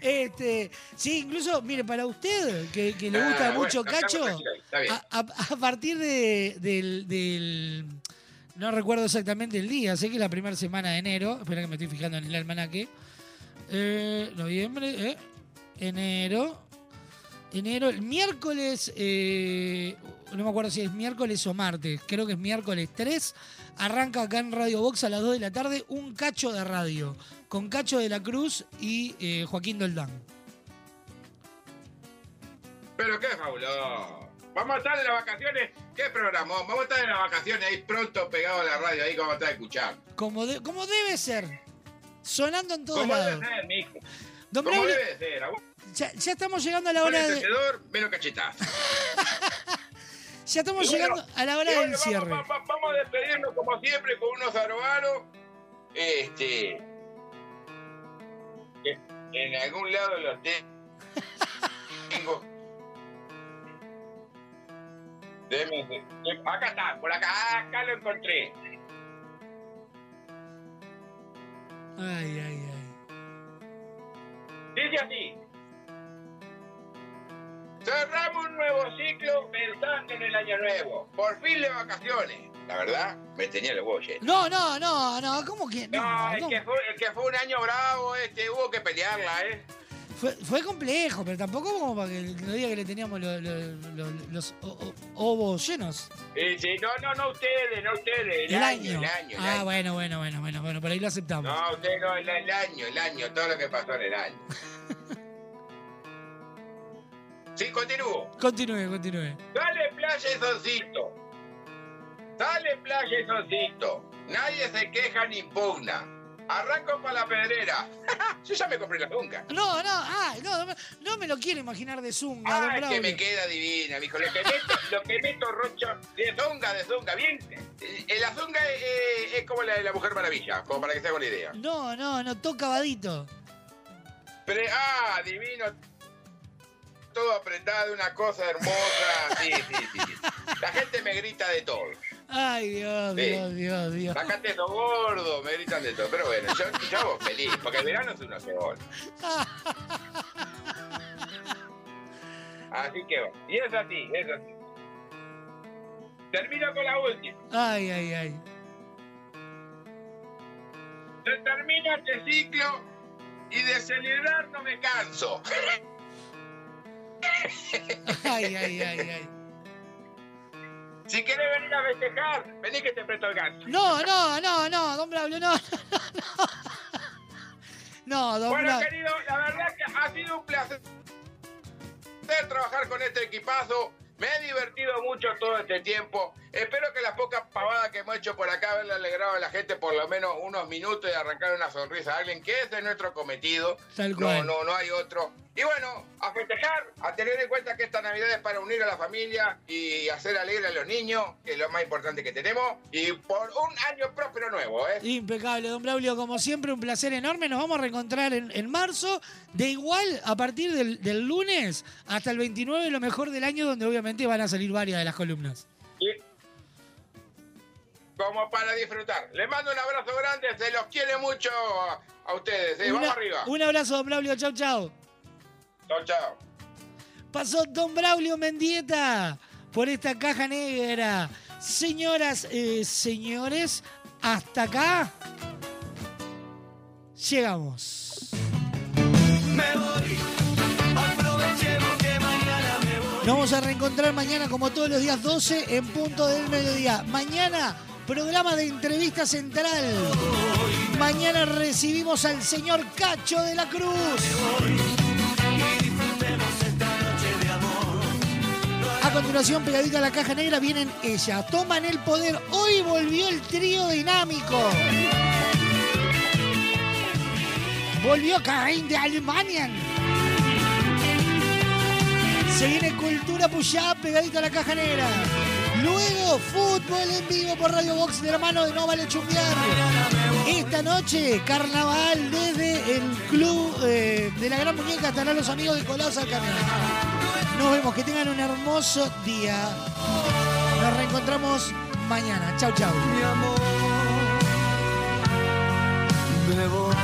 Este, sí, incluso, mire, para usted, que, que le gusta Ah, bueno, mucho Cacho, a, a- a partir de, del, del- No recuerdo exactamente el día, sé que es la primera semana de enero, espera que me estoy fijando en el almanaque. Eh, noviembre, eh, enero. Enero, el miércoles, eh, no me acuerdo si es miércoles o martes, creo que es miércoles 3, arranca acá en Radio Box a las 2 de la tarde un cacho de radio, con Cacho de la Cruz y eh, Joaquín Doldán. Pero qué fabuloso. Vamos a estar en las vacaciones. ¿Qué programón? Vamos a estar en las vacaciones ahí pronto pegado a la radio, ahí como vamos a estar escuchando. Como, de- como debe ser, sonando en todos Como debe lados. ser, mijo. Don Como debe ser. ya, ya estamos llegando a la hora de, menos cachetazo. *laughs* ya estamos bueno, llegando a la hora bueno, del cierre. Vamos, a despedirnos como siempre con unos arobaros. Este. Que En algún lado los te- tengo. Déjeme. Acá está, por acá, acá lo encontré. Ay, ay, ay. Dice así. Cerramos un nuevo ciclo pensando en el año nuevo. Por fin de vacaciones. La verdad, me tenía el huevo lleno. No, no, no, no, ¿cómo que no? No, el que, fue, el que fue un año bravo, este, hubo que pelearla, ¿eh? Fue, fue complejo, pero tampoco como para que lo diga que le teníamos lo- lo- lo- los ovos llenos. Sí, sí, no, no, no ustedes, no ustedes. El, El año, año. el año, el Ah, año. bueno, bueno, bueno, bueno, bueno, por ahí lo aceptamos. No, usted no, el, el año, el año, todo lo que pasó en el año. *laughs* Sí, continúo. Continúe, continúe. Dale playa y soncito. Dale playa y soncito. Nadie se queja ni impugna. Arranco para la pedrera. *laughs* Yo ya me compré la zunga. No, no, ah, no, no me- lo quiero imaginar de zunga, Ah, que me queda divina, mijo. Lo que meto, lo que meto rocho de zunga, de zunga, bien. Eh, La zunga es, es- es como la de la Mujer Maravilla, como para que se haga una idea. No, no, no, toca vadito. Pero, ah, divino. Todo apretado, una cosa hermosa. Sí, sí. sí. La gente me grita de todo. Ay, Dios, Sí. Dios, Dios, Dios. Bajate eso gordo, me gritan de todo. Pero bueno, yo, yo feliz, porque el verano es uno solo. *laughs* Así que va. Y es así, es así. Termino con la última. Ay, ay, ay. Se termina este ciclo y de celebrar no me canso. *laughs* Ay, ay, ay, ay. Si querés venir a festejar, vení que te presto el gancho. No, no, no, no, don Braulio, no, *laughs* no, no. No, don Bueno, Braulio. querido, la verdad que ha sido un placer trabajar con este equipazo. Me he divertido mucho todo este tiempo. Espero que las pocas pavadas que hemos hecho por acá haberle alegrado a la gente por lo menos unos minutos y arrancar una sonrisa a alguien, que ese es nuestro cometido. Tal No, no, no hay otro. Y bueno, a festejar, a tener en cuenta que esta Navidad es para unir a la familia y hacer alegre a los niños, que es lo más importante que tenemos. Y por un año próspero nuevo, ¿eh? Impecable, don Braulio, como siempre, un placer enorme. Nos vamos a reencontrar en, en marzo. De igual, a partir del, del lunes hasta el 29, lo mejor del año, donde obviamente van a salir varias de las columnas. Como para disfrutar. Les mando un abrazo grande, se los quiere mucho a, a ustedes. ¿eh? Una- Vamos arriba. Un abrazo, don Braulio. Chau, chau. Chao, chao. Pasó don Braulio Mendieta por esta caja negra. Señoras, eh, señores, hasta acá llegamos. Me voy, aprovechemos que mañana me voy. Nos vamos a reencontrar mañana como todos los días 12 en punto del mediodía. Mañana, programa de entrevista central. Mañana recibimos al señor Cacho de la Cruz. A continuación, pegadita a la caja negra, vienen ellas. Toman el poder. Hoy volvió el trío dinámico. Volvió Karin de Alemania. Se viene Cultura Puyá, pegadita a la caja negra. Luego, fútbol en vivo por Radio Box de la mano de No Vale Chumbear. Esta noche, carnaval desde el club eh, de la Gran Muñeca. Estarán los amigos de Colazo al Camión. Nos vemos, que tengan un hermoso día. Nos reencontramos mañana. Chau, chau. Mi amor, me voy.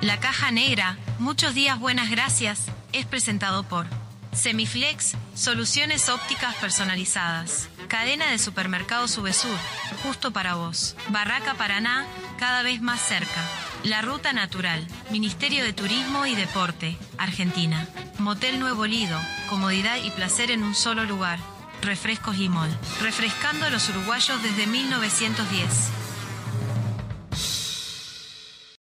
La Caja Negra, muchos días buenas gracias, es presentado por Semiflex, soluciones ópticas personalizadas. Cadena de supermercados Subesur, justo para vos. Barraca Paraná, cada vez más cerca. La Ruta Natural, Ministerio de Turismo y Deporte, Argentina. Motel Nuevo Lido, comodidad y placer en un solo lugar. Refrescos Mol, refrescando a los uruguayos desde 1910.